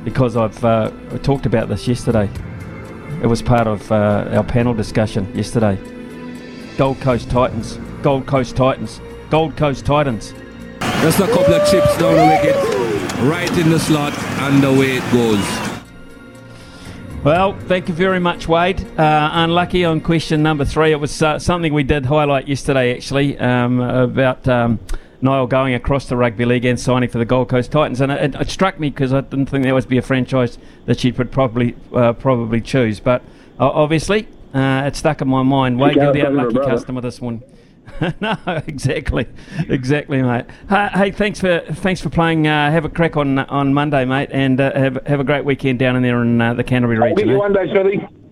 because I've uh, I talked about this yesterday. It was part of uh, our panel discussion yesterday. Gold Coast Titans. Gold Coast Titans. Gold Coast Titans. Just a couple of chips down the wicket, right in the slot, and away it goes. Well, thank you very much, Wade. Uh, unlucky on question number three. It was uh, something we did highlight yesterday, actually, um, about um, Niall going across the rugby league and signing for the Gold Coast Titans, and it, it struck me because I didn't think there was be a franchise that she would probably uh, probably choose. But obviously, uh, it stuck in my mind. Wade, you're the say you're a unlucky customer this one. no, exactly, exactly, mate. Hey, hey, thanks for thanks for playing. Uh, have a crack on on Monday, mate, and uh, have have a great weekend down in there in uh, the Canterbury I'll region. get you eh? one day, Smithy.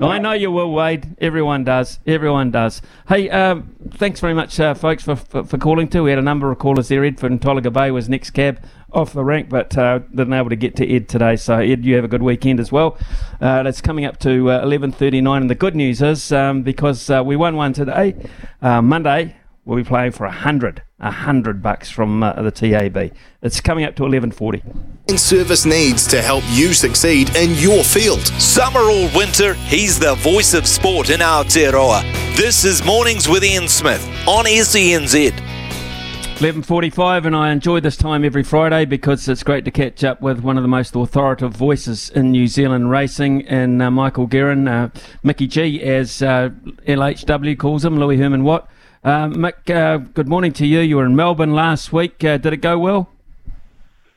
I know you will, Wade. Everyone does. Everyone does. Hey, um, thanks very much, uh, folks, for, for for calling too. We had a number of callers there. Ed from Tolaga Bay was next cab off the rank, but uh, didn't able to get to Ed today. So Ed, you have a good weekend as well. Uh, it's coming up to uh, eleven thirty nine, and the good news is um, because uh, we won one today, uh, Monday. We'll be playing for a hundred, a hundred bucks from uh, the TAB. It's coming up to eleven forty. And service needs to help you succeed in your field. Summer or winter, he's the voice of sport in Aotearoa. This is Mornings with Ian Smith on SENZ. 11.45 and I enjoy this time every Friday because it's great to catch up with one of the most authoritative voices in New Zealand racing and uh, Michael Guerin, uh, Mickey G as uh, LHW calls him, Louis Herman Watt. Uh, Mick, uh, good morning to you. You were in Melbourne last week. Uh, did it go well?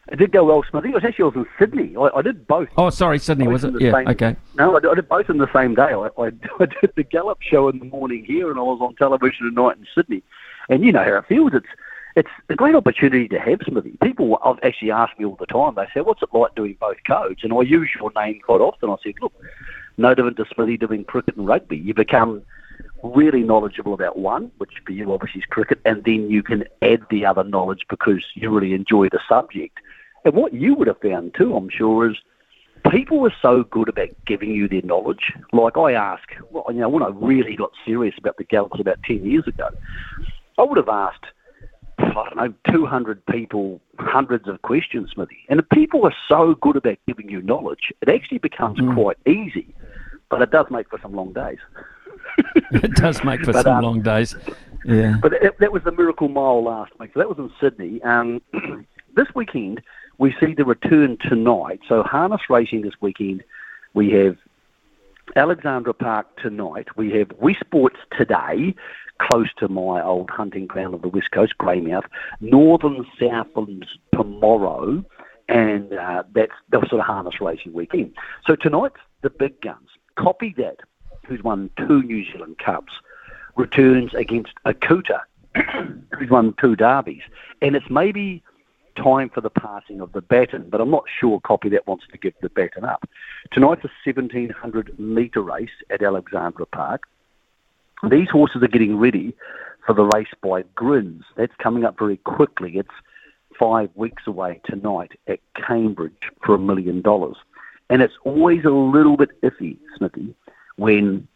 It did go well, Smithy. It was actually I was in Sydney. I, I did both. Oh, sorry, Sydney, Both was it? Yeah, same- okay. No, I did, I did both in the same day. I, I, I did the Gallup show in the morning here, and I was on television at night in Sydney. And you know how it feels. It's it's a great opportunity to have Smithy. People have actually asked me all the time. They say, "What's it like doing both codes?" And I use your name quite often. I said, "Look, no different to Smithy doing cricket and rugby. You become really knowledgeable about one, which for you obviously is cricket, and then you can add the other knowledge because you really enjoy the subject. And what you would have found too, I'm sure, is people were so good about giving you their knowledge. Like I ask, well, you know, when I really got serious about the Gallops about 10 years ago, I would have asked, I don't know, 200 people, hundreds of questions, Smithy. And if people are so good about giving you knowledge, it actually becomes mm-hmm. quite easy, but it does make for some long days. it does make for But, some um, long days. Yeah. But that, that was the Miracle Mile last week. So that was in Sydney. Um, this weekend, we see the return tonight. So harness racing this weekend, we have Alexandra Park tonight. We have Westports today, close to my old hunting ground of the West Coast, Greymouth. Northern Southlands tomorrow, and uh, that's the sort of harness racing weekend. So tonight's the big guns. Copy that, who's won two New Zealand Cups, returns against Akuta, who's won two derbies. And it's maybe time for the passing of the baton, but I'm not sure Copy that wants to give the baton up. Tonight's a 1700 metre race at Alexandra Park. These horses are getting ready for the race by Grins. That's coming up very quickly. It's five weeks away tonight at Cambridge for a million dollars. And it's always a little bit iffy, Smithy, when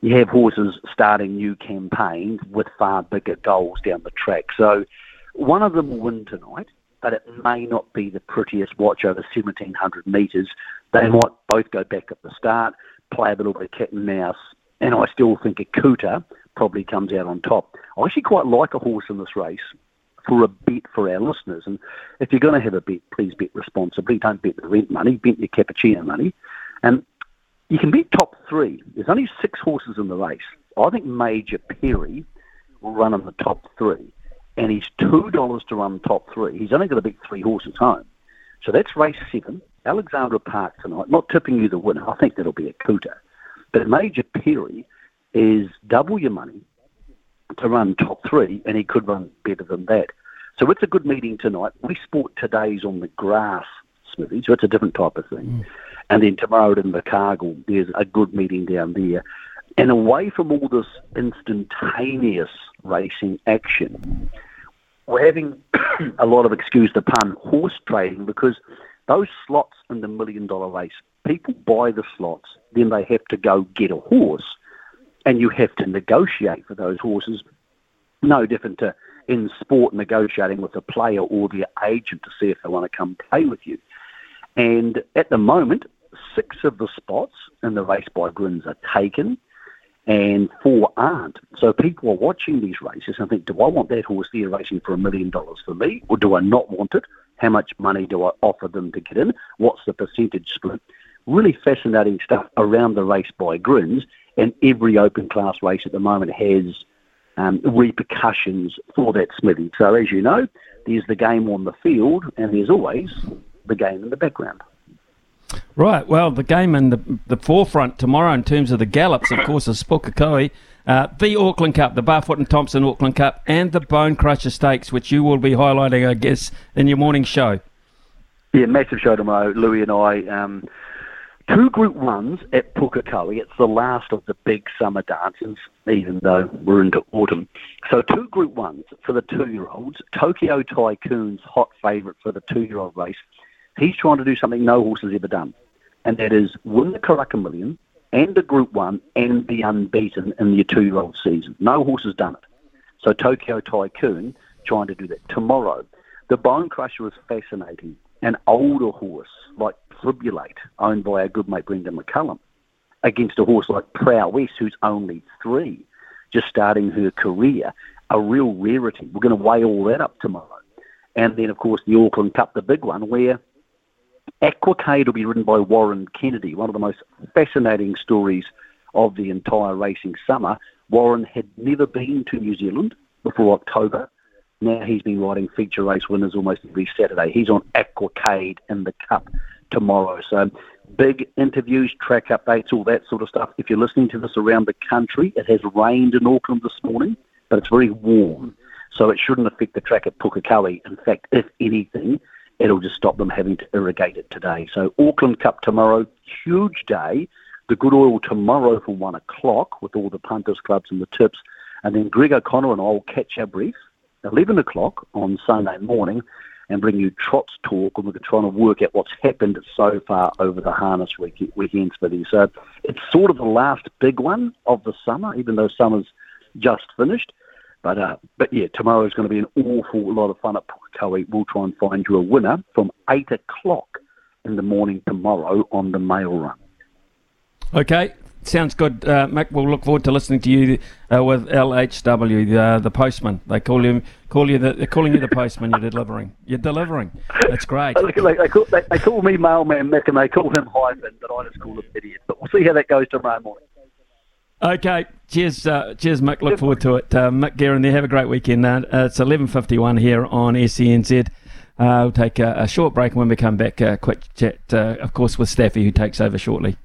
you have horses starting new campaigns with far bigger goals down the track. So one of them will win tonight, but it may not be the prettiest watch over 1700 metres. They might both go back at the start, play a little bit of cat and mouse, and I still think Akuta probably comes out on top. I actually quite like a horse in this race for a bet for our listeners. And if you're going to have a bet, please bet responsibly. Don't bet the rent money, bet your cappuccino money. And you can bet top three. There's only six horses in the race. I think Major Perry will run in the top three. And he's $2 to run top three. He's only got to beat three horses home. So that's race seven, Alexandra Park tonight. Not tipping you the winner. I think that'll be Akuta. But Major Perry is double your money to run top three, and he could run better than that. So it's a good meeting tonight. Westport today's on the grass, Smithy, so it's a different type of thing. Mm. And then tomorrow at Invercargill, there's a good meeting down there. And away from all this instantaneous racing action, we're having a lot of, excuse the pun, horse trading because those slots in the million dollar race, people buy the slots, then they have to go get a horse, and you have to negotiate for those horses. No different to in sport negotiating with a player or their agent to see if they want to come play with you. And at the moment, six of the spots in the race by Grins are taken and four aren't. So people are watching these races and think, do I want that horse there racing for a million dollars for me or do I not want it? How much money do I offer them to get in? What's the percentage split? Really fascinating stuff around the race by Grins and every open class race at the moment has um, repercussions for that Smithy. So as you know, there's the game on the field and there's always the game in the background. Right. Well, the game in the, the forefront tomorrow in terms of the gallops, of course, is Pukekohe, uh, the Auckland Cup, the Barfoot and Thompson Auckland Cup, and the Bone Crusher Stakes, which you will be highlighting, I guess, in your morning show. Yeah, massive show tomorrow. Louis and I, um, two Group Ones at Pukekohe. It's the last of the big summer dances, even though we're into autumn. So two Group Ones for the two-year-olds. Tokyo Tycoon's hot favourite for the two-year-old race. He's trying to do something no horse has ever done, and that is win the Karaka Million and the Group One and be unbeaten in your two-year-old season. No horse has done it. So Tokyo Tycoon trying to do that tomorrow. The Bone Crusher is fascinating. An older horse like Tribulate, owned by our good mate Brendon McCullum, against a horse like Prowess, who's only three, just starting her career, a real rarity. We're going to weigh all that up tomorrow. And then, of course, the Auckland Cup, the big one, where Aquacade will be ridden by Warren Kennedy, one of the most fascinating stories of the entire racing summer. Warren had never been to New Zealand before October. Now he's been riding feature race winners almost every Saturday. He's on Aquacade in the Cup tomorrow. So big interviews, track updates, all that sort of stuff. If you're listening to this around the country, it has rained in Auckland this morning, but it's very warm. So it shouldn't affect the track at Pukekohe. In fact, if anything, it'll just stop them having to irrigate it today. So Auckland Cup tomorrow, huge day. The Good Oil tomorrow from one o'clock with all the punters clubs and the tips. And then Greg O'Connor and I will catch our brief 11 o'clock on Sunday morning and bring you Trots Talk, and we're trying to try and work out what's happened so far over the harness week, weekends for these. So it's sort of the last big one of the summer, even though summer's just finished. But uh, but yeah, tomorrow is going to be an awful lot of fun at Pukekohe. We'll try and find you a winner from 8 o'clock in the morning tomorrow on the mail run. Okay, sounds good, uh, Mick. We'll look forward to listening to you uh, with LHW, the, uh, the postman. They call you call you the, they're calling you the postman. You're delivering. You're delivering. That's great. They, they, call, they, they call me mailman Mick, and they call him hyphen, but I just call him idiot. But we'll see how that goes tomorrow morning. Okay, cheers, uh, cheers, Mick. Look forward to it. Uh, Mick Guerin there. Have a great weekend. Uh, it's 11:51 here on SENZ. Uh, we'll take a, a short break, and when we come back, a quick chat, uh, of course, with Staffy, who takes over shortly.